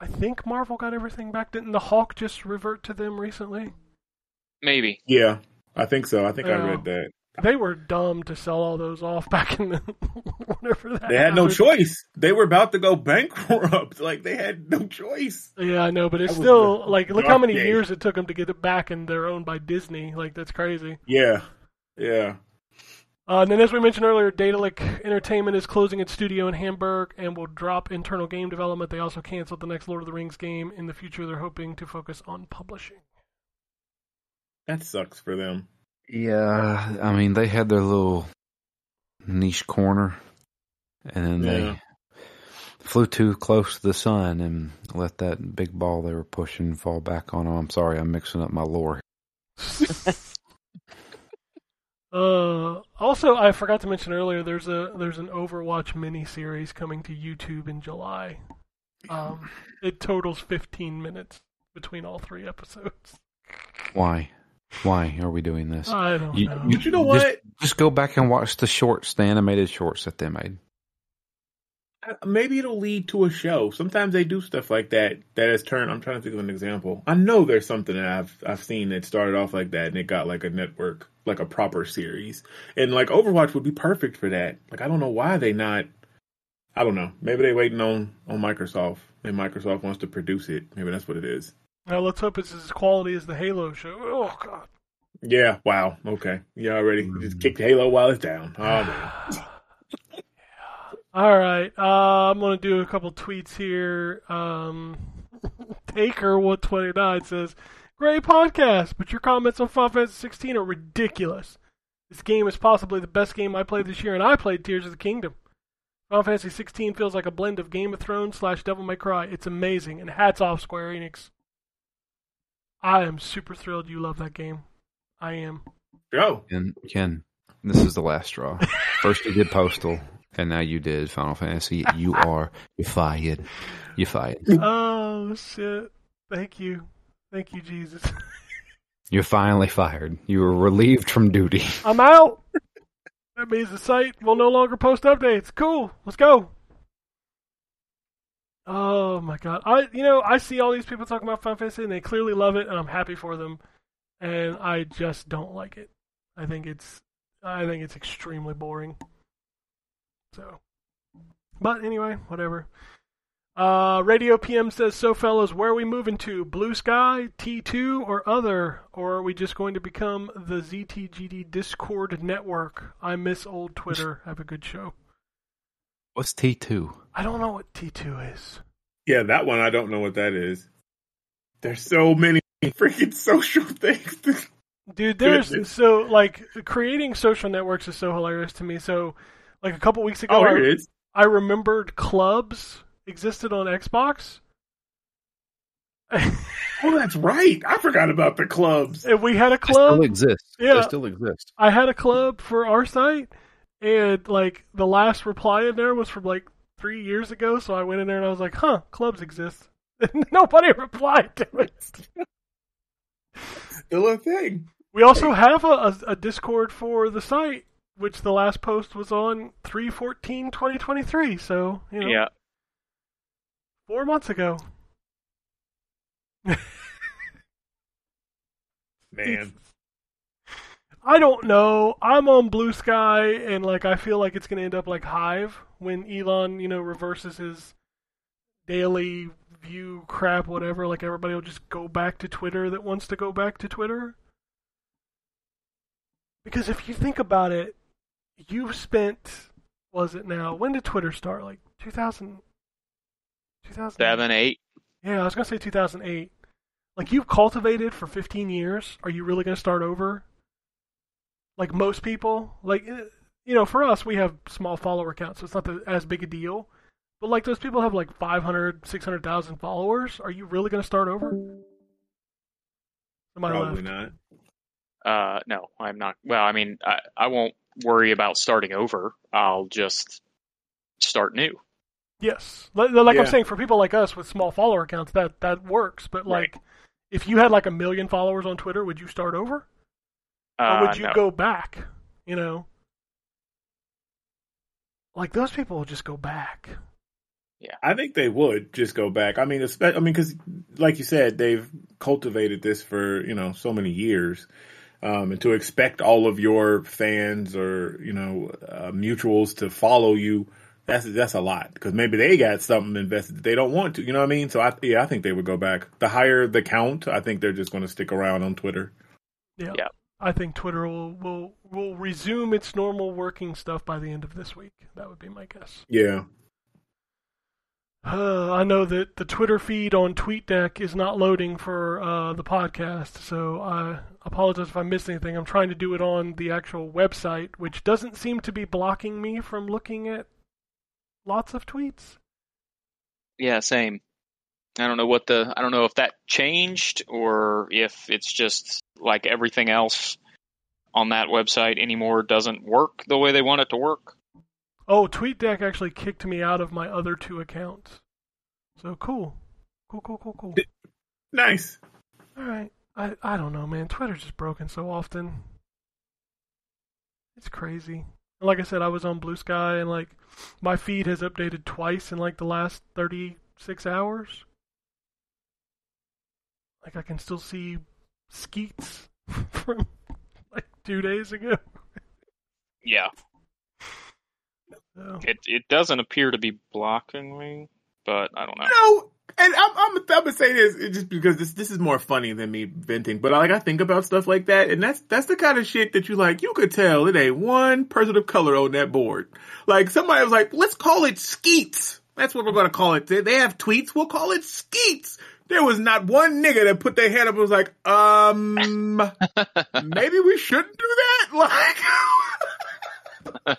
I think Marvel got everything back. Didn't the Hawk just revert to them recently? Maybe. Yeah, I think so. I think I read that. They were dumb to sell all those off back in the whenever that. They had no choice. They were about to go bankrupt. Like they had no choice. Yeah, I know, but it's That still the like look how many days. years it took them to get it back, and they're owned by Disney. Like that's crazy. Yeah, yeah. Uh, and then, as we mentioned earlier, Daedalic Entertainment is closing its studio in Hamburg and will drop internal game development. They also canceled the next Lord of the Rings game. In the future, they're hoping to focus on publishing. That sucks for them. Yeah, I mean they had their little niche corner, and then Yeah. they flew too close to the sun and let that big ball they were pushing fall back on them. I'm sorry, I'm mixing up my lore. Uh, also, I forgot to mention earlier. There's a there's an Overwatch mini series coming to YouTube in July. Um, it totals 15 minutes between all three episodes. Why? Why are we doing this? I don't You- know. But you know Just- what? Just go back and watch the shorts, the animated shorts that they made. Maybe it'll lead to a show. Sometimes they do stuff like that. That has turned. I'm trying to think of an example. I know there's something that I've I've seen that started off like that and it got like a network, like a proper series. And like Overwatch would be perfect for that. Like I don't know why they not. I don't know. Maybe they waiting on on Microsoft. And Microsoft wants to produce it. Maybe that's what it is. Now let's hope it's as quality as the Halo show. Oh God. Yeah. Wow. Okay. Yeah. Already. You Just kick Halo while it's down. Oh man. All right. Uh, I'm going to do a couple tweets here. Um, Taker129 says, Great podcast, but your comments on Final Fantasy 16 are ridiculous. This game is possibly the best game I played this year, and I played Tears of the Kingdom. Final Fantasy 16 feels like a blend of Game of Thrones slash Devil May Cry. It's amazing, and hats off Square Enix. I am super thrilled you love that game. I am. Go. And Ken, this is the last straw. First you did Postal, and now you did Final Fantasy. You are you're fired. You're fired. Oh, shit. Thank you. Thank you, Jesus. You're finally fired. You were relieved from duty. I'm out. That means the site will no longer post updates. Cool. Let's go. Oh my god. I you know, I see all these people talking about Final Fantasy and they clearly love it and I'm happy for them. And I just don't like it. I think it's I think it's extremely boring. So But anyway, whatever. Uh, Radio PM says, "So fellas, where are we moving to? Bluesky, T2, or other? Or are we just going to become the ZTGD Discord network? I miss old Twitter. Have a good show. What's T two? I don't know what T2 is. Yeah, that one I don't know what that is. There's so many freaking social things. Dude, there's so like creating social networks is so hilarious to me. So, like a couple weeks ago, oh, I, it is. I remembered clubs existed on Xbox. Oh, that's right. I forgot about the clubs. and we had a They still club. exist. Yeah. They still exist. I had a club for our site, and like the last reply in there was from like three years ago. So I went in there and I was like, "Huh, clubs exist." And nobody replied to it. Still a thing. We also have a, a, a Discord for the site, which the last post was on 3-14-2023. So you know, Yeah. four months ago. Man. I don't know. I'm on Bluesky, and like I feel like it's gonna end up like Hive when Elon, you know, reverses his daily view crap, whatever. Like everybody will just go back to Twitter that wants to go back to Twitter. Because if you think about it, you've spent was it now? When did Twitter start? Like 2000, 2000 Seven, eight. Yeah, I was gonna say 2008. Like you've cultivated for 15 years. Are you really gonna start over? Like most people, like eh, you know, for us, we have small follower counts, so it's not the, as big a deal. But like those people have like 500, 600,000 followers. Are you really gonna start over? Somebody Probably left. not. Uh, no, I'm not. Well, I mean, I, I won't. worry about starting over. I'll just start new. Yes, like, like I'm saying, for people like us with small follower accounts, that that works. But Right. like, if you had like a million followers on Twitter, would you start over, or Uh, would you no. go back? You know, like those people will just go back. Yeah, I think they would just go back. I mean, espe- I mean, because like you said, they've cultivated this for you know so many years, um, and to expect all of your fans or you know uh, mutuals to follow you, that's that's a lot. Because maybe they got something invested that they don't want to. You know what I mean? So I yeah, I think they would go back. The higher the count, I think they're just going to stick around on Twitter. Yeah. Yeah. I think Twitter will, will will resume its normal working stuff by the end of this week. That would be my guess. Yeah. Uh, I know that the Twitter feed on TweetDeck is not loading for uh, the podcast, so I apologize if I missed anything. I'm trying to do it on the actual website, which doesn't seem to be blocking me from looking at lots of tweets. Yeah, same. I don't know what the I don't know if that changed or if it's just like everything else on that website anymore doesn't work the way they want it to work. Oh, TweetDeck actually kicked me out of my other two accounts. So cool. Cool, cool, cool, cool. Nice. All right. I I don't know, man. Twitter's just broken so often. It's crazy. Like I said, I was on Bluesky and like my feed has updated twice in like the last 36 hours. Like I can still see skeets from like 2 days ago. Yeah. So, It it doesn't appear to be blocking me, but I don't know. No, and I'm I'm, I'm gonna say this just because this this is more funny than me venting, but like I think about stuff like that, and that's that's the kind of shit that you like. You could tell it ain't one person of color on that board. Like somebody was like, let's call it Skeets. That's what we're gonna call it. They- They have tweets. We'll call it Skeets. There was not one nigga that put their hand up and was like, um, maybe we shouldn't do that. Like,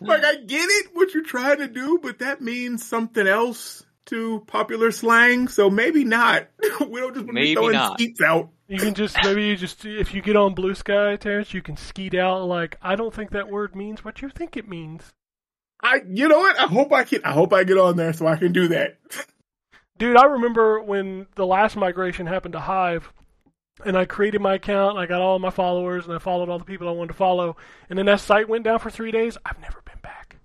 like I get it what you're trying to do, but that means something else to popular slang. So maybe not. we don't just want to be Maybe throwing not. skeets out. you can just maybe you just if you get on Bluesky, Terrence, you can skeet out like I don't think that word means what you think it means. I, you know what? I hope I can. I hope I get on there so I can do that. Dude, I remember when the last migration happened to Hive, and I created my account, and I got all my followers, and I followed all the people I wanted to follow, and then that site went down for three days. I've never been back.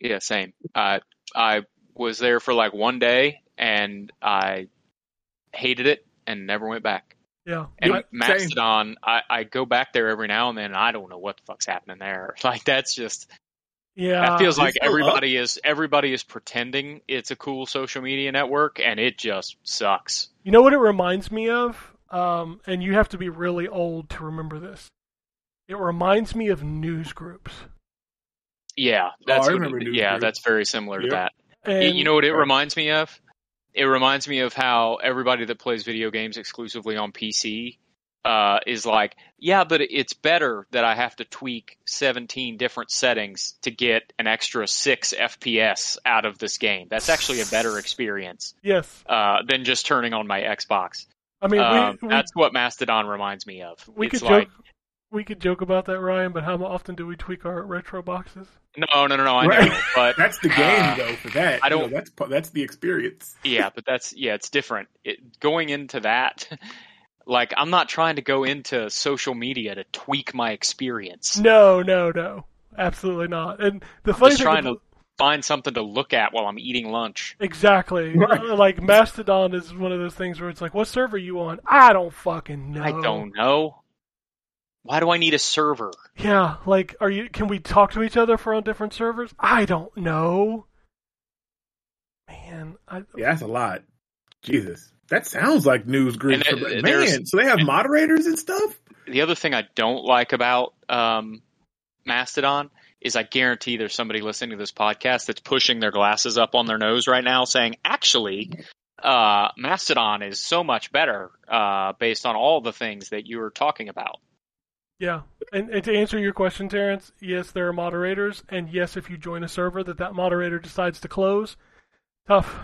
Yeah, same. I I was there for like one day and I hated it and never went back. Yeah, And I- Mastodon, I, I go back there every now and then and I don't know what the fuck's happening there. Like that's just yeah. that feels like still up. everybody is everybody is pretending it's a cool social media network and it just sucks. You know what it reminds me of? Um, and you have to be really old to remember this. It reminds me of news groups. Yeah, that's Oh, I remember it- News yeah, Group. that's very similar to that. And Y- you know what it reminds me of? It reminds me of how everybody that plays video games exclusively on PC uh, is like, yeah, but it's better that I have to tweak 17 different settings to get an extra 6 FPS out of this game. That's actually a better experience yes, uh, than just turning on my Xbox. I mean Um, we, we, that's what Mastodon reminds me of. we it's could like, joke. We could joke about that, Ryan, but how often do we tweak our retro boxes? no, no, no, no, I Right. know, but That's the game, Uh, though. For that, I You know, don't- that's that's the experience. yeah, but that's yeah, it's different. It, going into that, like I'm not trying to go into social media to tweak my experience. No, no, no, absolutely not. And the I'm funny just thing, trying to find something to look at while I'm eating lunch. exactly, Right. like Mastodon is one of those things where it's like, what server are you on? I don't fucking know. I don't know. Why do I need a server? Yeah, like, are you? Can we talk to each other for on different servers? I don't know. Man, I, Yeah, that's a lot. Jesus, that sounds like news groups. And, for- man, so they have moderators and stuff. The other thing I don't like about um, Mastodon is I guarantee there's somebody listening to this podcast that's pushing their glasses up on their nose right now saying, actually, uh, Mastodon is so much better uh, based on all the things that you were talking about. yeah. And, and to answer your question, Terrence, yes, there are moderators, and yes, if you join a server that that moderator decides to close, tough.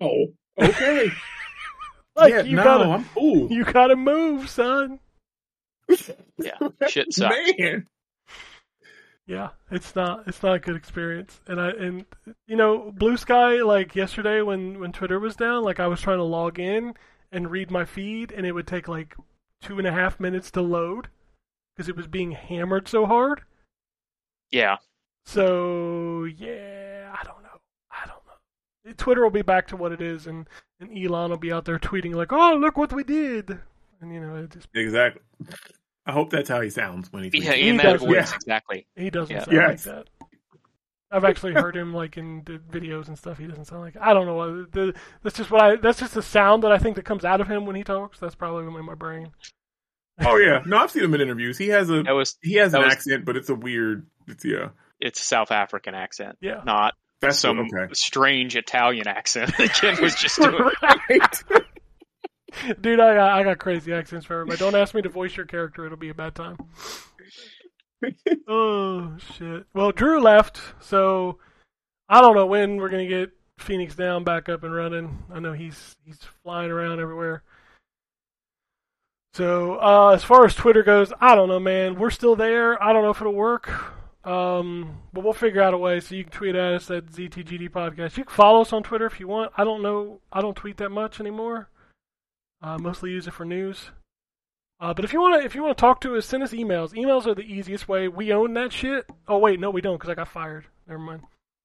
Oh, okay. Like yeah, you no, gotta, I'm cool. you gotta move, son. Yeah, shit sucks. Man. Yeah, it's not it's not a good experience. And I and you know, Bluesky like yesterday when when Twitter was down, like I was trying to log in and read my feed, and it would take like two and a half minutes to load because it was being hammered so hard. Yeah, So yeah, I don't know. I don't know. Twitter will be back to what it is, and and Elon will be out there tweeting like, "Oh, look what we did," and you know, it just Exactly. I hope that's how he sounds when he. yeah, tweets. in He that does- voice yeah. exactly. he doesn't Yeah. sound like that. I've actually heard him like in the videos and stuff. He doesn't sound like I don't know the that's just what I that's just the sound that I think that comes out of him when he talks. That's probably in my brain. Oh yeah, no, I've seen him in interviews. He has a was he has an was- accent, but it's a weird. It's yeah. it's a South African accent, Yeah. not That's some okay. strange Italian accent that Ken was just doing. Right. Dude, I got, I got crazy accents for everybody. Don't ask me to voice your character; it'll be a bad time. oh shit! Well, Drew left, so I don't know when we're gonna get Phoenix Down back up and running. I know he's he's flying around everywhere. So uh, as far as Twitter goes, I don't know, man. We're still there. I don't know if it'll work. Um, but we'll figure out a way. So you can tweet at us at ZTGD Podcast. You can follow us on Twitter if you want. I don't know. I don't tweet that much anymore. Uh, mostly use it for news. Uh, but if you want to, if you want to talk to us, send us emails. Emails are the easiest way. We own that shit. Oh wait, no, we don't because I got fired. Never mind.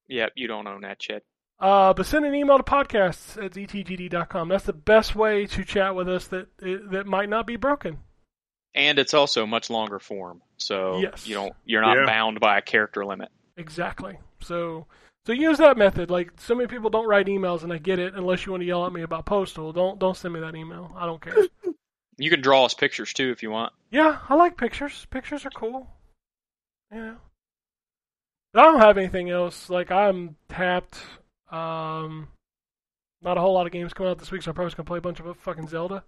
Yep, you don't own that shit. Uh, but send an email to podcasts at ztgd.com. That's the best way to chat with us that that might not be broken. And it's also much longer form, so Yes. you don't you're not Yeah. bound by a character limit. Exactly. So so use that method. Like so many people don't write emails, and I get it. Unless you want to yell at me about postal, don't don't send me that email. I don't care. You can draw us pictures too if you want. Yeah, I like pictures. Pictures are cool. You know. But I don't have anything else. Like I'm tapped. Um, not a whole lot of games coming out this week, so I'm probably gonna play a bunch of fucking Zelda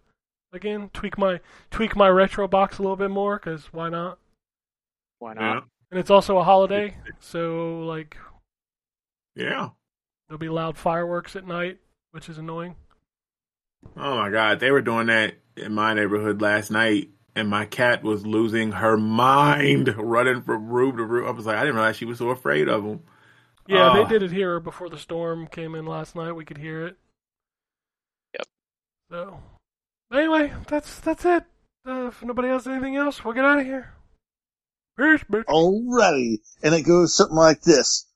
again. Tweak my tweak my retro box a little bit more, cause why not? Why Yeah. not? And it's also a holiday, so like Yeah. there'll be loud fireworks at night, which is annoying. Oh my god, they were doing that in my neighborhood last night, and my cat was losing her mind, running from room to room. I was like, I didn't realize she was so afraid of them. Yeah, Oh. they did it here before the storm came in last night. We could hear it. Yep. So, anyway, that's that's it. Uh, if nobody has anything else, we'll get out of here. Alrighty. And it goes something like this.